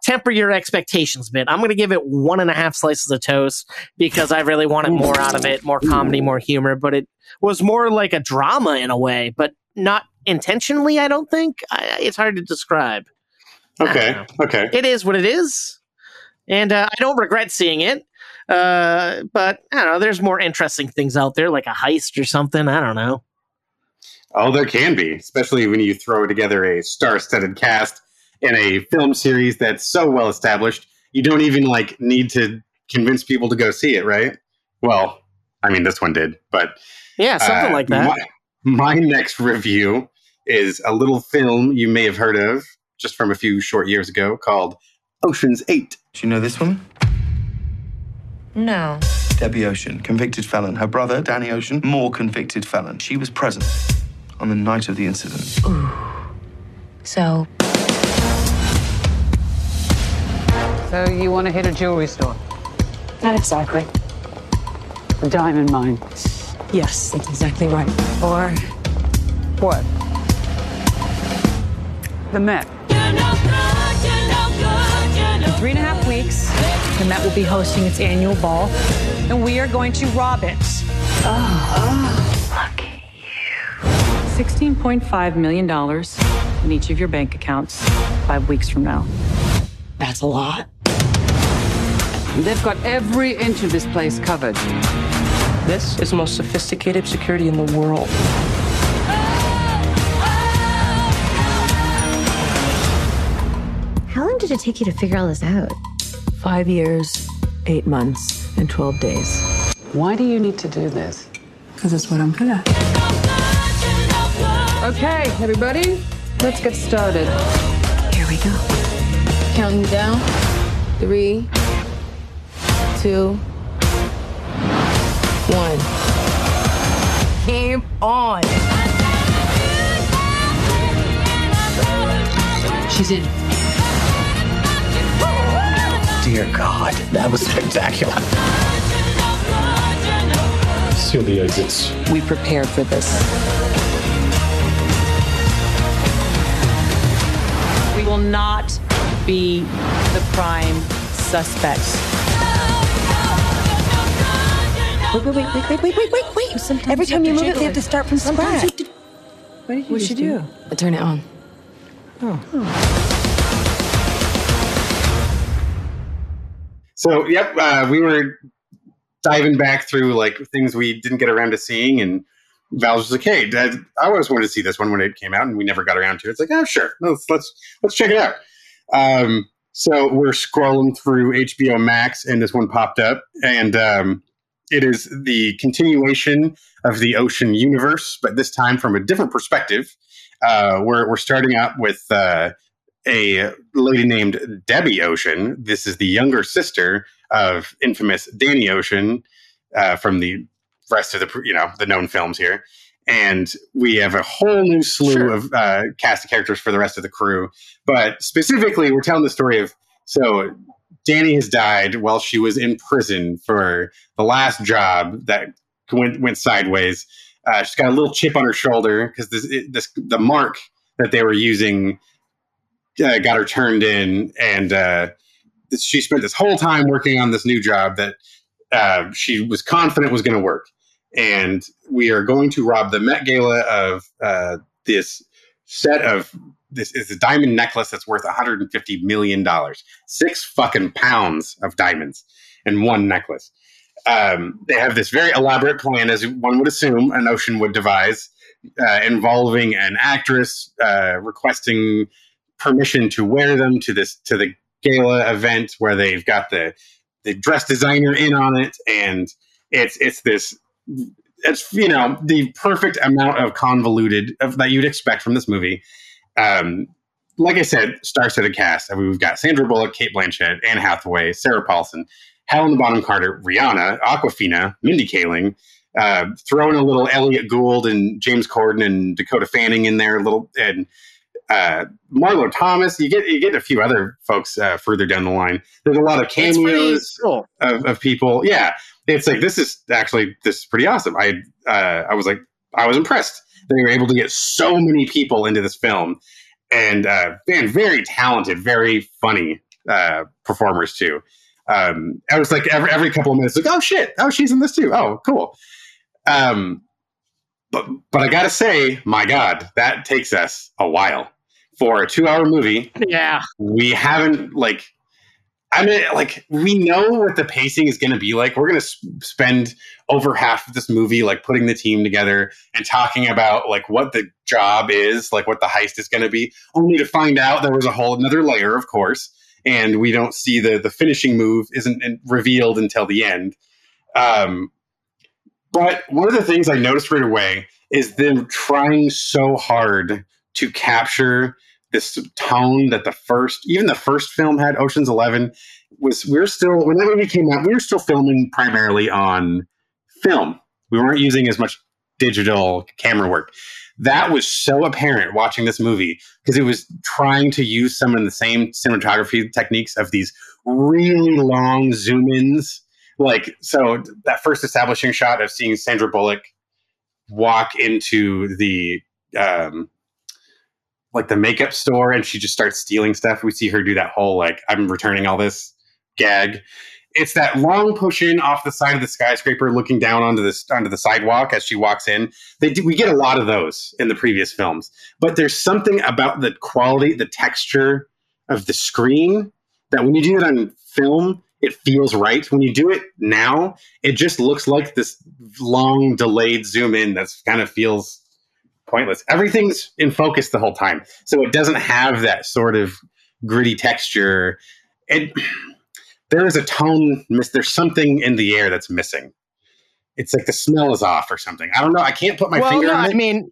temper your expectations a bit. I'm going to give it one and a half slices of toast because I really wanted more out of it, more comedy, more humor, but it was more like a drama in a way, but not intentionally, I don't think. I, it's hard to describe. okay, okay. It is what it is. And uh, I don't regret seeing it. Uh, but I don't know, there's more interesting things out there, like a heist or something. I don't know. Oh, there can be, especially when you throw together a star-studded cast in a film series that's so well established. You don't even like need to convince people to go see it, right? Well, I mean, this one did, but Yeah, something uh, like that. My, my next review is a little film you may have heard of just from a few short years ago called Ocean's Eight. Do you know this woman? No. Debbie Ocean, convicted felon. Her brother, Danny Ocean, more convicted felon. She was present on the night of the incident. Ooh. So, So you want to hit a jewelry store? Not exactly. A diamond mine. Yes, that's exactly right. Or what? The Met. In three and a half weeks, the Met will be hosting its annual ball, and we are going to rob it. $16.5 million in each of your bank accounts five weeks from now. That's a lot. They've got every inch of this place covered. This is the most sophisticated security in the world. How long did it take you to figure all this out? Five years, eight months, and 12 days. Why do you need to do this? Because it's what I'm good at. Okay, everybody, let's get started. Here we go. Counting down. Three, two, one. Game on. She's in. Dear God, that was spectacular. Seal the exits. We prepared for this. We will not be the prime suspects. Wait, wait, wait, wait, wait, wait, wait, wait. Sometimes Every time you, you move it, they have to start from scratch. What did you, What'd you do? do? I turn it on. Oh. oh. So, yep, uh, we were diving back through like things we didn't get around to seeing, and Val was like, "Hey, Dad, I always wanted to see this one when it came out, and we never got around to it." It's like, "Oh, sure, let's let's let's check it out." Um, so we're scrolling through HBO Max, and this one popped up, and um, it is the continuation of the Ocean universe, but this time from a different perspective. Uh, we're we're starting out with. Uh, a lady named Debbie Ocean. This is the younger sister of infamous Danny Ocean uh, from the rest of the you know the known films here. And we have a whole new slew of uh, cast of characters for the rest of the crew. But specifically, we're telling the story of so Danny has died while she was in prison for the last job that went went sideways. Uh, she's got a little chip on her shoulder because this, this the mark that they were using uh, got her turned in, and uh, she spent this whole time working on this new job that uh, she was confident was going to work. And we are going to rob the Met Gala of uh, this set of this is a diamond necklace that's worth 150 million dollars, six fucking pounds of diamonds in one necklace. Um, they have this very elaborate plan, as one would assume an ocean would devise, uh, involving an actress uh, requesting permission to wear them to this to the gala event where they've got the the dress designer in on it. And it's it's this it's you know the perfect amount of convoluted of, that you'd expect from this movie um like i said star-studded cast I mean, we've got sandra bullock cate blanchett anne hathaway sarah paulson helen bonham carter rihanna awkwafina mindy kaling uh, a little Elliott Gould and James Corden and Dakota Fanning in there, a little and uh, Marlo Thomas. You get you get a few other folks uh, further down the line. There's a lot of cameos cool. of, of people. Yeah, it's like this is actually this is pretty awesome. I uh, I was like I was impressed. They were able to get so many people into this film, and uh, man, very talented, very funny uh, performers too. Um, I was like every every couple of minutes, like oh shit, oh she's in this too. Oh cool. Um, but but I gotta say, my God, that takes us a while for a two-hour movie. Yeah. We haven't like, I mean, like we know what the pacing is going to be like. We're going to s- spend over half of this movie like putting the team together and talking about like what the job is, like what the heist is going to be, only to find out there was a whole another layer, of course, and we don't see the the finishing move isn't revealed until the end. Um, but one of the things I noticed right away is them trying so hard to capture this tone that the first, even the first film had, Ocean's Eleven, was we are still when that movie came out, we were still filming primarily on film. We weren't using as much digital camera work. That was so apparent watching this movie because it was trying to use some of the same cinematography techniques of these really long zoom ins. Like, so that first establishing shot of seeing Sandra Bullock walk into the um, like the makeup store and she just starts stealing stuff. We see her do that whole like I'm returning all this gag. It's that long push in off the side of the skyscraper, looking down onto this onto the sidewalk as she walks in. They do, we get a lot of those in the previous films, but there's something about the quality, the texture of the screen that when you do it on film, it feels right. When you do it now, it just looks like this long delayed zoom in that's kind of feels pointless. Everything's in focus the whole time, so it doesn't have that sort of gritty texture. And (clears throat) there is a tone miss. There's something in the air that's missing. It's like the smell is off or something. I don't know. I can't put my well, finger no, on I mean,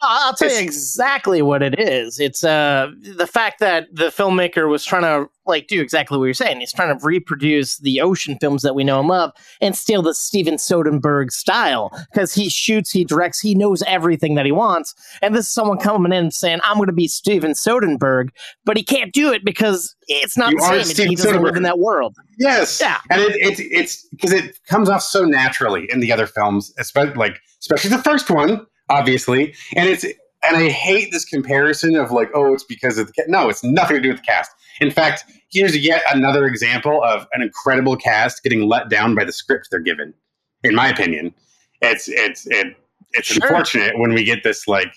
I'll tell you exactly what it is. It's uh the fact that the filmmaker was trying to like do exactly what you're saying. He's trying to reproduce the ocean films that we know and love and steal the Steven Soderbergh style because he shoots, he directs, he knows everything that he wants. And this is someone coming in saying, "I'm going to be Steven Soderbergh," but he can't do it because it's not You the same. Steven he doesn't live in that world. Yes. Yeah. And it, it, it's because it comes off so naturally in the other films, especially like especially the first one, obviously. And it's and I hate this comparison of like, oh, it's because of the cast. No, it's nothing to do with the cast. In fact, here's yet another example of an incredible cast getting let down by the script they're given. In my opinion, it's it's it, it's Sure. unfortunate when we get this like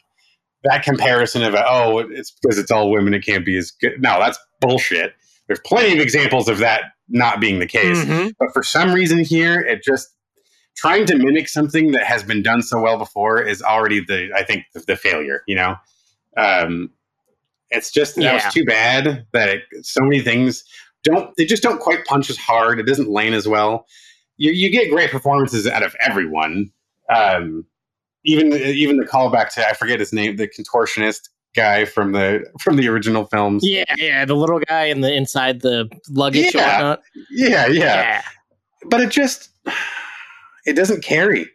that comparison of oh, it's because it's all women, it can't be as good. No, that's bullshit. There's plenty of examples of that not being the case. Mhm. But for some reason here, it just trying to mimic something that has been done so well before is already the I think the, the failure. You know, um, it's just that Yeah. was too bad that it, so many things don't they just don't quite punch as hard. It doesn't land as well. You you get great performances out of everyone. Um, even even the callback to I forget his name, the contortionist guy from the from the original films. Yeah, yeah, the little guy in the inside the luggage Yeah. Yeah, yeah. Yeah. But it just it doesn't carry.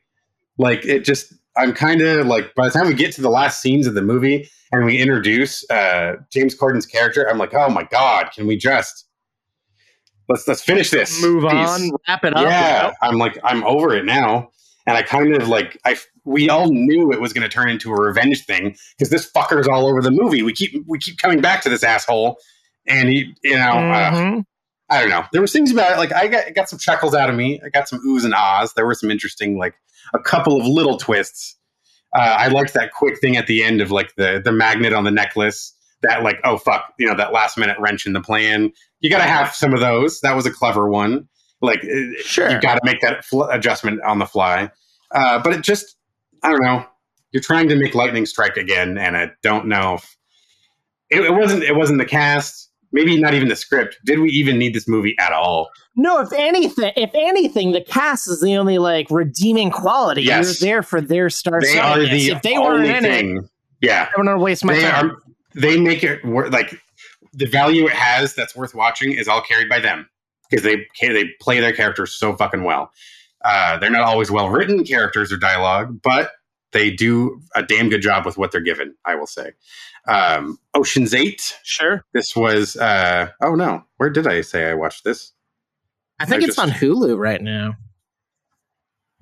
Like it just I'm kind of like by the time we get to the last scenes of the movie and we introduce uh James Corden's character, I'm like, "Oh my god, can we just let's let's finish this. Move please." on, wrap it up. Yeah, I'm like I'm over it now. And I kind of like I we all knew it was going to turn into a revenge thing because this fucker's all over the movie. We keep we keep coming back to this asshole and he you know uh, Mhm. I don't know. There was things about it. Like I got, got some chuckles out of me. I got some oohs and ahs. There were some interesting, like a couple of little twists. Uh, I liked that quick thing at the end of like the the magnet on the necklace. That like oh fuck, you know that last minute wrench in the plan. You got to have some of those. That was a clever one. Like Sure. you got to make that fl- adjustment on the fly. Uh, but it just I don't know. You're trying to make lightning strike again, and I don't know if it, it wasn't. It wasn't the cast. Maybe not even the script. Did we even need this movie at all? No, if anything, if anything, the cast is the only like redeeming quality. Yes. You're there for their star. They are the if they weren't only in thing. it, Yeah, I'm gonna waste my they time. are. They make it worth like the value it has. That's worth watching is all carried by them because they they play their characters so fucking well. Uh, they're not always well written characters or dialogue, but they do a damn good job with what they're given. I will say. Um, Ocean's Eight. Sure. This was. Uh, oh no, where did I say I watched this? I think I it's just- on Hulu right now.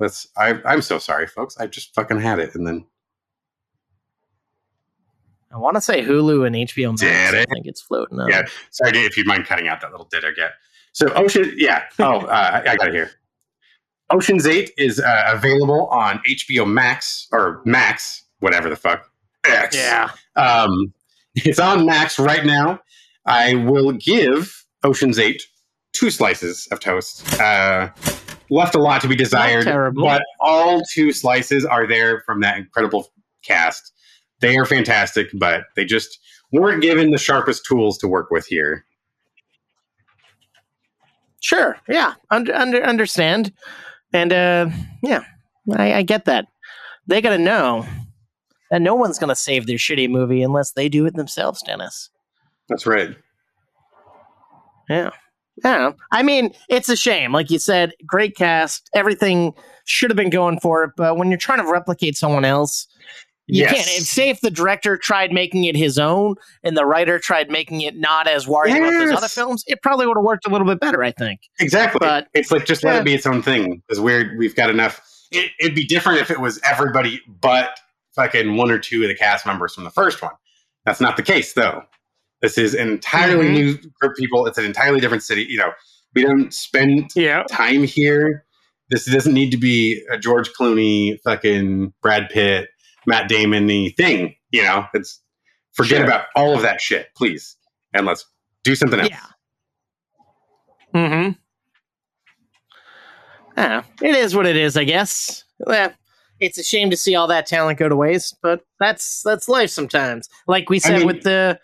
Let's. I, I'm so sorry, folks. I just fucking had it, and then I want to say Hulu and HBO Max. Did it? I think it's floating up. Yeah. Sorry if you'd mind cutting out that little did I get. So Ocean, yeah. Oh, uh, I I got it here. Ocean's Eight is uh, available on HBO Max or Max, whatever the fuck. X. Yeah. Um, it's on Max right now. I will give Ocean's Eight two slices of toast. Uh, left a lot to be desired, terrible. but all two slices are there from that incredible cast. They are fantastic, but they just weren't given the sharpest tools to work with here. Sure. Yeah. Under, under understand. And uh yeah, I, I get that. They gotta know that no one's gonna save their shitty movie unless they do it themselves, Dennis. That's right. Yeah. Yeah. I mean, it's a shame. Like you said, great cast. Everything should have been going for it. But when you're trying to replicate someone else, you Yes. can't. And say if the director tried making it his own and the writer tried making it not as worried about those other films, it probably would have worked a little bit better, I think. Exactly. But- it's like just let it be its own thing. Because we're we've got enough. It, it'd be different if it was everybody but fucking one or two of the cast members from the first one. That's not the case though. This is an entirely Mhm. new group of people. It's an entirely different city. You know, we don't spend Yeah. time here. This doesn't need to be a George Clooney, fucking Brad Pitt, Matt Damon thing. You know, it's forget Sure. about all of that shit, please, and let's do something else. Yeah. Mm-hmm. Yeah, it is what it is, I guess. Well, it's a shame to see all that talent go to waste, but that's that's life sometimes. Like we said mean- with the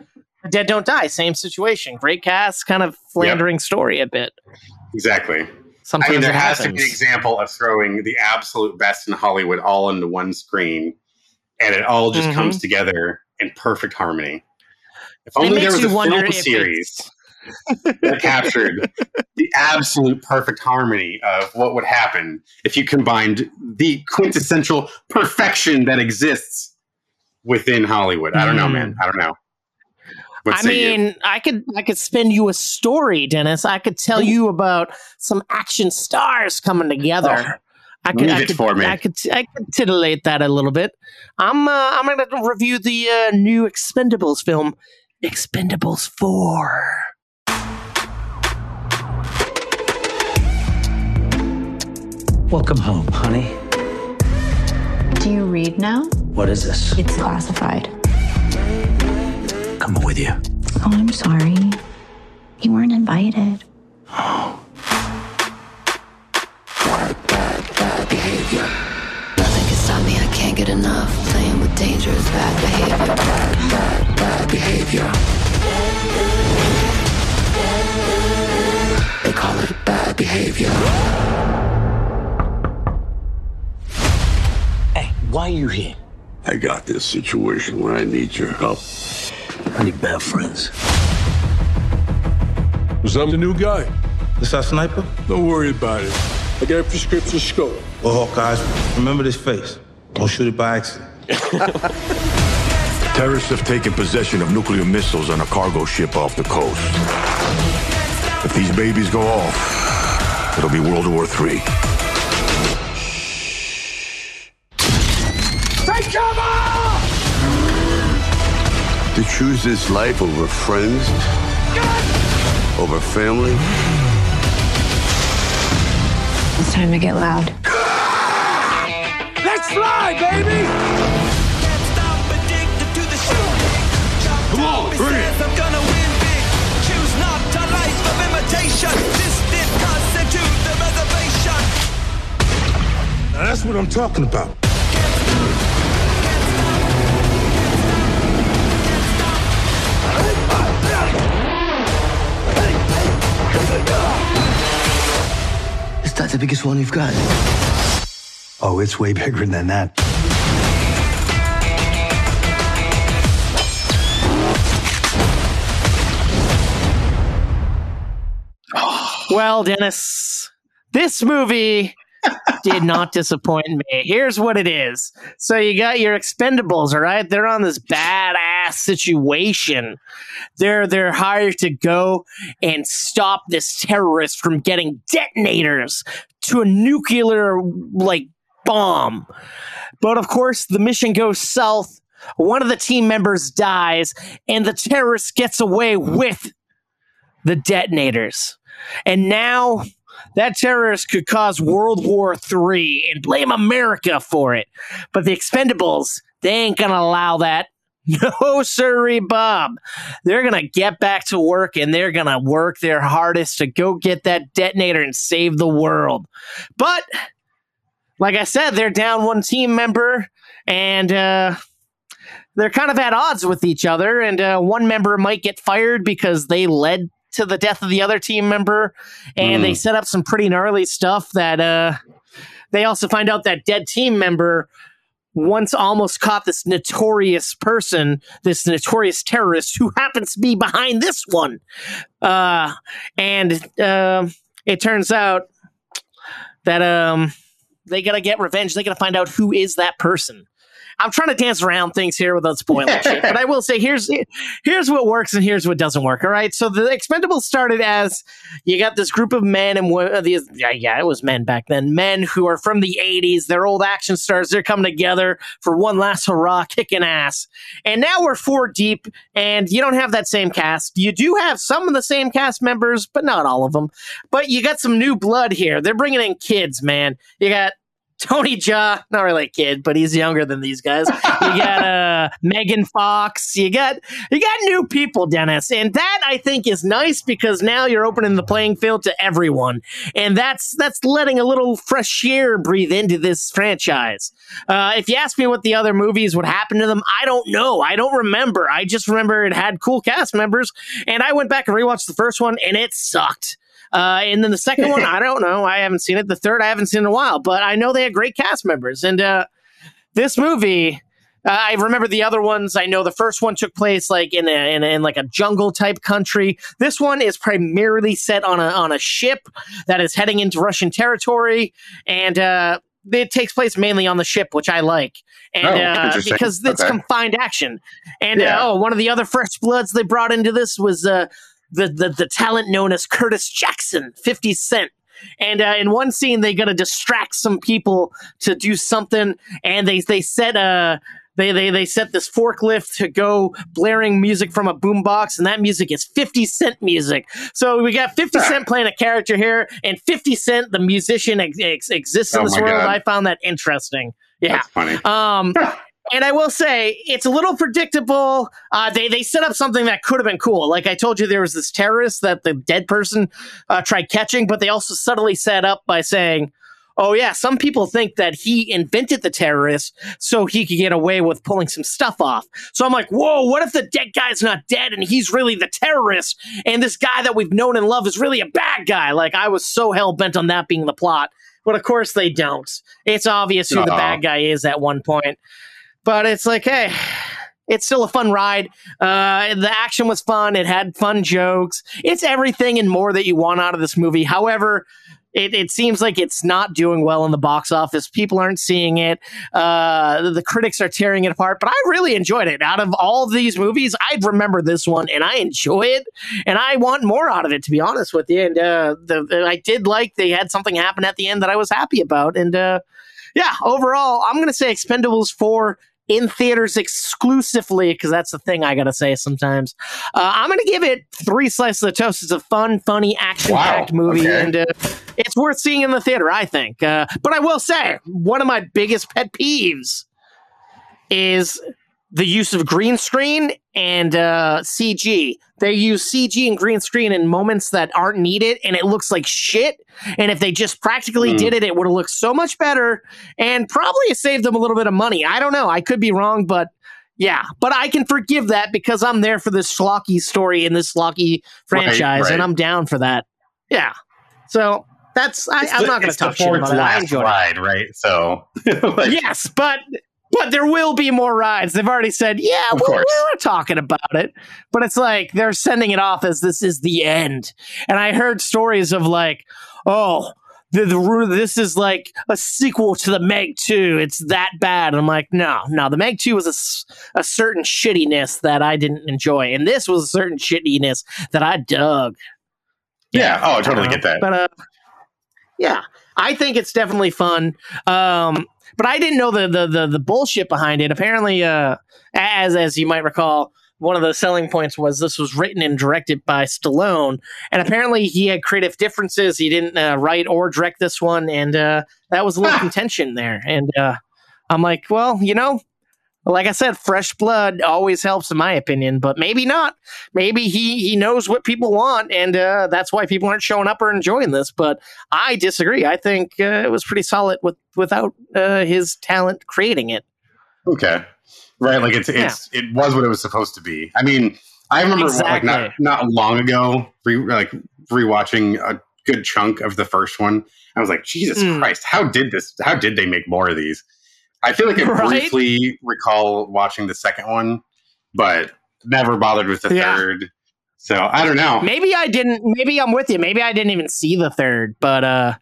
Dead Don't Die, same situation. Great cast, kind of floundering story a bit. Exactly. Sometimes I mean, there has to be an example of throwing the absolute best in Hollywood all into one screen and it all just Mhm. comes together in perfect harmony. If It only there was a wonder film series that captured the absolute perfect harmony of what would happen if you combined the quintessential perfection that exists within Hollywood. I don't know, man. I don't know. What I say you? mean, I could I could spin you a story, Dennis. I could tell you about some action stars coming together. I could, I could, for me. I could, I could titillate that a little bit. I'm, uh, I'm going to review the uh, new Expendables film, Expendables Four. Welcome home, honey. Do you read now? What is this? It's classified. Coming with you. Oh, I'm sorry. You weren't invited. Oh. Nothing can stop me, I can't get enough. Playing with dangerous bad behavior. Bad, bad behavior. They call it bad behavior. Why are you here? I got this situation where I need your help. I need bad friends. Was that the new guy? This our sniper? Don't worry about it. I got a prescription scope. Well, oh, Hawkeyes, remember this face. Don't shoot it by accident. (laughs) Terrorists have taken possession of nuclear missiles on a cargo ship off the coast. If these babies go off, it'll be World War III. To choose this life over friends, over family, It's time to get loud. Let's fly, baby! Come on, bring it! I'm gonna win big. Choose not a life of imitation. Distant constant to the reservation. Now that's what I'm talking about. Is that the biggest one you've got? Oh, it's way bigger than that. Well, Dennis, this movie did not disappoint me. Here's what it is. So you got your expendables, all right? They're on this badass situation. They're they're hired to go and stop this terrorist from getting detonators to a nuclear like bomb. But of course, the mission goes south. One of the team members dies, and the terrorist gets away with the detonators. And now that terrorist could cause World War III and blame America for it. But the Expendables, they ain't gonna allow that. (laughs) No, sirree, Bob. They're gonna get back to work and they're gonna work their hardest to go get that detonator and save the world. But like I said, they're down one team member and uh they're kind of at odds with each other, and uh, one member might get fired because they led to the death of the other team member, and Mm. they set up some pretty gnarly stuff. That uh, they also find out that dead team member once almost caught this notorious person, this notorious terrorist who happens to be behind this one, uh, and uh, it turns out that um, they gotta get revenge. They gotta find out who is that person. I'm trying to dance around things here without spoiling shit, but I will say here's here's what works and here's what doesn't work. All right, so the Expendables started as you got this group of men and uh, these yeah, yeah it was men back then, men who are from the '80s. They're old action stars. They're coming together for one last hurrah, kicking ass. And now we're four deep, and you don't have that same cast. You do have some of the same cast members, but not all of them. But you got some new blood here. They're bringing in kids, man. You got Tony Jaa, not really a kid, but he's younger than these guys. You got uh, (laughs) Megan Fox. You got you got new people, Dennis, and that I think is nice because now you're opening the playing field to everyone, and that's that's letting a little fresh air breathe into this franchise. Uh, if you ask me what the other movies would happen to them, I don't know. I don't remember. I just remember it had cool cast members, and I went back and rewatched the first one, and it sucked. Uh, and then the second one, I don't know. I haven't seen it. The third, I haven't seen in a while, but I know they had great cast members. And uh, this movie, Uh, I remember the other ones. I know the first one took place like in a, in, a, in like a jungle type country. This one is primarily set on a on a ship that is heading into Russian territory, and uh, it takes place mainly on the ship, which I like, and Oh, uh, because it's Okay. confined action. And Yeah. uh, oh, one of the other (laughs) fresh bloods they brought into this was uh, the, the the talent known as Curtis Jackson, Fifty Cent. And uh, in one scene, they gotta distract some people to do something, and they they set uh they they they set this forklift to go blaring music from a boombox, and that music is Fifty Cent music. So we got Fifty Cent playing a character here, and Fifty Cent, the musician, ex- ex- exists in Oh this world. God. I found that interesting. Yeah, That's funny. um, and I will say it's a little predictable. Uh, they they set up something that could have been cool. Like I told you, there was this terrorist that the dead person uh, tried catching, but they also subtly set up by saying. Oh yeah, some people think that he invented the terrorist so he could get away with pulling some stuff off. So I'm like, whoa, what if the dead guy's not dead and he's really the terrorist and this guy that we've known and love is really a bad guy? Like I was so hell bent on that being the plot. But of course they don't. It's obvious who the bad guy is at one point. But it's like, hey, it's still a fun ride. Uh, the action was fun. It had fun jokes. It's everything and more that you want out of this movie. However, it, it seems like it's not doing well in the box office. People aren't seeing it. Uh, the, the critics are tearing it apart. But I really enjoyed it. Out of all of these movies, I'd remember this one, and I enjoy it, and I want more out of it. To be honest with you, and uh, the, the- I did like they had something happen at the end that I was happy about, and uh, yeah, overall, I'm going to say Expendables 4 in theaters exclusively because that's the thing I got to say sometimes. Uh, I'm to give it three slices of toast. It's a fun, funny, action packed Wow, movie, okay. and uh, it's worth seeing in the theater, I think. Uh, but I will say, one of my biggest pet peeves is the use of green screen and uh, CG. They use CG and green screen in moments that aren't needed, and it looks like shit. And if they just practically Hmm. did it, it would have looked so much better and probably saved them a little bit of money. I don't know. I could be wrong, but yeah. But I can forgive that because I'm there for this schlocky story in this schlocky franchise, right. and I'm down for that. Yeah. So that's I, I'm the- not going to talk shit about it. I last enjoyed it. ride, right? So, (laughs) like, yes, but but there will be more rides. They've already said, yeah, we, we were talking about it, but it's like they're sending it off as this is the end. And I heard stories of like, oh. The, the this is like a sequel to the Meg 2. It's that bad. And I'm like, no, no. The Meg 2 was a, a certain shittiness that I didn't enjoy, and this was a certain shittiness that I dug. yeah. Oh, I totally Uh, get that. But uh, yeah, I think it's definitely fun. Um, but I didn't know the, the the the bullshit behind it. Apparently, uh, as as you might recall, one of the selling points was this was written and directed by Stallone, and apparently he had creative differences. He didn't uh, write or direct this one, and uh, that was a little contention there. And uh, I'm like, well, you know. Like I said, fresh blood always helps, in my opinion. But maybe not. Maybe he he knows what people want, and uh, that's why people aren't showing up or enjoying this. But I disagree. I think uh, it was pretty solid with without uh, his talent creating it. Okay. Right. Like it's it's it was what it was supposed to be. I mean, I remember like not not long ago, re, like rewatching a good chunk of the first one. I was like, Jesus Mm. Christ, how did this? How did they make more of these? I feel like I (laughs) Right? briefly recall watching the second one, but never bothered with the Yeah. third. So I don't know. Maybe I didn't. Maybe I'm with you. Maybe I didn't even see the third, but uh,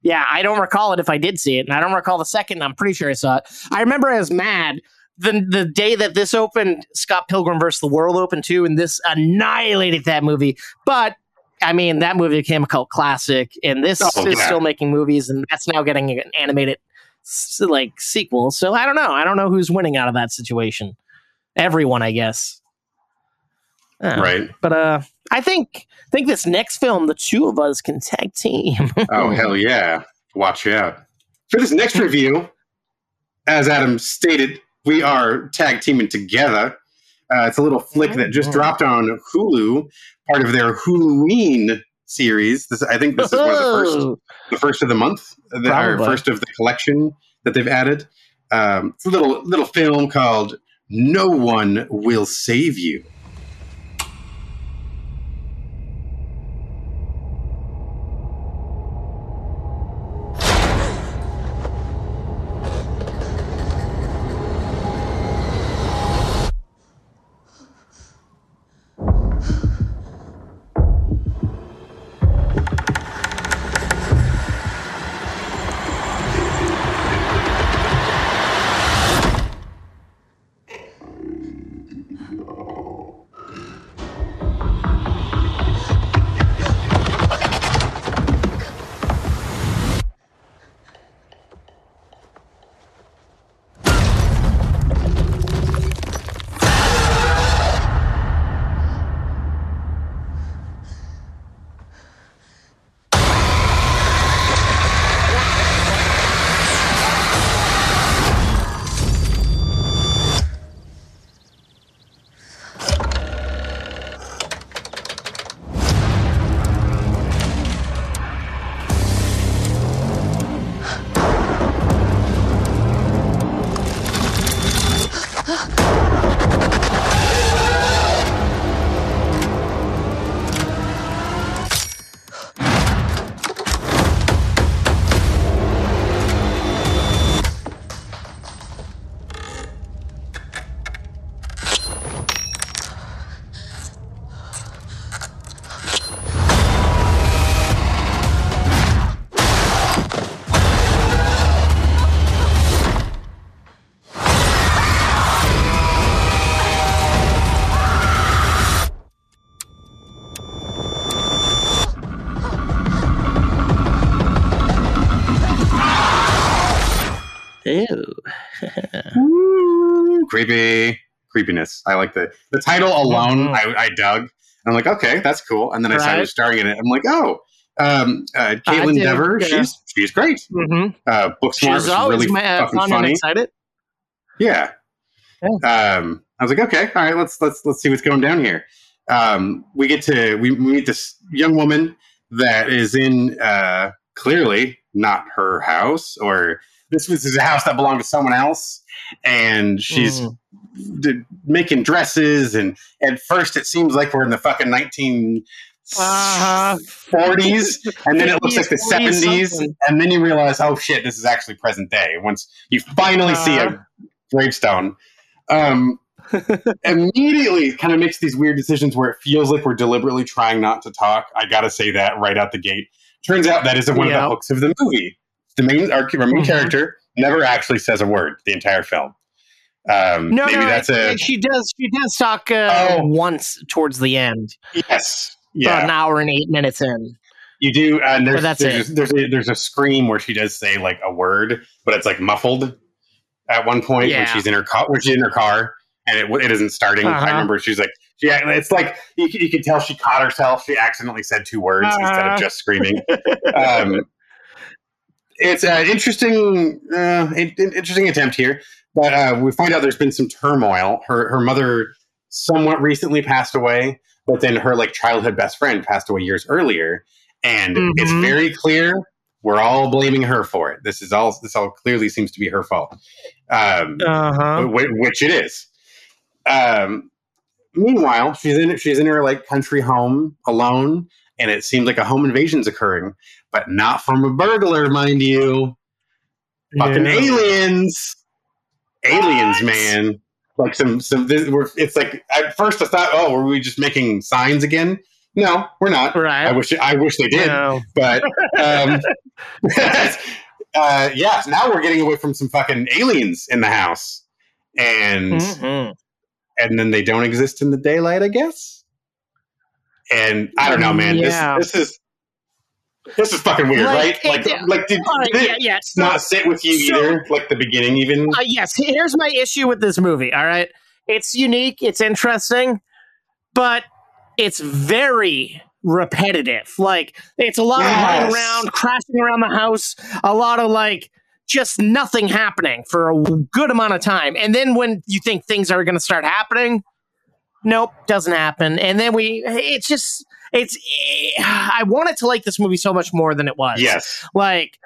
yeah, I don't recall it if I did see it, and I don't recall the second. I'm pretty sure I saw it. I remember I was mad the the day that this opened. Scott Pilgrim versus the World opened too, and this annihilated that movie. But I mean, that movie became a cult classic, and this Oh, is yeah. still making movies, and that's now getting an animated like sequel. So I don't know. I don't know who's winning out of that situation. Everyone, I guess. Uh, Right. But uh, I think think this next film, the two of us can tag team. (laughs) Oh hell yeah! Watch out for this next review. As Adam stated, we are tag teaming together. Uh, it's a little flick that just dropped on Hulu, part of their Huluween series. This, I think this is one of the first, the first of the month, the, or first of the collection that they've added. Um, it's a little little film called "No One Will Save You." I like the the title alone. I, I dug. And I'm like, okay, that's cool. And then I started Right. starring in it. I'm like, oh, um, uh, Kaitlyn Dever, yeah. she's she's great. Mhm. Uh, Booksmart She's was really my, uh, fucking fun and funny. excited. Yeah. Um, I was like, okay, all right, let's let's let's see what's going down here. Um, we get to we, we meet this young woman that is in uh, clearly not her house, or this was is a house that belonged to someone else, and she's Mm. d- making dresses, and at first it seems like we're in the fucking nineteen. Uh-huh. 40s and then it looks like the 70s something. and then you realize oh shit this is actually present day once you finally see Uh-huh. a gravestone um, (laughs) immediately kind of makes these weird decisions where it feels like we're deliberately trying not to talk. I gotta say that right out the gate. Turns out that isn't one of the hooks of the movie. The main our, our main Mhm. character never actually says a word the entire film. Um, No, maybe no, that's it- a she does. She does talk uh, Oh. once towards the end. yes, About an hour and eight minutes in. You do, uh, and there's that's there's, it. there's a, there's a scream where she does say like a word, but it's like muffled at one point when she's in her car, when she's in her car, and it it isn't starting. Uh-huh. I remember she's like, yeah, it's like you, you can tell she caught herself. She accidentally said two words instead Uh-huh. of just screaming. (laughs) um, it's an interesting, uh, in- in- interesting attempt here, but uh, we find out there's been some turmoil. Her her mother somewhat recently passed away, but then her like childhood best friend passed away years earlier, and it's Mhm. very clear we're all blaming her for it. This is all this all clearly seems to be her fault, um, Uh-huh. wh- which it is. Um, meanwhile, she's in she's in her like country home alone, and it seems like a home invasion's occurring, but not from a burglar, mind you. Fucking No. aliens, aliens, man. Like some some. This, we're, it's like at first I thought, oh, were we just making signs again? No, we're not. Right. I wish I wish they did, No. but um, (laughs) uh, yeah. so now we're getting away from some fucking aliens in the house, and Mhm. and then they don't exist in the daylight, I guess. And I don't know, man. Yeah. This this is this is fucking weird, Like, right? Like it- like did, did yeah, it yeah. So- not sit with you so- either? Like the beginning, even. Uh, yes, here's my issue with this movie. All right, it's unique, it's interesting, but it's very repetitive. Like it's a lot of running around, crashing around the house, a lot of like just nothing happening for a good amount of time, and then when you think things are going to start happening, nope, doesn't happen. And then we, it's just, it's. I wanted to like this movie so much more than it was yes. like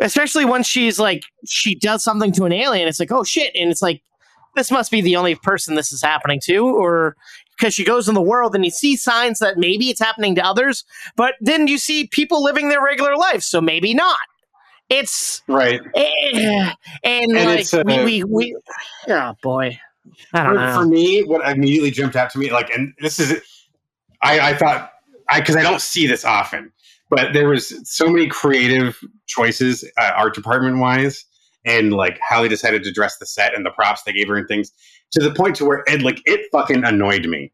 especially when she's like she does something to an alien it's like oh shit and it's like this must be the only person this is happening to or because she goes in the world and you see signs that maybe it's happening to others but then you see people living their regular life so maybe not it's Right. eh, and, And like it's, uh, we, we we oh boy for, for me, what immediately jumped out to me, like, and this is, I, I thought, I because I don't see this often, but there was so many creative choices, uh, art department wise, and like how they decided to dress the set and the props they gave her and things, to the point to where it like it fucking annoyed me.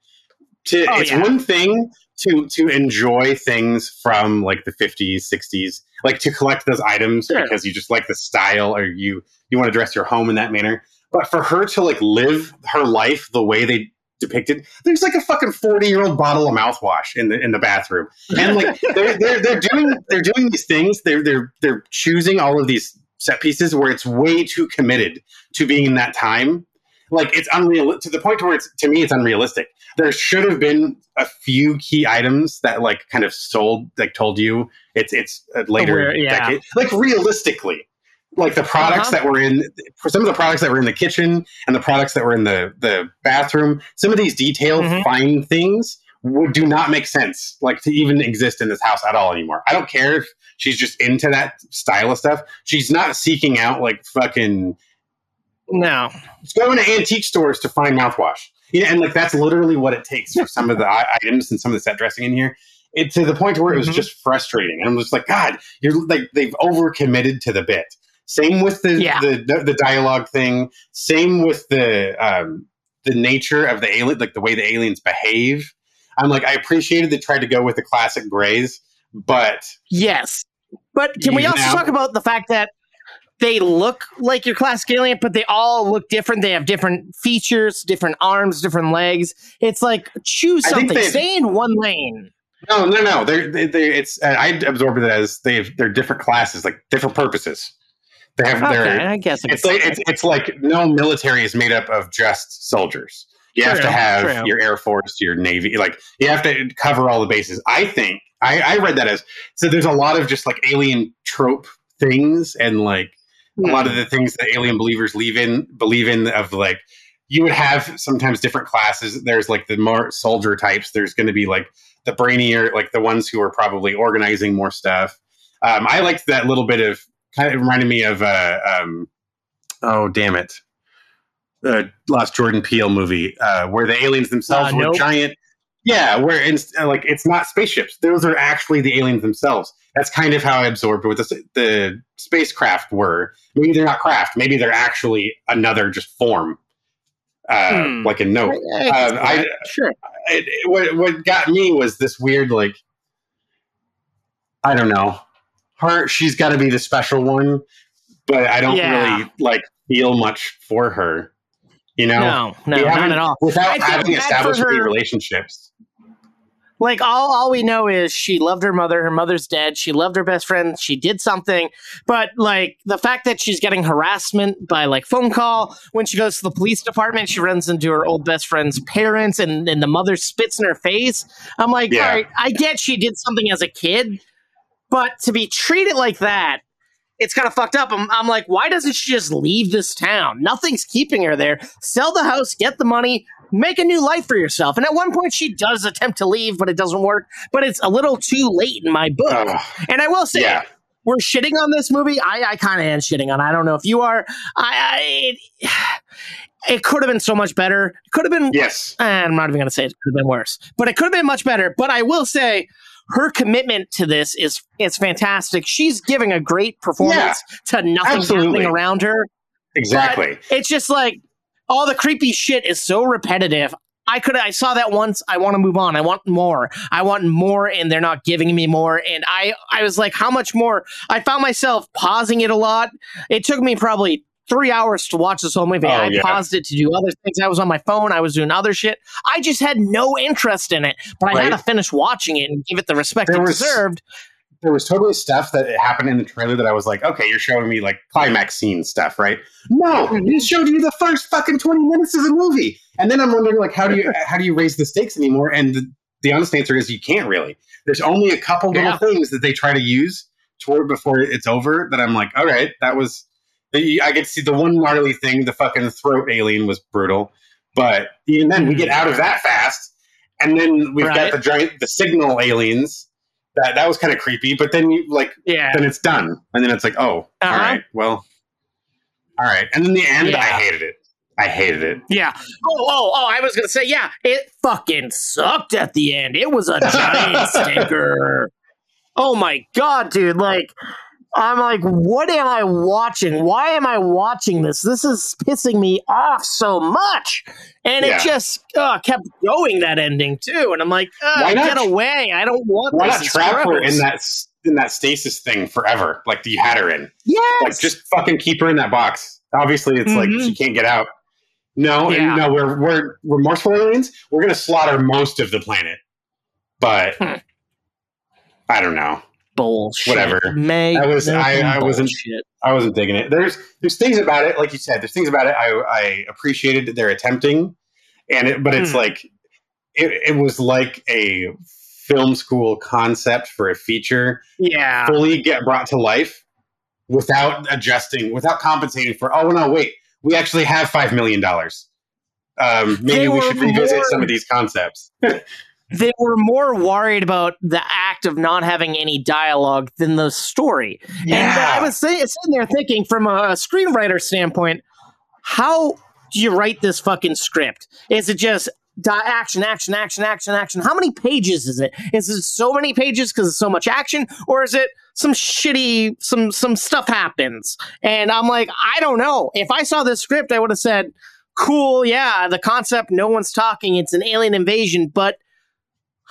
To Oh, it's yeah. one thing to to enjoy things from like the 50s 60s like to collect those items Sure. because you just like the style or you you want to dress your home in that manner but for her to like live her life the way they depicted there's like a fucking 40 year old bottle of mouthwash in the in the bathroom. And like (laughs) they're, they're they're doing they're doing these things. They're they're they're choosing all of these set pieces where it's way too committed to being in that time. Like it's unreal to the point where it's to me it's unrealistic. There should have been a few key items that like kind of sold like told you it's it's a later Where- yeah. decade like realistically like the products Uh-huh. that were in for some of the products that were in the kitchen and the products that were in the the bathroom some of these detailed Mhm. fine things would do not make sense like to even exist in this house at all anymore i don't care if she's just into that style of stuff she's not seeking out like fucking no Let's go into antique stores to find mouthwash. Yeah, and like that's literally what it takes for some of the items and some of the set dressing in here. It to the point where it was Mhm. just frustrating. And I'm just like, God, you're like they've overcommitted to the bit. Same with the Yeah. the, the the dialogue thing. Same with the um the nature of the alien, like the way the aliens behave. I'm like, I appreciated they tried to go with the classic grays, but Yes. But can we also now- talk about the fact that they look like your classic alien, but they all look different. They have different features, different arms, different legs. It's like choose something. Stay in one lane. No, no, no. They're they, they it's uh, I absorbed it as they they're different classes, like different purposes. They have Okay, their I guess it's like it's, it's like no military is made up of just soldiers. You have to have true. your air force, your navy, like you have to cover all the bases. I think I, I read that as so. There's a lot of just like alien trope things and like a lot of the things that alien believers believe in believe in of like you would have sometimes different classes there's like the more soldier types there's going to be like the brainier like the ones who are probably organizing more stuff um, i liked that little bit of kind of reminded me of uh, um, oh damn it. The last jordan peele movie uh, where the aliens themselves Uh, were Nope. giant. Yeah where it's uh, like it's not spaceships. Those are actually the aliens themselves. That's kind of how i absorbed what the, the spacecraft were. Maybe they're not craft. Maybe they're actually another just form uh, Hmm. like a note. I- I uh, I, sure. it, it- what, what got me was this weird like i don't know her she's got to be the special one but i don't Yeah. really like feel much for her you know No, no, not at all. Without having established her. relationships Like all, all we know is she loved her mother. Her mother's dead. She loved her best friend. She did something, but like the fact that she's getting harassment by like phone call when she goes to the police department, she runs into her old best friend's parents, and and the mother spits in her face. I'm like, Yeah. all right, I get she did something as a kid, but to be treated like that. It's kind of fucked up. I'm, I'm like, why doesn't she just leave this town? Nothing's keeping her there. Sell the house, get the money, make a new life for yourself. And at one point, she does attempt to leave, but it doesn't work. But it's a little too late in my book. Ugh. and I will say, Yeah. we're shitting on this movie. I, I kind of am shitting on. it. I don't know if you are. I, I it, it could have been so much better. It could have been. yes eh, I'm not even going to say it could have been worse, but it could have been much better. But I will say. Her commitment to this is is fantastic. She's giving a great performance to nothing absolutely. happening around her. exactly it's just like all the creepy shit is so repetitive. I could I saw that once. I want to move on. I want more. I want more, and they're not giving me more. And I I was like, how much more? I found myself pausing it a lot. It took me probably three hours to watch this whole movie. Oh, I yeah. paused it to do other things. I was on my phone. I was doing other shit. I just had no interest in it. But I had to finish watching it and give it the respect There it was- deserved. there was totally stuff that happened in the trailer that I was like, okay, you're showing me like climax scene stuff, right? No, it showed you the first fucking twenty minutes of the movie, and then I'm wondering like, how do you how do you raise the stakes anymore? And the, the honest answer is you can't really. There's only a couple little Yeah. things that they try to use toward before it's over that I'm like, all right, that was. I could see the one gnarly thing, the fucking throat alien was brutal, but even then we get out of that fast, and then we've Right. got the giant, the signal aliens. That that was kind of creepy, but then you like Yeah. then it's done, and then it's like, oh, all Uh-huh. right, well, all right, and then the end, I hated it. I hated it. Yeah. Oh, oh, oh, I was going to say, yeah, it fucking sucked at the end. It was a giant (laughs) stinker. Oh my God, dude. Like, I'm like, what am I watching? Why am I watching this? This is pissing me off so much. And Yeah. it just uh, kept going, that ending, too. And I'm like, uh, Why not- get away. I don't want Why this. not trap her in that in that stasis thing forever, like you had her in? Yes. Like just fucking keep her in that box. Obviously, it's like Mhm. she can't get out. No, Yeah. no, we're we're remorseful aliens. We're gonna slaughter most of the planet, but Hmm. I don't know. Bullshit. Whatever. I was I, I wasn't. I wasn't digging it. There's there's things about it, like you said. There's things about it I I appreciated that they're attempting, and it, but it's Hmm. like it, it was like a film school concept for a feature Yeah. fully get brought to life without adjusting, without compensating for. Oh no, wait, we actually have five million dollars. Um, maybe They we should revisit more- some of these concepts. (laughs) they were more worried about the act of not having any dialogue than the story. And uh, I was sitting there thinking, from a, screenwriter standpoint, how do you write this fucking script? Is it just di- action, action, action, action, action? How many pages is it? Is it so many pages because it's so much action, or is it some shitty, some some stuff happens? And I'm like, I don't know. If I saw this script, I would have said, "Cool, yeah, the concept, no one's talking, it's an alien invasion," but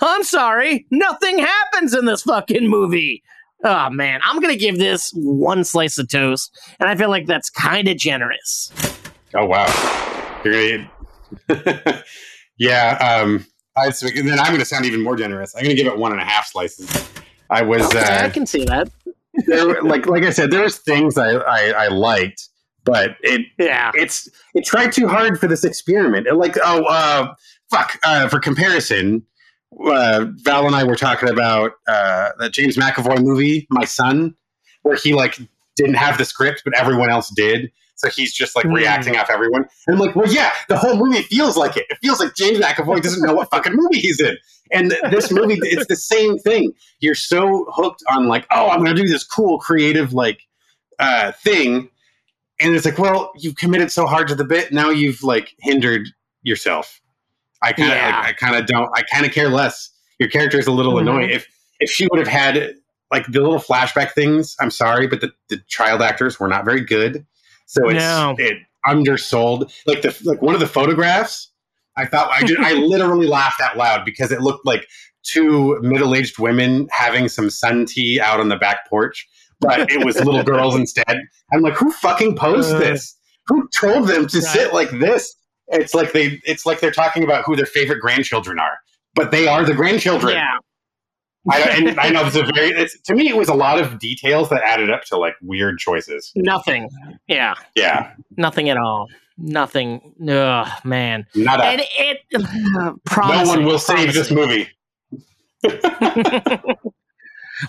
I'm sorry, nothing happens in this fucking movie. Oh man, I'm gonna give this one slice of toast, and I feel like that's kind of generous. Oh wow, you're gonna. (laughs) yeah, um, I, so then I'm going to sound even more generous. I'm going to give it one and a half slices. I was. Okay, uh, I can see that. there, like like I said, there was things I, I, I liked, but it yeah it's it tried too hard for this experiment. It like oh uh, fuck uh, for comparison, uh, Val and I were talking about uh, that James McAvoy movie, My Son, where he like didn't have the script, but everyone else did. So he's just like Mm. reacting off everyone. And I'm like, well, yeah, the whole movie feels like it. It feels like James McAvoy doesn't know what fucking movie he's in. And this movie, (laughs) it's the same thing. You're so hooked on like, oh, I'm going to do this cool, creative like uh, thing, and it's like, well, you've committed so hard to the bit. Now you've like hindered yourself. I kind of, Yeah. I kind of don't. I kind of care less. Your character is a little Mhm. annoying. If if she would have had like the little flashback things, I'm sorry, but the, the child actors were not very good. So it's No. it undersold. Like the like one of the photographs, I thought I just I (laughs) literally laughed out loud because it looked like two middle aged women having some sun tea out on the back porch, but it was little (laughs) girls instead. I'm like, who fucking posed Uh. this? Who told them to Right. sit like this? It's like they it's like they're talking about who their favorite grandchildren are, but they are the grandchildren. Yeah. I, and I know it's a very it's, to me it was a lot of details that added up to like weird choices. Nothing. Yeah. Yeah, Nothing at all. Nothing. Ugh, man. not And it. (sighs) no promising, one will save this movie. (laughs)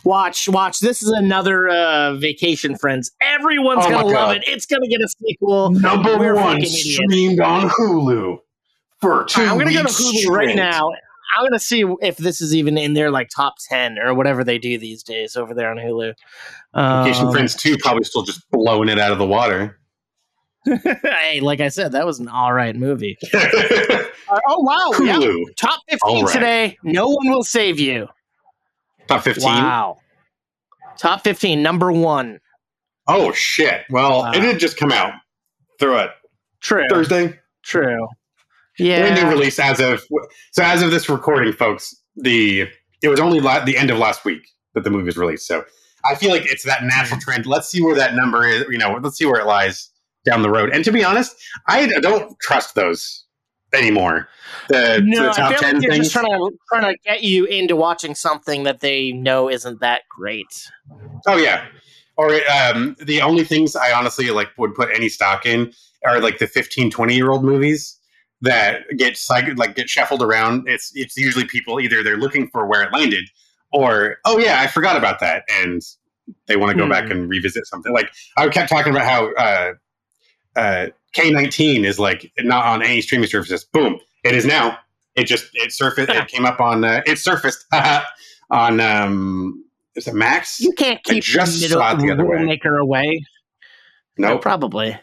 Watch, watch. This is another uh, vacation, friends. Everyone's Oh gonna love God. it. It's gonna get a sequel. Number We're one streamed on Hulu for two I'm gonna go to Hulu right now. I'm gonna see if this is even in their like top ten or whatever they do these days over there on Hulu. Vacation Um, Friends two probably still just blowing it out of the water. (laughs) hey, like I said, that was an all right movie. (laughs) Uh, oh wow! Hulu Top fifteen right. today. No one will save you. Top fifteen. Wow. Top fifteen, number one. Oh shit! Well, Wow. it did just come out. through it True. Thursday. True. Brand new release as of so as of this recording, folks. The it was only la- the end of last week that the movie was released. So I feel like it's that natural trend. Let's see where that number is. You know, let's see where it lies down the road. And to be honest, I don't trust those anymore. The, No, the I top feel ten like they're things. just trying to trying to get you into watching something that they know isn't that great. Oh yeah. Or um, the only things I honestly like would put any stock in are like the 15, 20 year old movies that get like get shuffled around. It's it's usually people either they're looking for where it landed, or oh yeah, I forgot about that, and they want to go Hmm. back and revisit something. Like I kept talking about how uh, uh, K nineteen is like not on any streaming services. Boom, it is now. It just it surfaced. it came up on uh, it surfaced (laughs) on um is it Max? You can't I keep just middle saw it the other way. maker away. No, No, probably.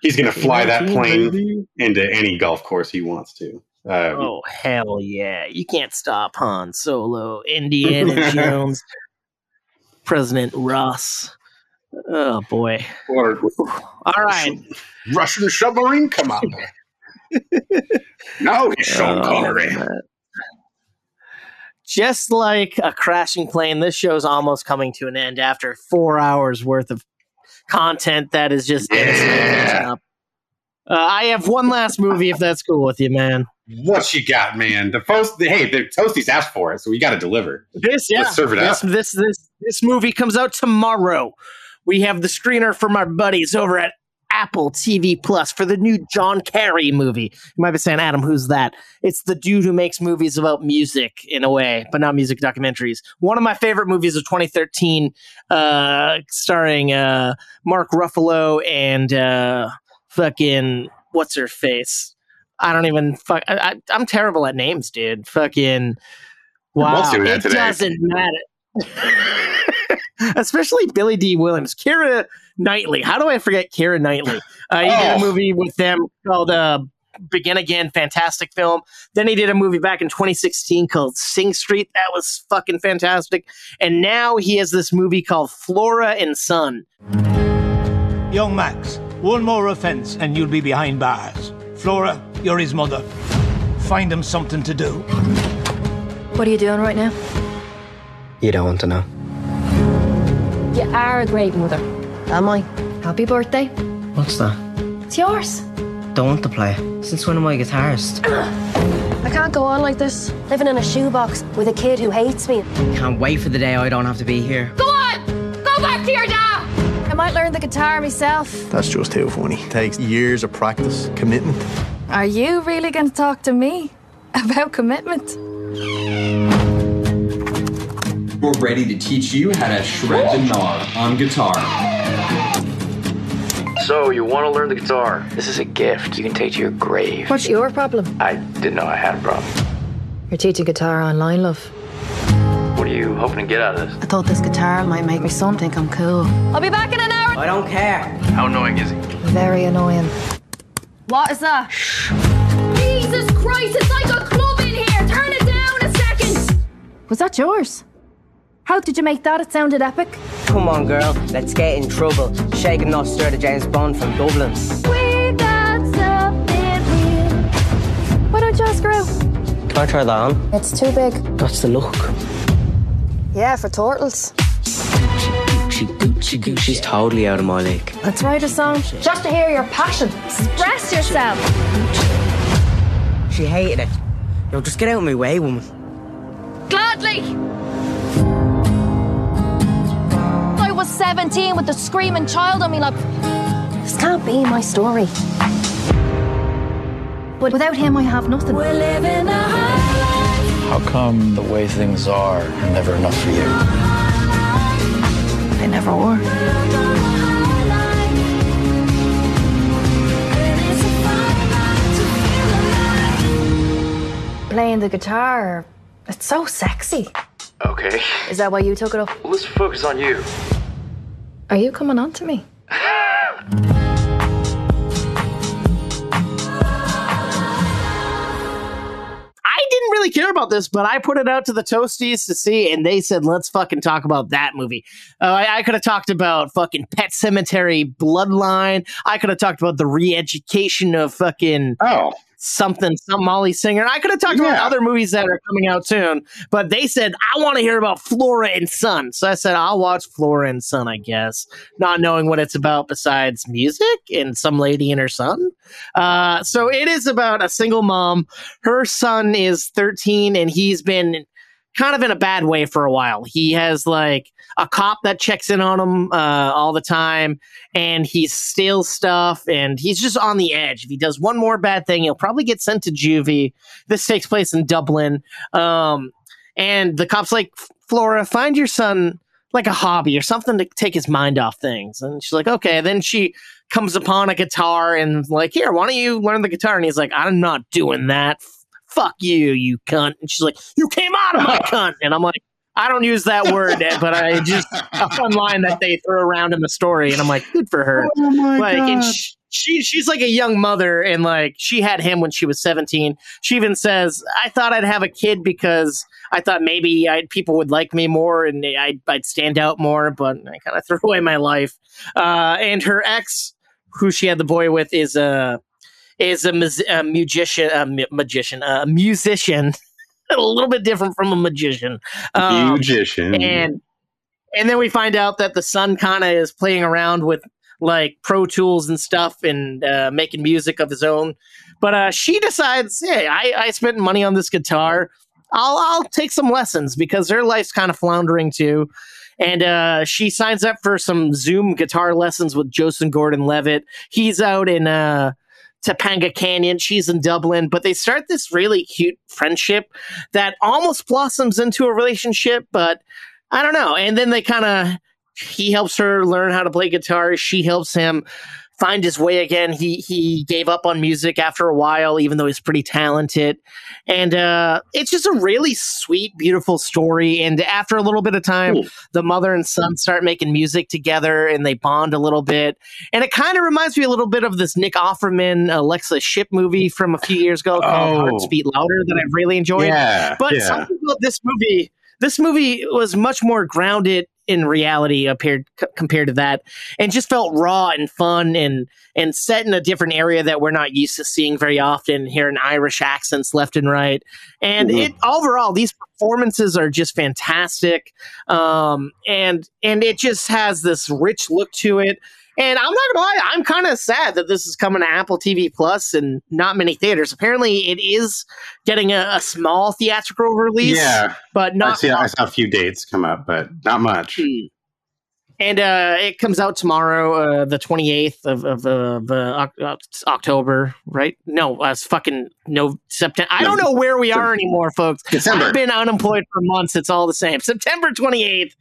he's gonna fly that plane baby. into any golf course he wants to. Um, Oh hell yeah! You can't stop Han Solo, Indiana (laughs) Jones, President Ross. Oh boy! or All right, Russian submarine commander. (laughs) no, he's Sean Oh, Connery. man. Just like a crashing plane, this show's almost coming to an end after four hours worth of content that is just Yeah. up. Uh, I have one last movie, if that's cool with you, man. What you got, man? The post, hey, the toasties asked for it, so we got to deliver. This, yeah, Let's serve it this, up. this, this, this movie comes out tomorrow. We have the screener from our buddies over at Apple TV Plus for the new John Carney movie. You might be saying, Adam, who's that? It's the dude who makes movies about music in a way, but not music documentaries. One of my favorite movies of 2013, uh, starring uh, Mark Ruffalo and uh, fucking what's her face. I don't even fuck. I, I'm terrible at names, dude. Fucking wow. Let's do that it today. doesn't matter. (laughs) (laughs) Especially Billy Dee Williams, Keira Knightley. How do I forget Keira Knightley? Uh, he did a Oh. movie with them called uh, Begin Again, fantastic film. Then he did a movie back in 2016 called Sing Street. That was fucking fantastic. And now he has this movie called Flora and Son. Young Max, one more offense and you'll be behind bars. Flora, you're his mother. Find him something to do. What are you doing right now? You don't want to know. You are a great mother. Am I? Happy birthday. What's that? It's yours. Don't want to play. Since when am I a guitarist? I can't go on like this, living in a shoebox with a kid who hates me. Can't wait for the day I don't have to be here. Go on! Go back to your dad! I might learn the guitar myself. That's just too funny. Takes years of practice, commitment. Are you really going to talk to me (laughs) about commitment? We're ready to teach you how to shred the gnar on guitar. So, you want to learn the guitar? This is a gift you can take to your grave. What's your problem? I didn't know I had a problem. You're teaching guitar online, love. What are you hoping to get out of this? I thought this guitar might make my son think I'm cool. I'll be back in an hour. I don't care. How annoying is he? Very annoying. What is that? Jesus Christ, it's like a club in here! Turn it down a second! Was that yours? How did you make that? It sounded epic. Come on, girl. Let's get in trouble. Shake and not stir the James Bond from Dublin. We got something real. Why don't you ask her out? Can I try that on? It's too big. That's the look. Yeah, for turtles. She, she, she's totally out of my league. Let's write a song just to hear your passion. Express yourself. She hated it. Yo, just get out of my way, woman. Gladly! Was 17 with the screaming child on me like, this can't be my story. But without him, I have nothing. We're living a How come the way things are are never enough for you? They never were. Playing the guitar, it's so sexy. Okay. Is that why you took it up? Let's focus on you. Are you coming on to me? I didn't really care about this, but I put it out to the Toasties to see, and they said, let's fucking talk about that movie. Uh, I, I could have talked about fucking Pet Sematary Bloodline. I could have talked about the re education of fucking. Oh. Something, some Molly Singer. I could have talked about other movies that are coming out soon, but they said, I want to hear about Flora and Son. So I said, I'll watch Flora and Son, I guess, not knowing what it's about besides music and some lady and her son. Uh, so it is about a single mom. Her son is 13 and he's been kind of in a bad way for a while. He has like a cop that checks in on him uh, all the time and he steals stuff and he's just on the edge. If he does one more bad thing, he'll probably get sent to juvie. This takes place in Dublin. Um, and the cop's like, Flora, find your son like a hobby or something to take his mind off things. And she's like, okay. Then she comes upon a guitar and like, here, why don't you learn the guitar? And he's like, I'm not doing that. Fuck you, you cunt. And she's like, you came out of my (laughs) cunt. And I'm like, I don't use that word, but I just a fun line that they throw around in the story, and I'm like, good for her. Oh like, and she, she she's like a young mother, and like she had him when she was 17. She even says, I thought I'd have a kid because I thought maybe I people would like me more and I'd, I'd stand out more, but I kind of threw away my life. Uh, and her ex, who she had the boy with, is a is a, a musician, a mu- magician, a musician. (laughs) a little bit different from a magician. Um, Magician. and and then we find out that the son kind of is playing around with like pro tools and stuff and uh, making music of his own but uh, she decides hey I, I spent money on this guitar i'll i'll take some lessons because her life's kind of floundering too and uh, she signs up for some zoom guitar lessons with joseph gordon levitt he's out in uh, Topanga Canyon. She's in Dublin, but they start this really cute friendship that almost blossoms into a relationship, but I don't know. And then they kind of, he helps her learn how to play guitar. She helps him find his way again. He he gave up on music after a while, even though he's pretty talented. And uh, it's just a really sweet, beautiful story. And after a little bit of time, the mother and son start making music together, and they bond a little bit. And it kind of reminds me a little bit of this Nick Offerman, Alexa Ship movie from a few years ago called Oh. Hearts Beat Louder that I've really enjoyed. Yeah, but yeah. something about this movie. This movie was much more grounded in reality appeared c- compared to that, and just felt raw and fun and and set in a different area that we're not used to seeing very often. Hearing Irish accents left and right, and Mhm. it overall these performances are just fantastic, um, and and it just has this rich look to it. And I'm not gonna lie, I'm kind of sad that this is coming to Apple TV Plus and not many theaters. Apparently, it is getting a, a small theatrical release. Yeah, but I, not see, I saw a few dates come up, but not much. and uh, it comes out tomorrow, uh, the 28th of, of, of uh, uh, October, right? No, uh, it's fucking no September. I don't know where we are anymore, folks. December. I've been unemployed for months. It's all the same. September 28th.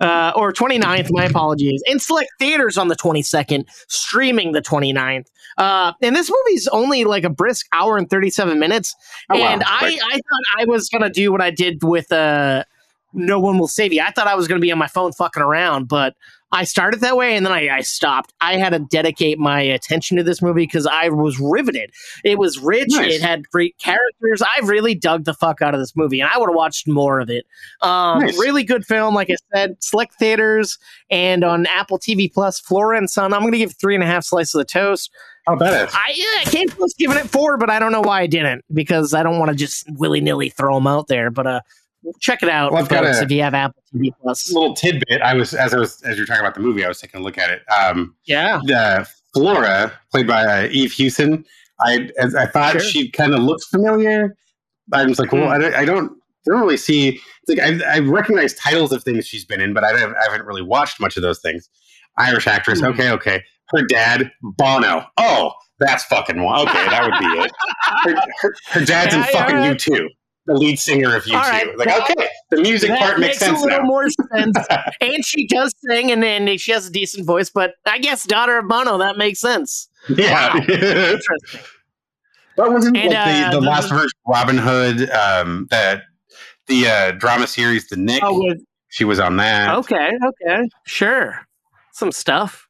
Uh, or 29th, my apologies. In select theaters on the 22nd, streaming the 29th. Uh, and this movie's only like a brisk hour and 37 minutes. Oh, wow. and I, I thought I was going to do what I did with uh, No One Will Save You. I thought I was going to be on my phone fucking around, but I started that way and then I, I stopped. I had to dedicate my attention to this movie because I was riveted. It was rich. Nice. It had great characters. I really dug the fuck out of this movie and I would have watched more of it. Um, Nice. Really good film, like I said, select theaters and on Apple TV Plus, Flora and Son. I'm going to give three and a half slices of toast. How badass. I, yeah, I came close giving it four, but I don't know why I didn't because I don't want to just willy nilly throw them out there. But uh, check it out, Well, I've got folks, a- if you have Apple TV Plus. little tidbit. I was as I was as you're talking about the movie, I was taking a look at it. Um, Yeah. the Flora, played by uh, Eve Hewson. I as I thought Sure. she kind of looked familiar. I was like, well, Hmm. I don't, I don't, I don't really see. It's like I, I recognize titles of things she's been in, but I, don't, I haven't really watched much of those things. Irish actress. Hmm. Okay, okay. Her dad, Bono. Oh, that's fucking one. Okay, that would be it. (laughs) Her, her, her dad's in fucking U2. The lead singer of you All two. right, Like, well, okay, the music that part makes, sense a little now. more sense. (laughs) and she does sing, and then she has a decent voice. But I guess daughter of Bono, that makes sense. Yeah. Wow. (laughs) Interesting. What wasn't And, like uh, the, the the- last version, of Robin Hood, um, the the uh, drama series, The Knick. Oh, with- she was on that. Okay, okay, sure, some stuff.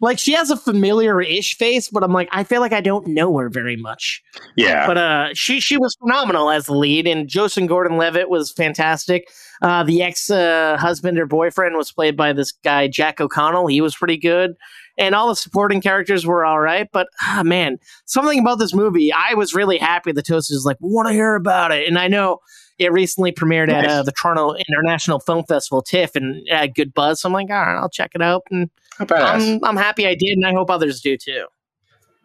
Like she has a familiar-ish face, but I'm like, I feel like I don't know her very much. Yeah. But uh, she she was phenomenal as the lead, and Joseph Gordon-Levitt was fantastic. Uh, the ex uh, husband or boyfriend was played by this guy Jack O'Connell. He was pretty good, and all the supporting characters were all right. But ah, man, something about this movie, I was really happy. The Toast is like, we want to hear about it, and I know it recently premiered at uh, the Toronto International Film Festival (TIFF) and it had good buzz. So I'm like, all right, I'll check it out, and I'm I'm happy I did, and I hope others do too.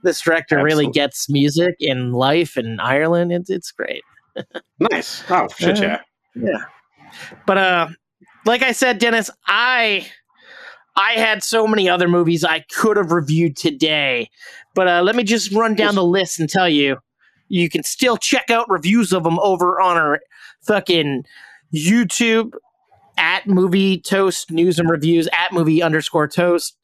This director really gets music and life in Ireland. It's it's great. nice. Oh shit, Uh, yeah. Yeah. But uh like I said, Dennis, I I had so many other movies I could have reviewed today. But uh let me just run down the list and tell you you can still check out reviews of them over on our fucking YouTube at movie toast news and reviews at movie underscore toast.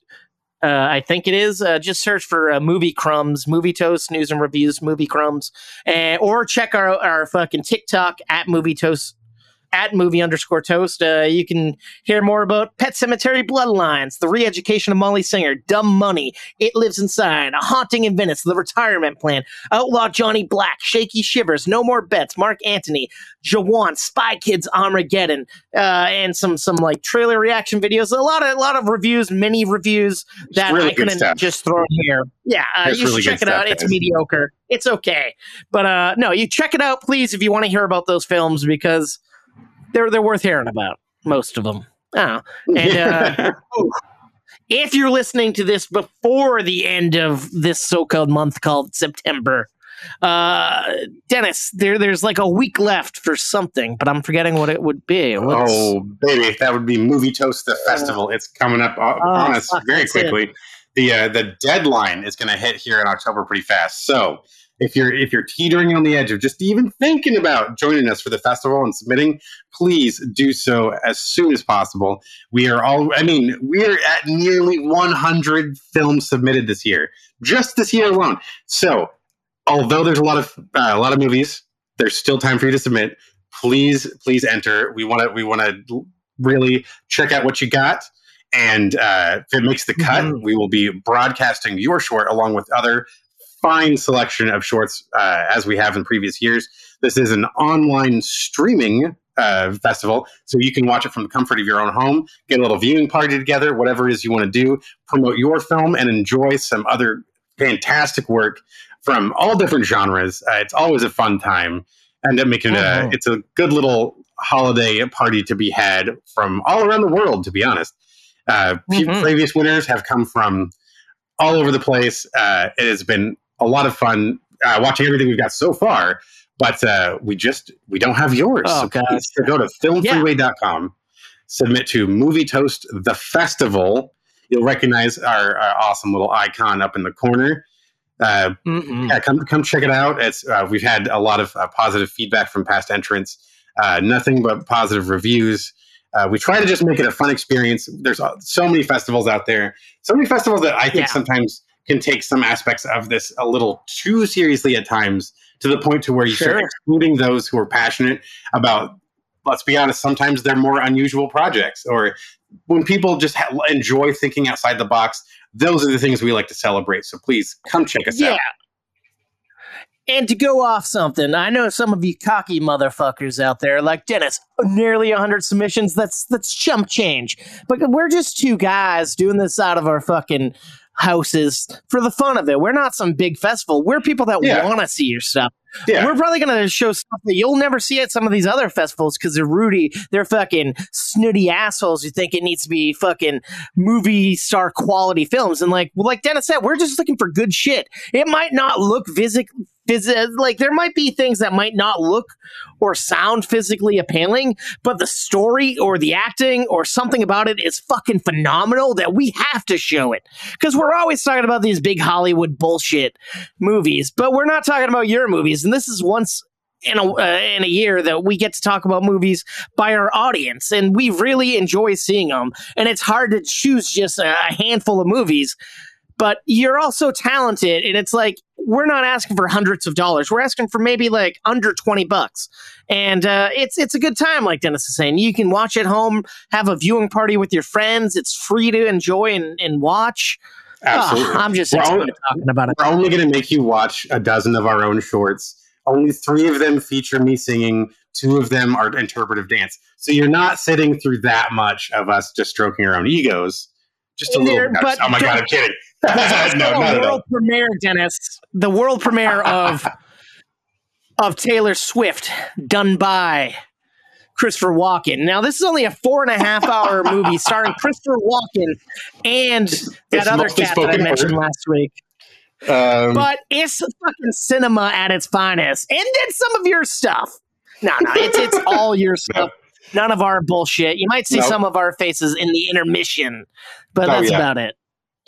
Uh, I think it is. Uh, just search for uh, movie crumbs, movie toast news and reviews, movie crumbs, and or check our our fucking TikTok at movie toast at movie underscore toast. Uh, you can hear more about Pet Sematary Bloodlines, The Re-Education of Molly Singer, Dumb Money, It Lives Inside, A Haunting in Venice, The Retirement Plan, Outlaw Johnny Black, Shaky Shivers, No More Bets, Mark Antony, Jawan, Spy Kids, Armageddon, uh, and some some like trailer reaction videos. A lot of a lot of reviews, many reviews that really I couldn't just throw in here. Yeah, uh, you should good check it out. It's mediocre. It's okay, but uh, no, you check it out, please, if you want to hear about those films because they're they're worth hearing about. Most of them. Oh, and uh, (laughs) if you're listening to this before the end of this so-called month called September, uh, Dennis, there there's like a week left for something, but I'm forgetting what it would be. What's- Oh, baby, that would be Movie Toast the Festival. it's coming up o- Oh, on us fuck, very that's it. quickly. The uh, the deadline is going to hit here in October pretty fast. So if you're if you're teetering on the edge of just even thinking about joining us for the festival and submitting, please do so as soon as possible. We are all I mean, we're at nearly 100 films submitted this year, just this year alone. So although there's a lot of uh, a lot of movies, there's still time for you to submit. Please, please enter. We want to we want to really check out what you got, and uh, if it makes the cut, Mm-hmm. we will be broadcasting your short along with other fine selection of shorts uh, as we have in previous years. This is an online streaming. uh, festival. So you can watch it from the comfort of your own home, get a little viewing party together, whatever it is you want to do, promote your film, and enjoy some other fantastic work from all different genres. Uh, it's always a fun time. End up making a it's a good little holiday party to be had from all around the world. To be honest, uh, Mhm. previous winners have come from all over the place. Uh, it has been a lot of fun uh, watching everything we've got so far. But uh, we just we don't have yours. Oh, so go to filmfreeway.com, submit to Movie Toast the Festival. You'll recognize our, our awesome little icon up in the corner. Uh, yeah, come come check it out. It's uh, we've had a lot of uh, positive feedback from past entrants. Uh, nothing but positive reviews. Uh, we try to just make it a fun experience. There's uh, so many festivals out there, so many festivals that I think Yeah. sometimes can take some aspects of this a little too seriously at times, to the point to where you start Sure. excluding those who are passionate about. Let's be honest. Sometimes they're more unusual projects, or when people just ha- enjoy thinking outside the box. Those are the things we like to celebrate. So please come check us Yeah. out. And to go off something, I know some of you cocky motherfuckers out there, like Dennis, nearly 100 submissions. That's that's chump change. But we're just two guys doing this out of our fucking houses for the fun of it. We're not some big festival. We're people that Yeah. want to see your stuff. Yeah. We're probably going to show stuff that you'll never see at some of these other festivals because they're Rudy. They're fucking snooty assholes who think it needs to be fucking movie star quality films. And like, well, like Dennis said, we're just looking for good shit. It might not look physic, phys- like there might be things that might not look or sound physically appealing, but the story or the acting or something about it is fucking phenomenal that we have to show it. Because we're always talking about these big Hollywood bullshit movies, but we're not talking about your movies. And this is once in a uh, in a year that we get to talk about movies by our audience, and we really enjoy seeing them. And it's hard to choose just a, a handful of movies, but you're also talented, and it's like we're not asking for hundreds of dollars. We're asking for maybe like under twenty bucks, and uh, it's it's a good time. Like Dennis is saying, you can watch at home, have a viewing party with your friends. It's free to enjoy and, and watch. Absolutely. Oh, I'm just We're only- talking about it. We're only going to make you watch a dozen of our own shorts. Only three of them feature me singing. Two of them are interpretive dance. So you're not sitting through that much of us just stroking our own egos. Just a And little bit. but oh my god, I'm kidding. (laughs) There's also (laughs) no, a not at world premiere, Dennis. The world premiere of (laughs) of Taylor Swift, done by Christopher Walken. Now, this is only a four and a half hour (laughs) movie starring Christopher Walken and that It's other cat that I mentioned word. last week. Um, But it's fucking cinema at its finest, and then some of your stuff. No, no, it's it's (laughs) all your stuff. None of our bullshit. You might see Nope. some of our faces in the intermission, but Oh, that's yeah. about it.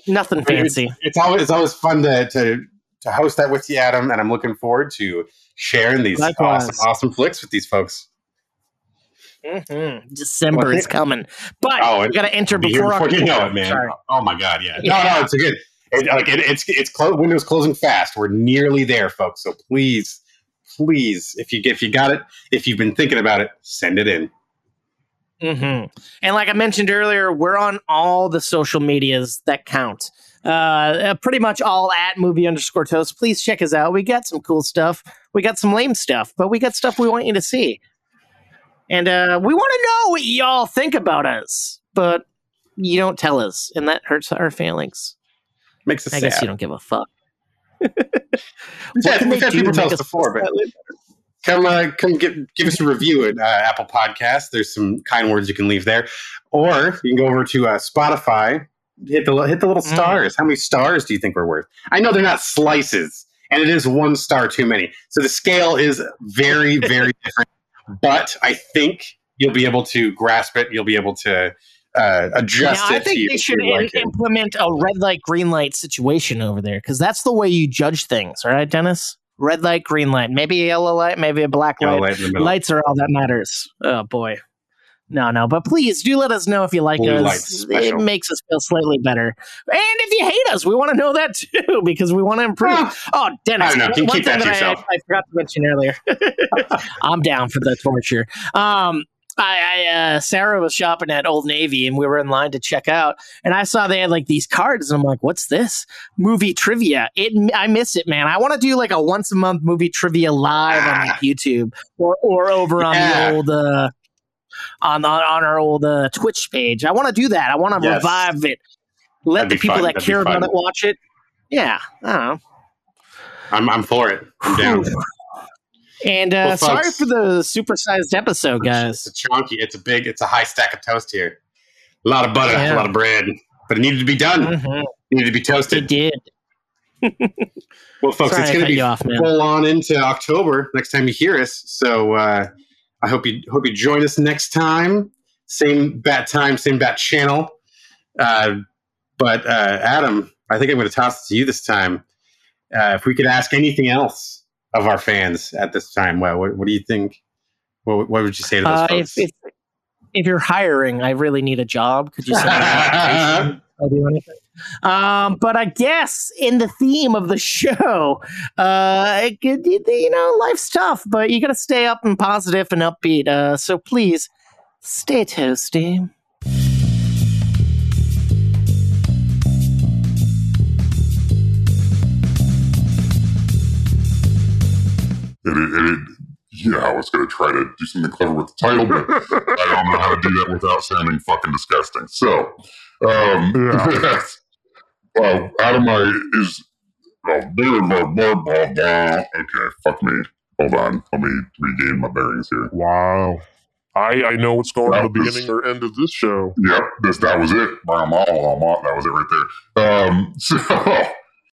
Nothing It's- fancy. It's, always it's always fun to, to to host that with you, Adam, and I'm looking forward to sharing these Likewise. awesome awesome flicks with these folks. Mhm. December is coming, but Oh, we got to enter Be before before you know it, man. Sorry. Oh my god, yeah. Yeah. No, no, it's a good. It, like it, it's it's clo- windows closing fast. We're nearly there, folks. So please, please, if you if you got it, if you've been thinking about it, send it in. hmm And like I mentioned earlier, we're on all the social medias that count. Uh, uh, pretty much all at movie underscore toast. Please check us out. We got some cool stuff. We got some lame stuff, but we got stuff we want you to see. And uh, we want to know what y'all think about us, but you don't tell us, and that hurts our feelings. Makes us I guess you don't give a fuck. (laughs) We've had, we've had people tell us before, but come uh, come give give us a review at uh, Apple Podcasts. There's some kind words you can leave there, or you can go over to uh, Spotify. Hit the hit the little Mm. stars. How many stars do you think we're worth? I know they're not slices, and it is one star too many. So the scale is very very (laughs) different. But I think you'll be able to grasp it. You'll be able to uh, adjust Now, it. I think they should like implement a red light, green light situation over there because that's the way you judge things, right, Dennis? Red light, green light, maybe a yellow light, maybe a black Yellow light. light in the middle. Lights are all that matters. Oh boy. No, no, but please do let us know if you like Blue us. It makes us feel slightly better. And if you hate us, we want to know that too (laughs) because we want to improve. oh, Dennis, know. You one thing that to I. I forgot to mention earlier. (laughs) I'm down for the torture. Um, I, I uh, Sarah was shopping at Old Navy and we were in line to check out, and I saw they had like these cards, and I'm like, "What's this movie trivia?" It I miss it, man. I want to do like a once a month movie trivia live on like YouTube or or over on Yeah. the old uh, on on, on our old uh, Twitch page. I want to do that. I want to Yes. revive it. Let That'd the people fun. that That'd care about it watch it. Yeah, I don't know. I'm I'm for it. I'm down. And uh, Well, sorry for the supersized episode, guys. It's a chunky. It's a big. It's a high stack of toast here. A lot of butter, Yeah. a lot of bread, but it needed to be done. Mhm. Needed to be toasted. It did. Well, folks, Sorry it's going to be off, full on into October next time you hear us. So uh, I hope you hope you join us next time. Same bat time, same bat channel. Uh, but uh, Adam, I think I'm going to toss it to you this time. Uh, if we could ask anything else of our fans at this time, well, what, what do you think? What, what would you say to those Uh, folks? if, if if you're hiring, I really need a job. Could you send me an application? (laughs) I'll do anything. Um, but I guess in the theme of the (laughs) show, uh, it could- you know, life's tough, but you got to stay up and positive and upbeat. Uh, so please stay toasty. And it, and it, yeah, I was going to try to do something clever with the title, but (laughs) I don't know how to do that without sounding fucking disgusting. So, um, (laughs) well, Adamite is of a blah, blah, blah. Okay, fuck me. Hold on. Let me regain my bearings here. Wow. I, I know what's going on at the was- beginning or end of this show. Yep, this that was it. Blah, blah, blah, blah. That was it right there. Um, (laughs) so